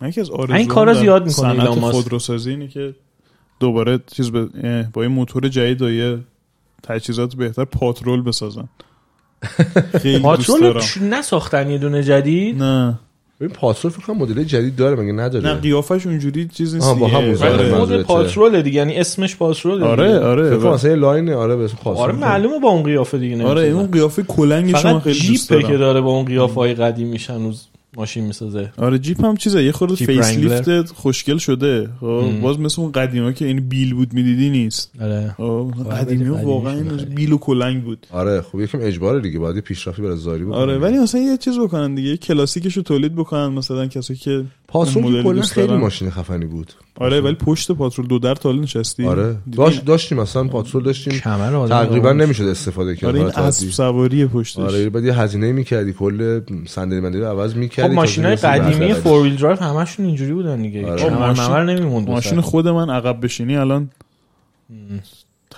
از این کارا زیاد می‌کنه صنعت ماسک. خودروسازی اینه که دوباره چیز اه، با یه موتور جدید و یه تجهیزات بهتر پاترول بسازن. پاترول دارم. نساختن یه دونه جدید؟ نه. ببین پاترول فکر کنم مدل جدید داره مگه نداره؟ نه قیافش اونجوری چیز نیست با. همون آره. منظورته. پاترول دیگه یعنی اسمش پاترول آره آره. فکر کنم آره, یه line آره به اسم پاترول. آره معلومه با اون قیافه دیگه آره نمی‌سازن. اون قیافه کلنگش من فقط خیلی دوست جیپه که دارم داره با اون قیافه های قدیمیش هنوز ماشین می‌سازه آره جیپ هم چیزه یه خورده face. lift خوشگل شده خب. باز مثل اون قدیما که این بیل بود می‌دیدی نیست آره خب خب، قدیمی واقعا خیلی. بیل و کلنگ بود آره خب یکم اجباره دیگه باید پیشرفتی برای زاری بکنه آره ولی مثلا یه چیز بکنن دیگه کلاسیکشو تولید بکنن مثلا کسایی که پاترول کلا خیلی. ماشین خفنی بود آره ولی پشت پاترول دو در تا حالا نشستی آره؟ داشت داشتیم مثلا پاترول داشتیم تقریبا. نمی‌شد استفاده کرد آره عین اسب. سواری پشتش آره بعد یه هزینه می‌کردی کل صندلی مندلی رو عوض می‌کردی خب ماشین های قدیمی four wheel drive همشون اینجوری بودن دیگه آره. کمر ماشین- ممر نمیموند ماشین خود من عقب بشینی الان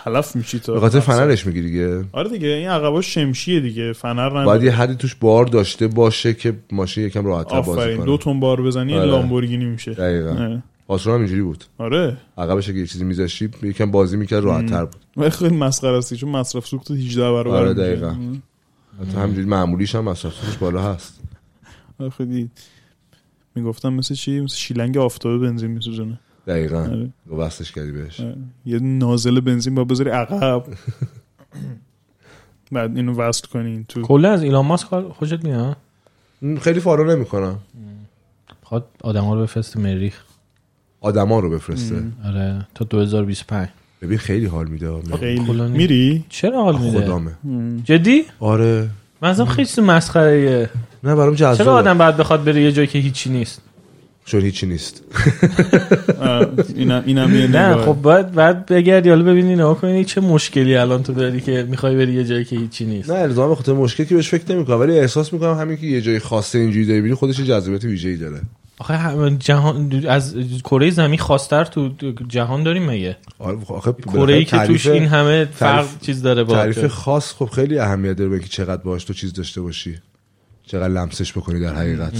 تلف میشی تا به خاطر فنرش میگی دیگه. آره دیگه این عقباش شمشیه دیگه. فنر باید نداره یه حدی توش بار داشته باشه که ماشین یکم راحت‌تر بازی کنه. دو تون بار بزنی آره. لامبورگینی میشه. دقیقاً. پاترول هم اینجوری بود. آره. عقبش اگه یه چیزی میذاشتی یکم بازی می‌کرد راحت‌تر بود. ولی خیلی مسخره است چون مصرف سوخت 18 برابر آره،. دقیقاً. حتی همینجوری معمولیش هم مصرف سوزش بالا هست. خیلی می‌گفتم مثل چی؟ مثل شیلنگ آفتابه بنزین میسوزونه. دقیقا. آره. وصلش کردی بهش. آره. یه نازل بنزین با بذاری عقب. (laughs) بعد اینو وصل کنین تو. کلا از ایلان ماسک خوشت میاد؟ خیلی فالو نمی‌کنم. خواهد آدم رو بفرسته مریخ. آدما رو بفرسته. آره تا 2025 ببین خیلی حال میده میری؟ چرا حال میده؟ خدامه. جدی؟ آره. من خیلی چیز مسخره نه برام چرا جذابه آدم بعد بخواد بره یه جایی که هیچی نیست؟ چون هیچی نیست. (laughs) آه، اینم یه نه. خب باید بعد بگردی حالا ببینی نگاه کنی چه مشکلی الان تو داری که می‌خوای بری یه جایی که هیچی نیست. نه الزاما به خاطر مشکلی که بهش فکر نمی‌کنم. ولی احساس می‌کنم همین که یه جای خاصه اینجوری داری میری خودش جذابیت ویژه‌ای داره. آخه هم- جهان از کره زمین خواستر تو جهان داریم مگه؟ آره آخه کره ای که توش این همه فرق تعریف- چیز داره با تعریف خاص خب خیلی اهمیت داره اینکه چقدر باش تو چیز داشته باشی. چقدر لمسش بکنی در حقیقت.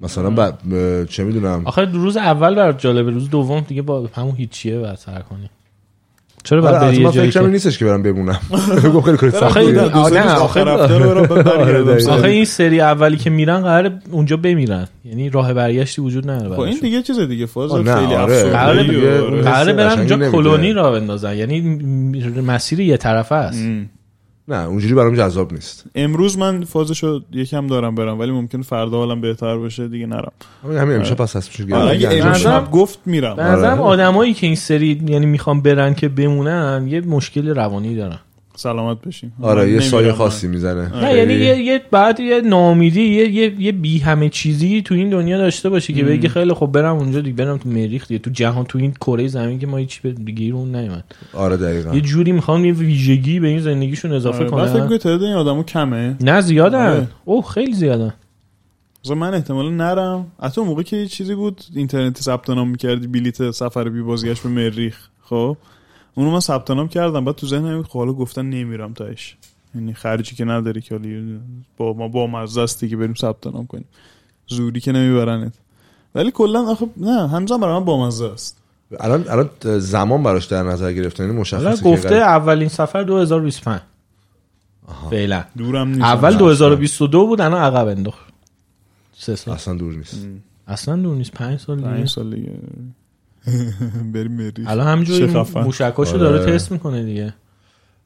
مثلا- یعنی مثلا ب- چه می‌دونم آخه روز اول برات جالبه روز دوم دیگه با همون هیچیه بعد سر کنی چرا آره باید از بری من یه جایی که نیستش که برم بمونم (laughs) (laughs) گفت خیلی کاری آخه سخت این- بوده. دو سه نه، روز آخه- آخر بعد آره،. آخه این سری اولی که میرن قرار اونجا بمیرن یعنی راه برگشتی وجود نداره خب این. دیگه چیز دیگه فاز خیلی آره. و- آره. قراره برن اونجا. کلونی را بندازن یعنی مسیر یه طرفه است. نه اونجوری برام جذاب نیست. امروز من فازشو یکم دارم برم ولی ممکن فردا حالم بهتر باشه دیگه نرم. همین همین امشب پس هست میشه آره، اگه گفت میرم. نظرم آره. آدمایی که این سری یعنی می‌خوان برن که بمونن یه مشکل روانی دارن. سلامت بشین. آره یه سایه خاصی می‌زنه. نه یعنی یه, یه بعد یه ناامیدی یه, یه, یه بی همه چیزی تو این دنیا داشته باشی که بگی خیلی خب برم اونجا دیگه برم تو مریخ دیگه. تو جهان تو این کره زمین که ما هیچ به دیگه اون نیومد. آره دقیقا. یه جوری می‌خوام یه ویژگی به این زندگیشون اضافه آره، بعد فکر کنم تعداد این آدمو کمه؟ نه زیادن. آره. اوه خیلی زیادن. مثلا من احتمالا نرم. حتی اون موقع که یه چیزی بود اینترنتی ثبت نام می‌کردی بلیت سفر بی بازگشت به مریخ خب؟ اونو من ثبت نام کردم بعد تو ذهنم بود، خب حالا گفتن نمیرم تاش یعنی خرجی که نداری که حالا با ما با مزه است که بریم ثبت نام کنیم. زوری که نمیبرنت. ولی کلا آخه نه هنوزم برای من با مزه است. الان الان زمان براش در نظر گرفته یعنی مشخصه که گفته قرار- اولین سفر 2025 فعلا. دورم نیست. اول 2022 بود الان عقب انداخت. سه سال. اصلا دور نیست. اصلا دور نیست. پنج سال دیگه. پنج سال دیگه. (laughs) بریم مریخ الان خفن. موشکاشو آره. داره تست می‌کنه دیگه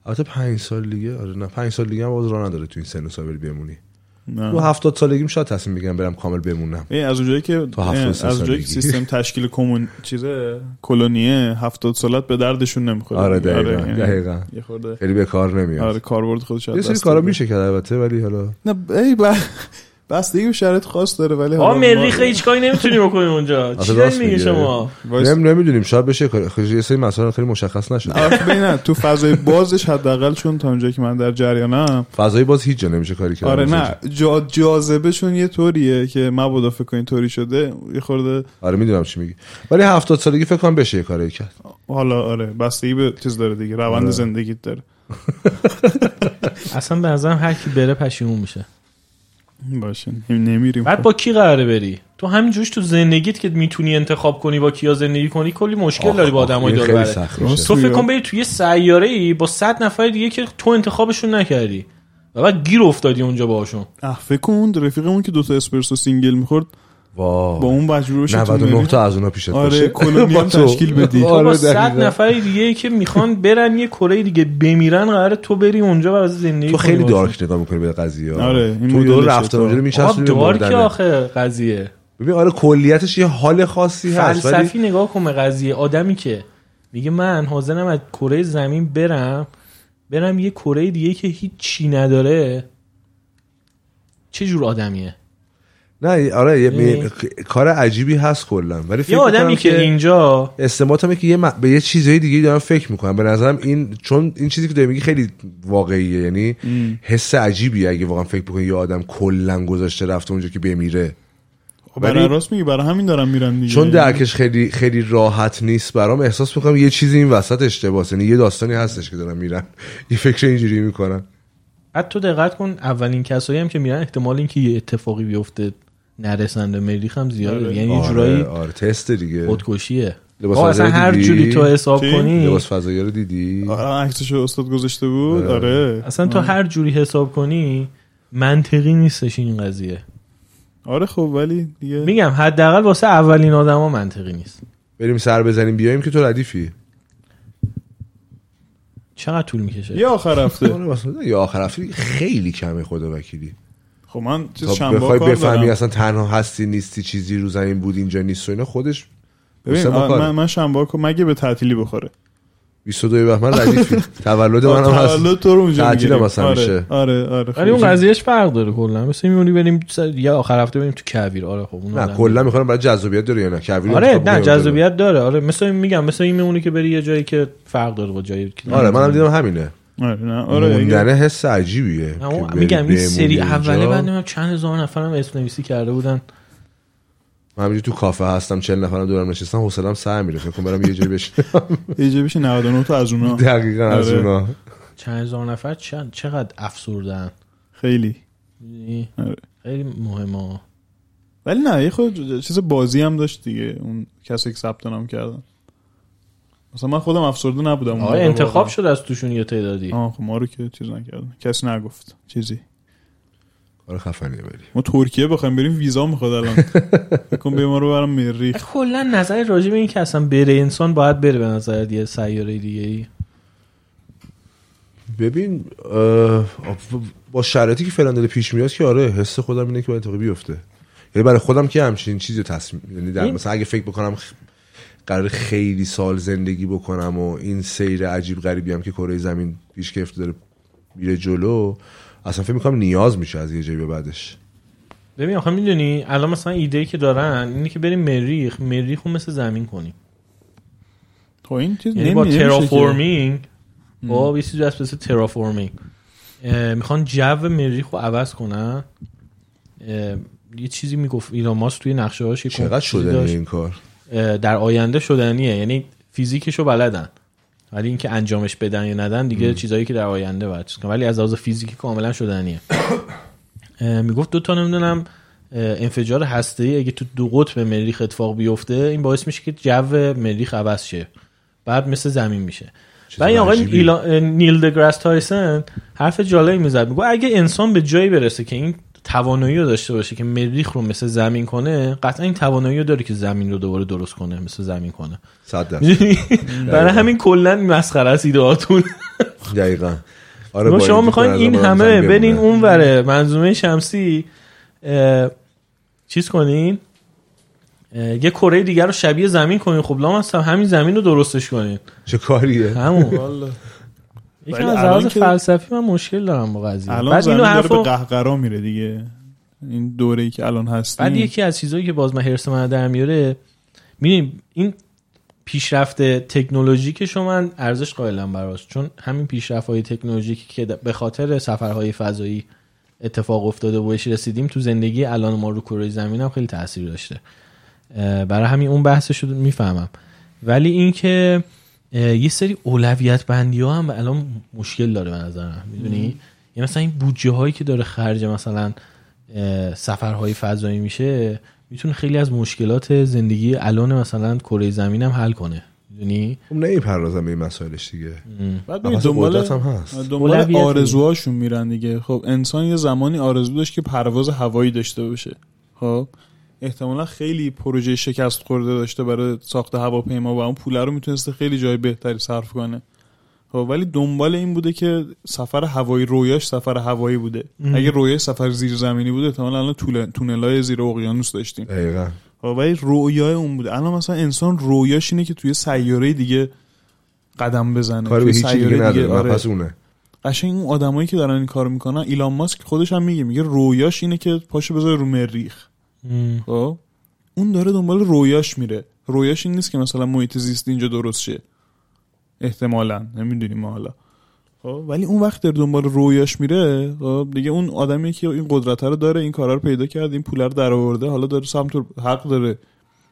البته پنج سال دیگه آره نه پنج سال دیگه هم باز راه نداره تو این سن و سال بری بمونی نه. تو هفتاد سالگیم شاید تصمیم بگیرم برم کامل بمونم این از اونجایی که از اونجایی که. سیستم (laughs) تشکیل کمون چیزه کلونیه هفتاد سالت به دردشون نمی‌خوره آره دقیقا یعنی دقیقا یه خورده خیلی به کار نمیاد آره کاربرد خودش یه سری کارا. میشه کرد البته ولی حالا نه ای ب... بستگی به شرط خاص داره ولی حالا مریخ ما- هیچ کاری نمی‌تونی (laughs) بکنی اونجا. چی میگی. شما؟ نمی نمی‌دونیم شاید بشه کار خب یه سری مسائل خیلی مشخص نشده. آره، ببین، نه تو فضای بازش حداقل چون تا اونجایی که من در جریانم فضایی باز هیچ جا نمیشه کاری کرد. آره نه جا. جاذبهشون یه طوریه که مبادا فکر کنین طوری شده یه خورده آره می‌دونم چی میگی. ولی هفتاد سالگی فکر کنم بشه یه کاری کرد. حالا آره بستگی به چیز داره دیگه روند آره. زندگیت داره. (laughs) اصلا به نظرم هر کی بره پشیمون میشه. باشه. نمیریم. بعد با کی قراره بری؟ تو همین جوریش تو زندگیت که می‌تونی انتخاب کنی با کیا زندگی کنی کلی مشکل داری با آدمای دور تو فکر. کن بری توی سیاره ای با 100 نفر دیگه که تو انتخابشون نکردی. و بعد گیر افتادی اونجا باهاشون. اه فکر کن رفیقمون که دوتا اسپرسو single می‌خورد با وا اون مجبور بشه تو 99 مریخ. تا از اونا پیشت آره باشه کلونی هم (laughs) تو. تشکیل بدی تو آره، با 100 دقیقاً. نفر دیگه که می‌خوان برن یه کره دیگه بمیرن قراره تو بری اونجا و از زندگی تو خیلی. dark نگاه می‌کنی به قضیه ها. آره، تو دور رفتن تو. اونجا میچسبی به دارک آخه قضیه ببین آره کلیتش یه حال خاصی هست فلسفی نگاه کن به قضیه آدمی که میگه من حاضرم از کره زمین برم برم یه کره دیگه که هیچ چی نداره چه جور آدمیه نه آره یه یعنی- می- کار عجیبی هست کلا. ولی فکر یه آدمی می‌کنم که اینجا استماتمه که یه م- به یه چیزهای دیگه دارم فکر می‌کنم. به نظرم این چون این چیزی که داری میگی خیلی واقعیه. یعنی حس عجیبی اگه واقعا فکر بکنی یه آدم کلا گذاشته رفته اونجا که بمیره. خب برای ولی- راست میگی برای همین دارم میرن دیگه. چون درکش خیلی خیلی راحت نیست برام احساس می‌کنم یه چیزی این وسط اشتباهه یعنی یه داستانی هستش که دارن میرن این فکر اینجوری می‌کنن بعد تو دقت کن اولین کسایی هم که میرن احتمال اینکه یه اتفاقی بیفته. نرسن به مریخ هم زیاده. آره. یعنی یه آره جورایی آره تست دیگه. خودکشیه. لباس اصلا هر دیدی؟ جوری تو حساب چی؟ کنی. لباس فضایی رو دیدی؟ آره عکسشو استاد گذاشته بود. آره. آره. اصلا تو هر جوری حساب کنی منطقی نیستش این قضیه. آره خب ولی دیگه. میگم حداقل واسه اولین آدما منطقی نیست. بریم سر بزنیم بیایم که تو ردیفی. چقدر طول می‌کشه؟ یه آخر هفته. (laughs) آره مثلا یا آخر هفته خیلی کمه خدا وکیلی. خب من چیز شنبه بخوای کار بفهمی دارم. اصلا تنها هستی نیستی چیزی رو زمین بود اینجا نیست و اینا خودش ببین. من من شنبه کار مگه به تعطیلی بخوره؟ 22 بهمن ردیفی تولد منم هست. تولد تو رو اونجا تعطیل. مثلا آره میشه. آره آره ولی اون خب. قضیهش فرق داره کلا. مثل میمونی بریم سر- یه آخر هفته بریم تو کویر. آره خب اون نه کلا می‌خوام برای جذابیت داره یا نه؟ کویر آره نه جذابیت داره. آره مثل میگم مثل این میمونی که بری یه جایی که فرق داره با جایی که آره منم دیدم همینه. آره نه. آره حس عجیبیه میگم این سری. اوله بعد چند هزار نفرم اسم نویسی کرده بودن. من همینجوری تو کافه هستم 40 نفرم دورم نشستم حوصله‌ام سر میره. فکر کنم برم یه جایی بشینم. (laughs) یه جا بشه 99 تا از اونا. دقیقاً از آره. اونا. چند هزار نفر چند چقدر افسردن خیلی؟ آره. خیلی مهمه. ولی نه یه خود چیز بازی هم داشت دیگه. اون کسی که ثبت نام کردن. مثلا من خودم افسرده نبودم موقع انتخاب. شد از توشون یه تعدادی. آه خب ما رو که چیز نکردن. کسی نگفت. چیزی. کار خفنیه ولی ما ترکیه بخوایم بریم ویزا می‌خواد الان. بکن به ما رو برام مریخ کلا نظر راجع به این که اصلا بره انسان باید بره به نظر یه سیاره دیگه ای. ببین با شرایطی که فعلا داره پیش میاد که آره حس خودم اینه که باید اتفاقی بیفته. یعنی برای خودم که همچین چیزی تصمیم یعنی در مثلا اگه فکر بکنم خ- قرار خیلی سال زندگی بکنم و این سیر عجیب غریبی هم که کره زمین پیش گرفته داره میره جلو اصلا فکر می‌کنم نیاز میشه از یه جایی به بعدش. ببین آخه می‌دونی الان مثلا ایده ای که دارن اینه که بریم مریخ مریخ رو مثل زمین کنیم. خب این چیز یعنی با terraforming خب یه چیزی هست مثل terraforming. می‌خوان جو مریخ رو عوض کنن. یه چیزی می‌گفت ایلان ماسک توی نقشه هاش چقدر شده. این کار؟ در آینده شدنیه. یعنی فیزیکشو بلدن. ولی اینکه انجامش بدن یا ندن دیگه چیزایی که در آینده باید چیز. ولی از لحاظ فیزیکی کاملا شدنیه. (coughs) می‌گفت دو تا نمی‌دونم انفجار هسته ای اگه تو دو قطب مریخ اتفاق بیفته این باعث میشه که جو مریخ عوض شه. بعد مثل زمین میشه. و این آقای. ایلا... نیل دگراس تایسن حرف جالبی می‌زد. میگه اگه انسان به جایی برسه که این توانایی رو داشته باشه که مریخ رو مثل زمین کنه قطعا این توانایی رو داره که زمین رو دوباره درست کنه مثل زمین کنه. صد؟ (laughs) برای همین کلا مسخره است ایدهاتون (laughs) دقیقا. آره شما این می‌خواین به این همه برین. اون وره. منظومه شمسی چیز کنین؟ یه کره دیگر رو شبیه زمین کنین. خب لام هستم همین زمین رو درستش کنین. چه کاریه؟ همون. (laughs) یکم از لحاظ که- فلسفی من مشکل دارم با قضیه. الان بعد اینو داره به حرفو قهقرا میره دیگه. این دوره ای که الان هستیم. بعد یکی از چیزهایی که باز من هرس من در میاره می‌دونیم این پیشرفت تکنولوژیک شما من ارزش قائلم براش چون همین پیشرفت های تکنولوژیکی که به خاطر سفرهای فضایی اتفاق افتاده و بهش رسیدیم تو زندگی الان ما رو کره زمین هم خیلی تاثیر داشته. برای همین اون بحثش رو می‌فهمم. ولی اینکه یه سری اولویت بندی ها هم الان مشکل داره به نظرم می‌دونی؟ یعنی مثلا این بودجه هایی که داره خرج مثلا سفرهای فضایی میشه می‌تونه خیلی از مشکلات زندگی الان مثلا کره زمین هم حل کنه می‌دونی؟ خب نمی‌پردازم به این مسائلش دیگه. بعد دنبال هم هست. دنبال. آرزوهاشون میرن دیگه. خب انسان یه زمانی آرزو داشت که پرواز هوایی داشته باشه. خب احتمالا خیلی پروژه شکست خورده داشته برای ساخت هواپیما و اون پوله رو می‌تونسته خیلی جای بهتری صرف کنه. خب ولی دنبال این بوده که سفر هوایی رویاش سفر هوایی بوده. اگه رویاش سفر زیرزمینی بوده احتمالا الان تونل تونلای زیر اقیانوس داشتیم. دقیقا. خب ولی رویای اون بوده. الان مثلا انسان رویاش اینه که توی سیاره دیگه قدم بزنه. کاری به دیگه سیاره نداره. آره. پس اونه قشنگ اون آدمایی که دارن این کارو می‌کنن ایلان ماسک خودش هم میگه میگه رویاش اینه که پاشو بذاره رو مریخ. خب؟ اون داره دنبال رویاش میره. رویاش این نیست که مثلا محیط زیست اینجا درست شه. احتمالا. نمی‌دونیم ما حالا. خب؟ ولی اون وقت داره دنبال رویاش میره. خب؟ دیگه اون آدمی که این قدرت رو داره این کارا رو پیدا کرد این پول رو در آورده حالا داره سمت حق داره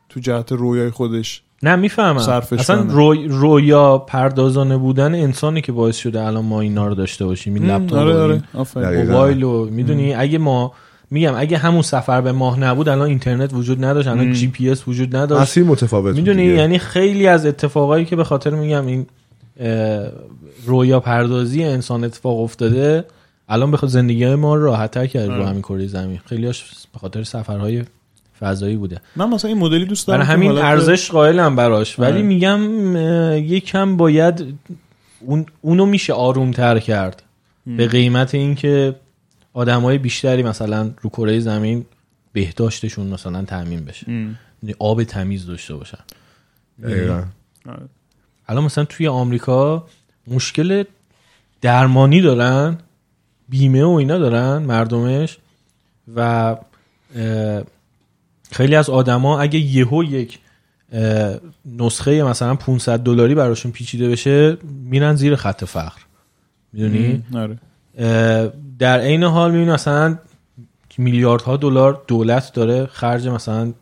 تو جهت رویای خودش نه می‌فهمم. اصلا. روی رویا پردازانه بودن انسانی که باعث شده الان ما اینا رو داشته باشیم این لپتاپ آره آره. موبایل و می‌دونی؟ اگه ما میگم اگه همون سفر به ماه نبود الان اینترنت وجود نداشت الان. جی پی اس وجود نداشت مسیر متفاوت می‌دونی دیگه. یعنی خیلی از اتفاقایی که به خاطر میگم این رویا پردازی انسان اتفاق افتاده الان بخاطر زندگی های ما رو راحت‌تر کرد رو آره. همین کره زمین خیلیاش به خاطر سفرهای فضایی بوده من مثلا این مدلی دوست دارم برای همین ارزش قائلم براش ولی آره. میگم اه، یکم باید اون اونو میشه آرومتر کرد به قیمت اینکه آدمای بیشتری مثلا رو کره زمین بهداشتشون مثلا تامین بشه م. یعنی آب تمیز داشته باشن. آره. الان مثلا توی آمریکا مشکل درمانی دارن بیمه و اینا دارن مردمش و خیلی از آدما اگه یهو یک نسخه مثلا 500 دلاری براشون پیچیده بشه میرن زیر خط فقر می‌دونی. آره در عین حال می‌بینی مثلا میلیاردها دلار دولت داره خرج مثلا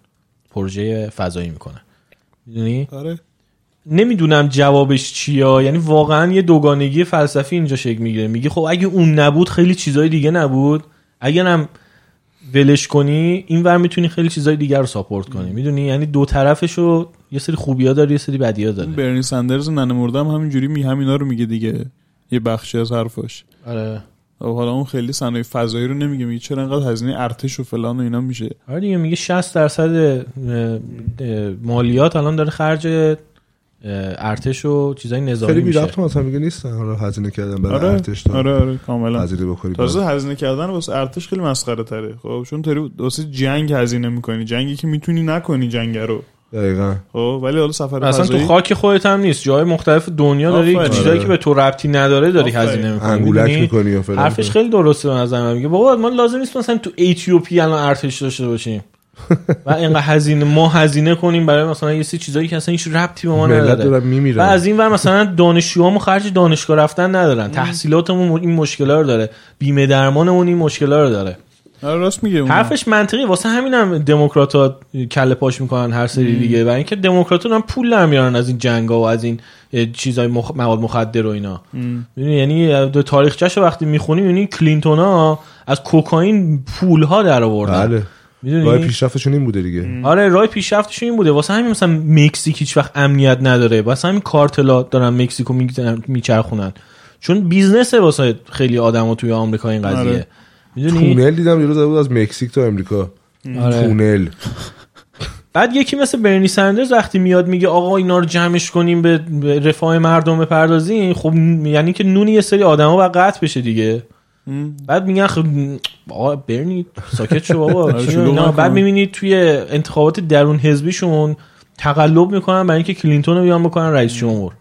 پروژه فضایی می‌کنه. می‌دونی؟ آره. نمی‌دونم جوابش چیه. یعنی واقعا یه دوگانگی فلسفی اینجا شکل می‌گیره. میگه خب اگه اون نبود خیلی چیزای دیگه نبود. اگرم ولش کنی این ور می‌تونی خیلی چیزای دیگر رو ساپورت کنی. می‌دونی؟ یعنی دو طرفشو یه سری خوبیا داره یه سری بدیا داره. برنی سندرز ننه مردم همینجوری می همینا رو میگه دیگه. یه بخشی از حرفاش. آره. حالا اون خیلی صنایع فضایی رو نمیگه میگه چرا انقدر هزینه ارتش و فلان و اینا میشه؟ آره دیگه میگه 60 درصد مالیات الان داره خرج ارتش و چیزای نظامی خیلی بی میشه. ربط مثلا میگه نیستن حالا هزینه کردن برای آره ارتش تا آره آره کاملا. هزینه بکنی تازه هزینه کردن واسه ارتش خیلی مسخره تره. خب چون تو واسه جنگ هزینه می‌کنی. جنگی که می‌تونی نکنی جنگ رو. دقیقا. خب ولی حالا سفر اصلا تو فضایی خاک خودت هم نیست. جای مختلف دنیا داری. چیزایی آره. که به تو ربطی نداره داری. هزینه می‌کنی. انگولک می‌کنی یا فلان حرفش خیلی درسته به نظر من. میگه بابا ما لازم نیست مثلا تو اتیوپی الان ارتش داشته باشیم. و اینقدر هزینه ما هزینه کنیم برای مثلا یه سری چیزایی که اصلا هیچ ربطی به ما نداره. و از این ور مثلا دانشجوهامون خرج دانشگاه رفتن ندارن. تحصیلاتمون این مشکلا رو داره. بیمه درمانمون این مشکلا رو داره. راست میگه اون. حرفش منطقی واسه همینم دموکرات‌ها کله پاش می‌کنن هر سری دیگه. برای اینکه دموکرات‌ها هم پول در میارن از این جنگا و از این چیزای مخ... مواد مخدر و اینا. می‌دونی؟ یعنی دو تاریخچه‌شو وقتی می‌خونی یعنی کلینتونا از کوکائین پولها در آوردن. بله. راه می‌دونی پیشرفتشون این بوده دیگه. آره راه پیشرفتش این بوده. واسه همین مثلا مکزیک هیچ وقت امنیت نداره. واسه همین کارتلا دارن مکزیکو میچرخونن. چون بیزنسه واسه خیلی آدما توی آمریکا این قضیه. آره. می‌دونی؟ تونل دیدم دیروز بود از مکزیک تا امریکا. آره. تونل. بعد یکی مثل برنی سندرز وقتی میاد میگه آقا اینا رو جمعش کنیم به رفاه مردم بپردازیم خب یعنی که نون یه سری آدما باید قطع بشه دیگه. بعد میگن خب آقا برنی ساکت شو بابا. آره،. بعد می‌بینید توی انتخابات درون حزبیشون تقلب می‌کنن برای اینکه کلینتون رو بیان بکنن رئیس جمهور.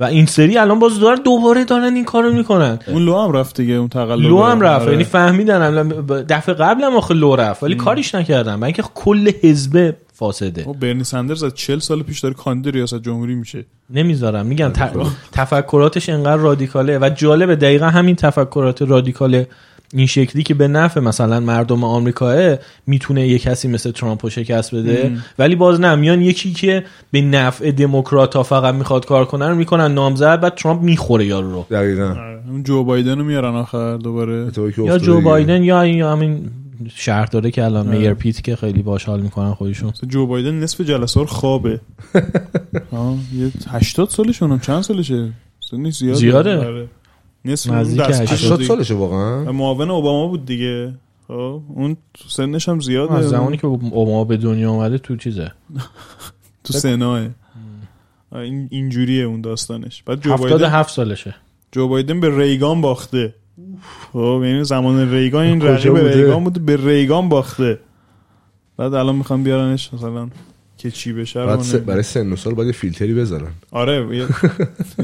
و این سری الان باز دارن دوباره دارن این کارو می‌کنن. اون لو هم رفت دیگه اون تقلب لو هم رفت. آره. یعنی فهمیدن دفعه قبل هم آخه لو رفت ولی کاریش نکردن. برای اینکه کل حزب فاسده. او برنی سندرز از 40 سال پیش داره کاندید ریاست جمهوری میشه. نمی‌ذارم. میگم ت- تفکراتش انقدر رادیکاله و جالبه. دقیقا همین تفکرات رادیکال این شکلی که به نفع مثلا مردم آمریکاه می‌تونه یه کسی مثل ترامپ رو شکست بده. ولی باز نه میان یکی که به نفع دموکرات ها فقط می‌خواد کار کنه رو می‌کنن نامزد بعد ترامپ می‌خوره یارو رو. دقیقا. آره. اون جو بایدن رو میارن آخر دوباره. یا جو دیگه. بایدن یا این یا همین شهرداره که الان میر پیت که خیلی باش حال می‌کنن خودشون. جو بایدن نصف جلسه رو خوابه. (laughs) آه، یه 80 سالشون هم چند سالشه؟ زیاده. زیاده. نصف نزدیک اون دستگیر 80 80 شده. سالشه واقعا. معاون اوباما بود دیگه. خب اون سنش هم زیاده. از زمانی که اوباما به دنیا اومده تو چیزه؟ (laughs) تو سناه این اینجوریه اون داستانش. بعد جو بایدن 77 سالشه. جو بایدن به ریگان باخته. خب یعنی زمان ریگان این رقیب؟ ریگان بود به ریگان باخته. بعد الان می‌خوان بیارنش مثلا که چی بشه بعد س-. برای سن و سال باید یه فیلتری بذارن آره یه-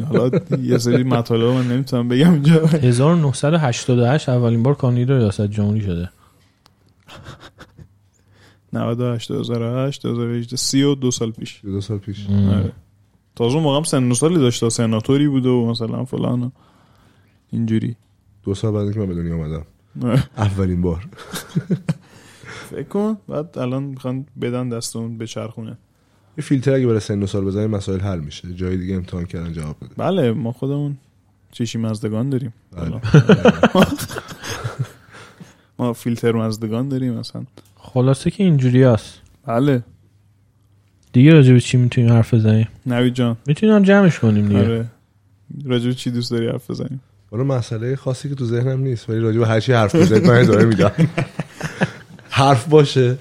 حالا یه سری مطالب من نمی‌تونم بگم اینجا. 1988 اولین بار کاندید ریاست جمهوری شده. 98 2008 2018 32 سال پیش. دو سال پیش. آره. تازه اون موقع هم سن و سالی داشته سناتوری بوده و مثلا فلان اینجوری. دو سال بعد که من به دنیا اومدم. آره. اولین بار. (laughs) فکر کن بعد الان می‌خوان بدن دست اون به چرخونه. یه فیلتر اگه برای سن و سال بزنی مسائل حل میشه. جای دیگه امتحان کردن جواب بده. بله ما خودمون چیشی مزدگان داریم. بله. (laughs) ما فیلتر مزدگان داریم مثلا خلاصه که اینجوری هست. بله. دیگه راجع به چی می‌تونیم حرف بزنیم؟ نوید جان. می‌تونیم جمعش کنیم دیگه. آره. راجع به چی دوست داری حرف بزنیم؟ حالا مسئله خاصی که تو ذهنم نیست ولی راجع به هر چی حرف بزنید من ادامه میدم. (laughs) حرف باشه.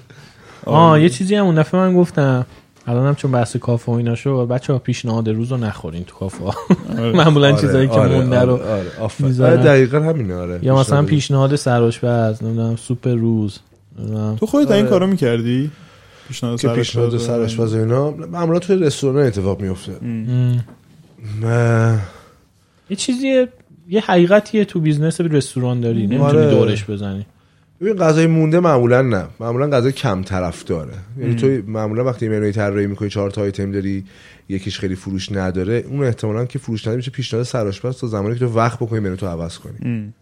آه یه چیزی هم اون دفعه من گفتم. الان هم چون بحث کافه و اینا شد بچه ها پیشنهاد روز رو نخورین تو کافه. ها (laughs) معمولا آره، چیزایی که آره، مونده رو آره، آره،. آره، دقیقا همینه آره. یا مثلا پیشنهاد- سرآشپز نمی‌دونم سوپ روز. نمی‌دونم. تو خودت این آره. کارو می‌کردی؟ پیشنهاد که پیشنهاد سرآشپز و- اینا. معمولا توی رستوران اتفاق میفته یه چیزیه یه حقیقتیه تو business رستوران داری. نمی‌تونی آره. دورش بزنی. ببین غذای مونده معمولا نه. معمولا غذای کم طرف داره. یعنی تو معمولا وقتی منوی طراحی می‌کنی چهار تا آیتم داری یکیش خیلی فروش نداره اون احتمالا که فروش نداره میشه پیشنهاد سرآشپز تا زمانی که تو وقت بکنی منو تو عوض کنی.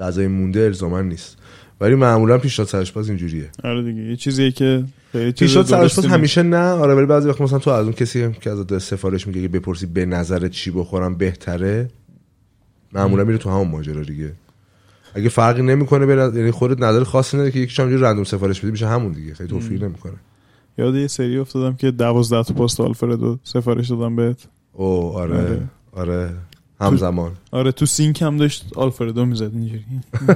غذای مونده الزاما نیست. ولی معمولا پیشنهاد سرآشپز اینجوریه. آره دیگه. یه چیزیه که پیشنهاد سرآشپز نیست. همیشه نه. آره ولی بعضی وقت مثلا تو از اون کسی که داره سفارش می‌گیره که بپرسی به نظرت چی بخورم بهتره معمولا میره تو همون ماجرا دیگه. اگه فرقی نمی‌کنه بین یعنی خودت نظر خاصی نداره که یکی همینجوری رندوم سفارش بدی میشه همون دیگه. خیلی توفیق نمی‌کنه. یاد یه سری افتادم که 12 تا پست آلفردو سفارش دادم بهت. او آره. آره. آره. همزمان. آره تو سینک هم داشت آلفردو می‌زد اینجوری.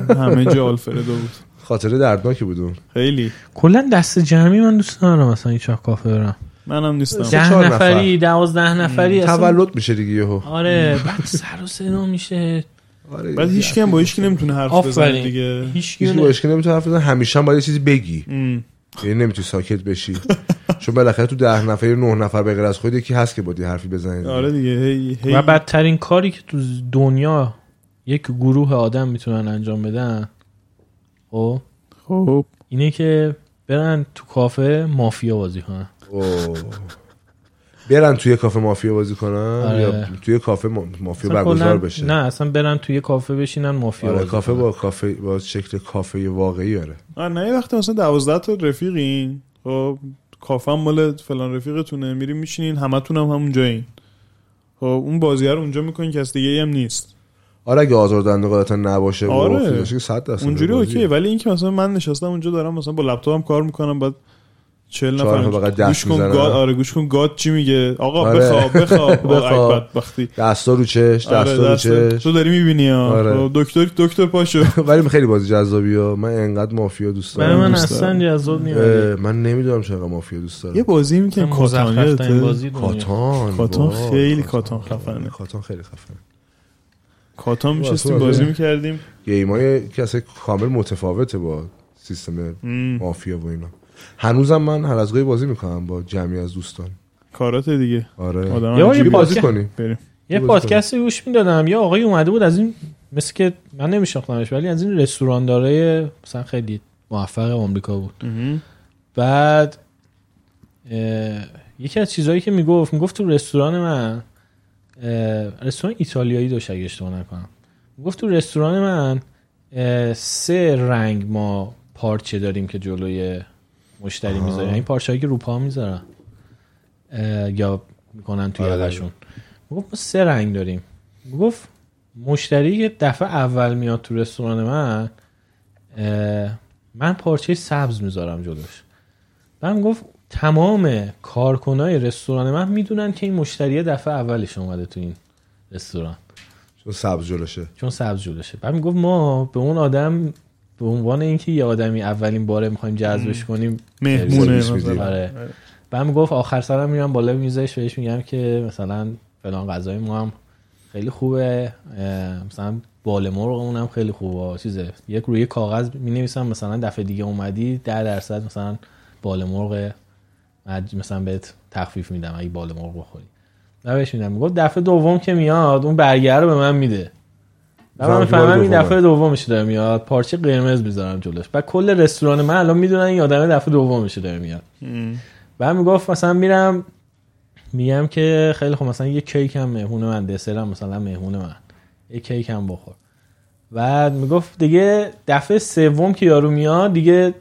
همه جا آلفردو بود. خاطره دردناکی بود خیلی. کلا دست جمعی من دوست دارم مثلا این چاک کافه برم منم نیستم. ده چهار نفری دوازده نفری اصلا- تولد میشه دیگه یهو. آره بعد سر و صدا میشه. آره بعد هیچ کم با هیچ کی نمی‌تونه حرف بزنه دیگه. هیچ هیچ کی با اشکی نمی‌تونه حرف بزنه. همیشه هم باید یه چیزی بگی. یعنی نمی‌تونی ساکت بشی. چون بالاخره تو ده نفر یا نه نفر به غیر از خود یکی هست که بودی حرفی بزنی آره دیگه. هی هی و بدترین کاری که تو دنیا یک گروه آدم می‌تونن انجام بدن خب؟ خب. اینه که برن تو کافه مافیا بازی کنن. اوه. برن توی کافه مافیا بازی کنن آره. یا توی کافه ما- مافیا برگزار بشه نه اصلا برن توی کافه بشینن مافیا آره بازی کافه. با کافه با شکل کافه واقعی آره آره نه یه وقتی مثلا 12 تا رفیقین خب کافه هم مال فلان رفیقتونه میریم میشینین همتون هم همون جایین خب اون بازی رو اونجا می‌کنین کس دیگه هم نیست آره اگه آزاردهنده قاعدتا نباشه آره. که 100 درصد اونجوری. اوکی ولی اینکه مثلا من نشستم اونجا دارم مثلا با لپتاپم کار می‌کنم بعد 40 چهار نفر گوش کن. گاد آره گوش کن گاد چی میگه آقا آره. بخواب بخواب (laughs) بخواب. آه، بدبختی دستا رو چش آره دستا رو دست چش تو داری می‌بینی آره. ها دکتر دکتر پاشو (laughs) ولی خیلی بازی جذابی ها من انقدر مافیا دوست برای دارم من دوست اصلا. جذاب نیست من نمی‌دونم چرا مافیا دوست یه دارم بازی کاتان یادته؟ بازی دنیا. کاتان کاتان وای، خیلی کاتان خفنه. کاتان خیلی خفنه کاتان میشستیم بازی. می‌کردیم گیمای که اصلا کامل متفاوته با سیستم مافیا و اینا هنوزم من هر از گاهی بازی می‌کنم با جمعی از دوستان. کارات دیگه. آره. آدم یه بازی کنیم. بریم. یه پادکستی گوش می‌دادم. یه آقای اومده بود از این مثل که من نمیشناختمش ولی از این رستوران داره مثلا خیلی موفق آمریکا بود. بعد یکی از چیزهایی که می‌گفت می‌گفت تو رستوران من رستوران ایتالیایی داشت اگه اشتباه نکنم. می‌گفت تو رستوران من سه رنگ ما پارچه داریم که جلوی مشتری آها. می‌ذاریم این پارچه هایی که رو پا می‌ذارن. یا می‌کنن توی آره. یقشون می‌گفت ما سه رنگ داریم. می‌گفت مشتری که دفعه اول میاد تو رستوران من من پارچه سبز می‌ذارم جلوش. من گفت تمام کارکنای رستوران من می‌دونن که این مشتری دفعه اولش اومده تو این رستوران. چون سبز جلوشه. چون سبز جلوشه. بعد می‌گفت ما به اون آدم به عنوان اینکه یه آدمی اولین باره می‌خوایم جذبش کنیم مهمونه. میدیم. آره. بعد می‌گفت آخر سرم میرم بالا میزش بهش میگم که مثلا فلان غذای ما هم خیلی خوبه مثلا بال مرغمون هم خیلی خوبه. چیزه. یک روی کاغذ می نویسم مثلا دفعه دیگه اومدی ده درصد مثلا بال مرغ مثلا بهت تخفیف میدم اگه بال مرغ بخوری. و بهش میدم. می‌گفت دفعه دوم که میاد اون برگه رو به من میده. من فهمم می‌فهمم این. دفعه دومش داره میاد. پارچه قرمز می‌ذارم جلوش. بعد کل رستوران من الان می‌دونن این آدم دفعه دومش داره میاد. ام. بعد می‌گفت مثلا میرم میگم که خیلی خوب مثلا یه کیک هم مهمون من دسرم مثلا مهمون من. یه کیک هم بخور. بعد می‌گفت دیگه دفعه سوم که یارو میاد دیگه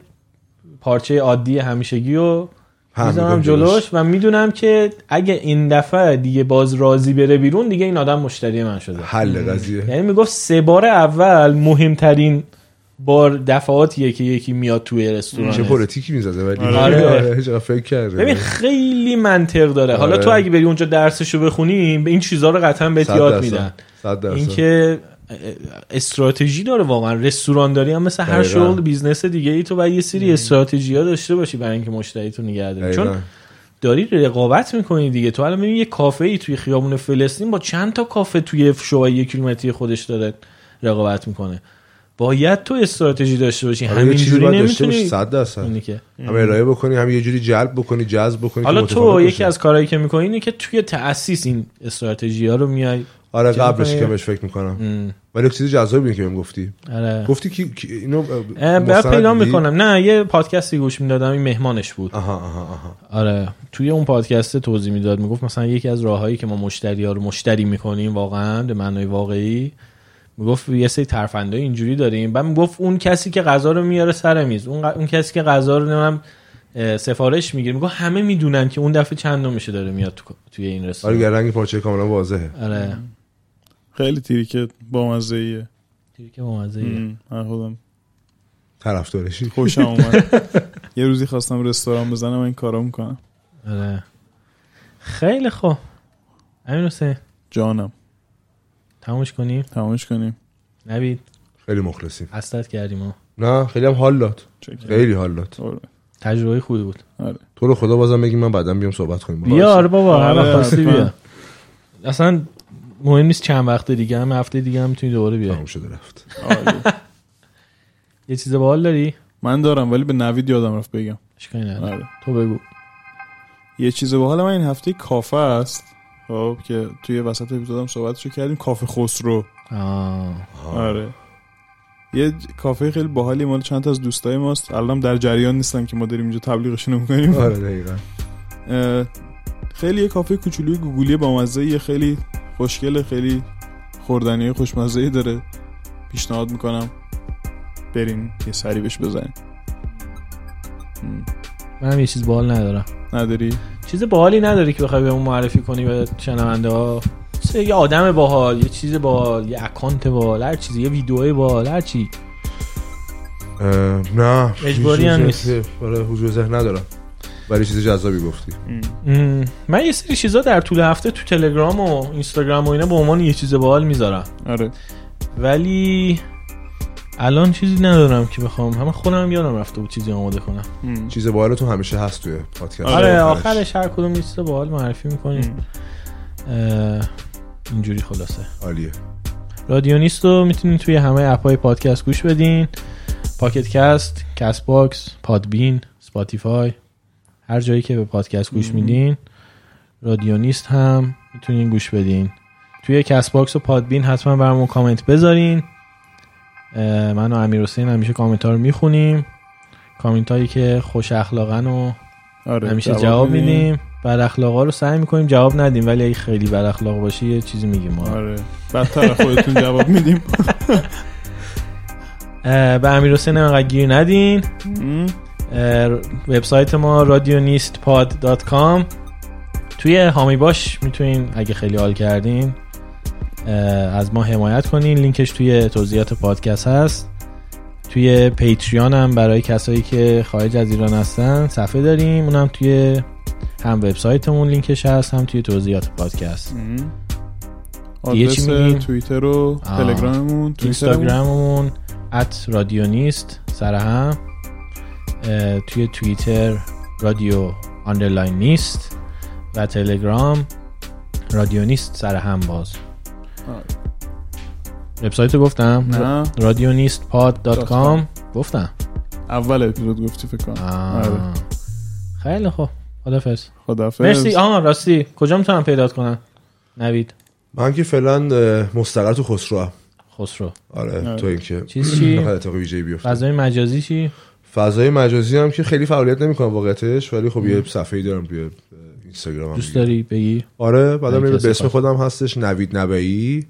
پارچه عادی همیشگی هم می‌ذارم جلوش. و می‌دونم که اگه این دفعه دیگه باز راضی بره بیرون دیگه این آدم مشتری من شده حل قضیه یعنی می‌گفت سه بار اول مهمترین بار دفعاتیه که یکی میاد توی رستوران چه پلیتیکی می‌زده ولی آره. آره چقدر فکر کرده ببین خیلی منطق داره حالا آره. تو اگه بری اونجا درسشو بخونی به این چیزها رو قطعا بهت یاد. میدن. اینکه استراتژی داره واقعا. رستوران داری هم مثل هر. شغل business دیگه ای تو باید یه سری استراتژی ها داشته باشی برای اینکه مشتری تو نگه داری. چون. داری رقابت می‌کنی دیگه. تو الان ببین یه کافه ای توی خیابون فلسطین با چند تا کافه توی شعاع یک کیلومتری خودش داره رقابت می‌کنه. باید تو استراتژی داشته باشی. آره، یه چیزی باید داشته باشی. نمی‌تونی صد درصد. اینی که. هم ارائه بکنی هم یه جوری جلب بکنی جذب بکنی حالا تو یکی. از کارهایی که می‌کنی اینه که توی تاسیس این استراتژی ها رو میای. آره قبلش؟ که بهش فکر می‌کنم. ام، ولی چیز جذابی که بهم گفتی. آره. گفتی که اینو بعد پیدا؟ می‌کنم. نه یه پادکستی گوش می‌دادم این مهمانش بود. آها آها آها. آره. توی اون پادکست توضیح می‌داد می‌گفت مثلا یکی از راههایی که ما مشتری ها رو مشتری می‌کنیم واقعا به معنای واقعی می‌گفت یه سری ترفندای اینجوری داریم. بعد می‌گفت اون کسی که غذا رو میاره سر میز. اون, ق- اون کسی که غذا رو نمی‌دونم اه، سفارش می‌گیره. می‌گفت همه می‌دونن که اون دفعه چند میشه داره میاد تو توی این آره رستوران. یه رنگ پارچه کاملا واضحه. آره. خیلی تیری که با مزه تریک بامزه ام، من خودم طرفدارشی. خوشم (laughs) اومد. یه روزی خواستم رستوران بزنم این کارا می‌کنم. آره. خیلی خوب. امین حسین. جانم. تمومش کنیم؟ تمامش کنیم. نبید خیلی مخلصیم. حسرت کردیم ما نه خیلی هم حال داد. خیلی حال داد. آره. تجربه خوبی بود. آره. تو رو خدا بازم بگیم من بعدا بیام صحبت کنیم. بیا آره بابا هر آره، وقت خواستی. بیا. اصلا مهم نیست چند وقت دیگه هم هفته دیگه هم می‌تونی دوباره بیای. تموم شده رفت. (laughs) یه چیز باحال داری؟ من دارم ولی به نوید یادم رفت بگم. اشکالی نداره. آره. تو بگو. یه چیز باحال من این هفته کافه است. خب که توی وسط اپیزودم صحبتشو کردیم. کافه خسرو. آه. آره. یه کافه خیلی باحالی مال چند تا از دوستای ماست. الان در جریان نیستن که ما داریم اینجا تبلیغشون می‌کنیم آره دقیقا. خیلی یه کافه کوچولوی گوگلی با مزه یه خیلی خوشگله خیلی خوردنی خوشمزه داره. پیشنهاد می‌کنم بریم یه سری بهش بزنیم. منم یه چیز باحال ندارم. نداری؟ چیز باحالی نداری که بخوای بهمون معرفی کنی به شنونده ها؟ یه آدم باحال یه چیز باحال یه اکانت باحال هر چیزی یه ویدیو باحال هر چی. نه اجباری هم حضور ذهن- آره حضور ذهن ندارم. ولی چیز جذابی گفتی. من یه سری چیزا در طول هفته تو تلگرام و اینستاگرام و اینا به عنوان یه چیز باحال می‌ذارم. آره. ولی الان چیزی ندارم که بخوام. همه خودم هم یادم رفته بود چیزی آماده کنم. م، چیز باحال تو همیشه هست توی پادکست. آره آخرش. آخرش هر کدوم چیز باحال معرفی می‌کنیم. اینجوری خلاصه. عالیه. رادیونیست رو می‌تونین توی همه اپهای پادکست گوش بدین. Pocket Casts، Castbox، Podbean، Spotify هر جایی که به پادکست گوش. میدین. رادیونیست هم می‌تونین گوش بدین. توی Castbox و Podbean حتما برامون کامنت بذارین. من و امیر حسین همیشه کامنت ها رو می‌خونیم. کامنت هایی که خوش اخلاقن و آره همیشه جواب میدیم. بد اخلاقا رو سعی می‌کنیم جواب ندیم ولی اگه خیلی بد اخلاق باشی یه چیزی میگیم ما آره. بدتر خودتون جواب میدیم. (laughs) به امیر حسین انقدر گیر ندین. وبسایت ما رادیونیست پاد توی هامی باش می‌تونین اگه خیلی حال کردین. از ما حمایت کنین لینکش توی توضیحات پادکست هست توی پیتریان هم برای کسایی که خارج از ایران هستن صفحه داریم اونم توی هم وبسایتمون لینکش هست هم توی توضیحات پادکست م. دیگه چی آدرس؟ توییتر و. تلگراممون اینستاگراممون at رادیونیست سر هم توی توییتر رادیو underline نیست و تلگرام رادیونیست سر هم باز. وبسایت رو گفتم. نه. رادیونیست pod dot com. گفتم. اول اپیزود گفتی فکر کنم. آره. خیلی خوب. خدافز خدافظ. مرسی. آها راستی کجا می‌تونم پیدات کنم؟ نوید. من که فعلا مستقر تو خسرو هم. خسرو. آره آره. تو اینکه چیز چی؟ اتفاق بیفته. فضای مجازی چی؟ فضای مجازی هم که خیلی فعالیت نمی‌کنم واقعیتش ولی خب یه صفحه‌ای دارم توی اینستاگرام دوست. داری بگی آره بعدم اگه به اسم. خودم هستش نوید نبایی.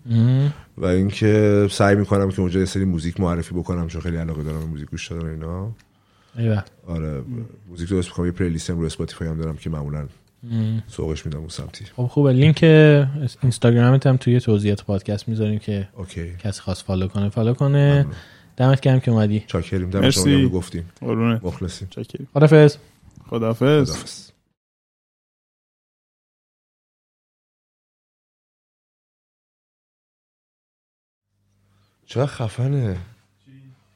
و اینکه سعی می‌کنم که اونجا یه سری موزیک معرفی بکنم چون خیلی علاقه دارم به موزیک گوش دادن اینا ایوه. آره موزیک درست می‌کنم یه playlist هم رو Spotify هم دارم که معمولا. سوقش میدم اون سمتی خب خوبه لینک اینستاگرامت هم توی توضیحات پادکست می‌ذاریم که okay کسی خواست follow کنه follow کنه ممنون. دمت گرم که اومدی چاکریم دم مرسی. شما گرم که گفتیم مخلصیم چاکریم خدافظ خدافظ خداحافظ. چقدر خفنه؟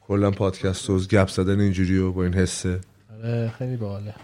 کلا پادکست و گپ زدن اینجوری و با این حسه. آره خیلی باحاله.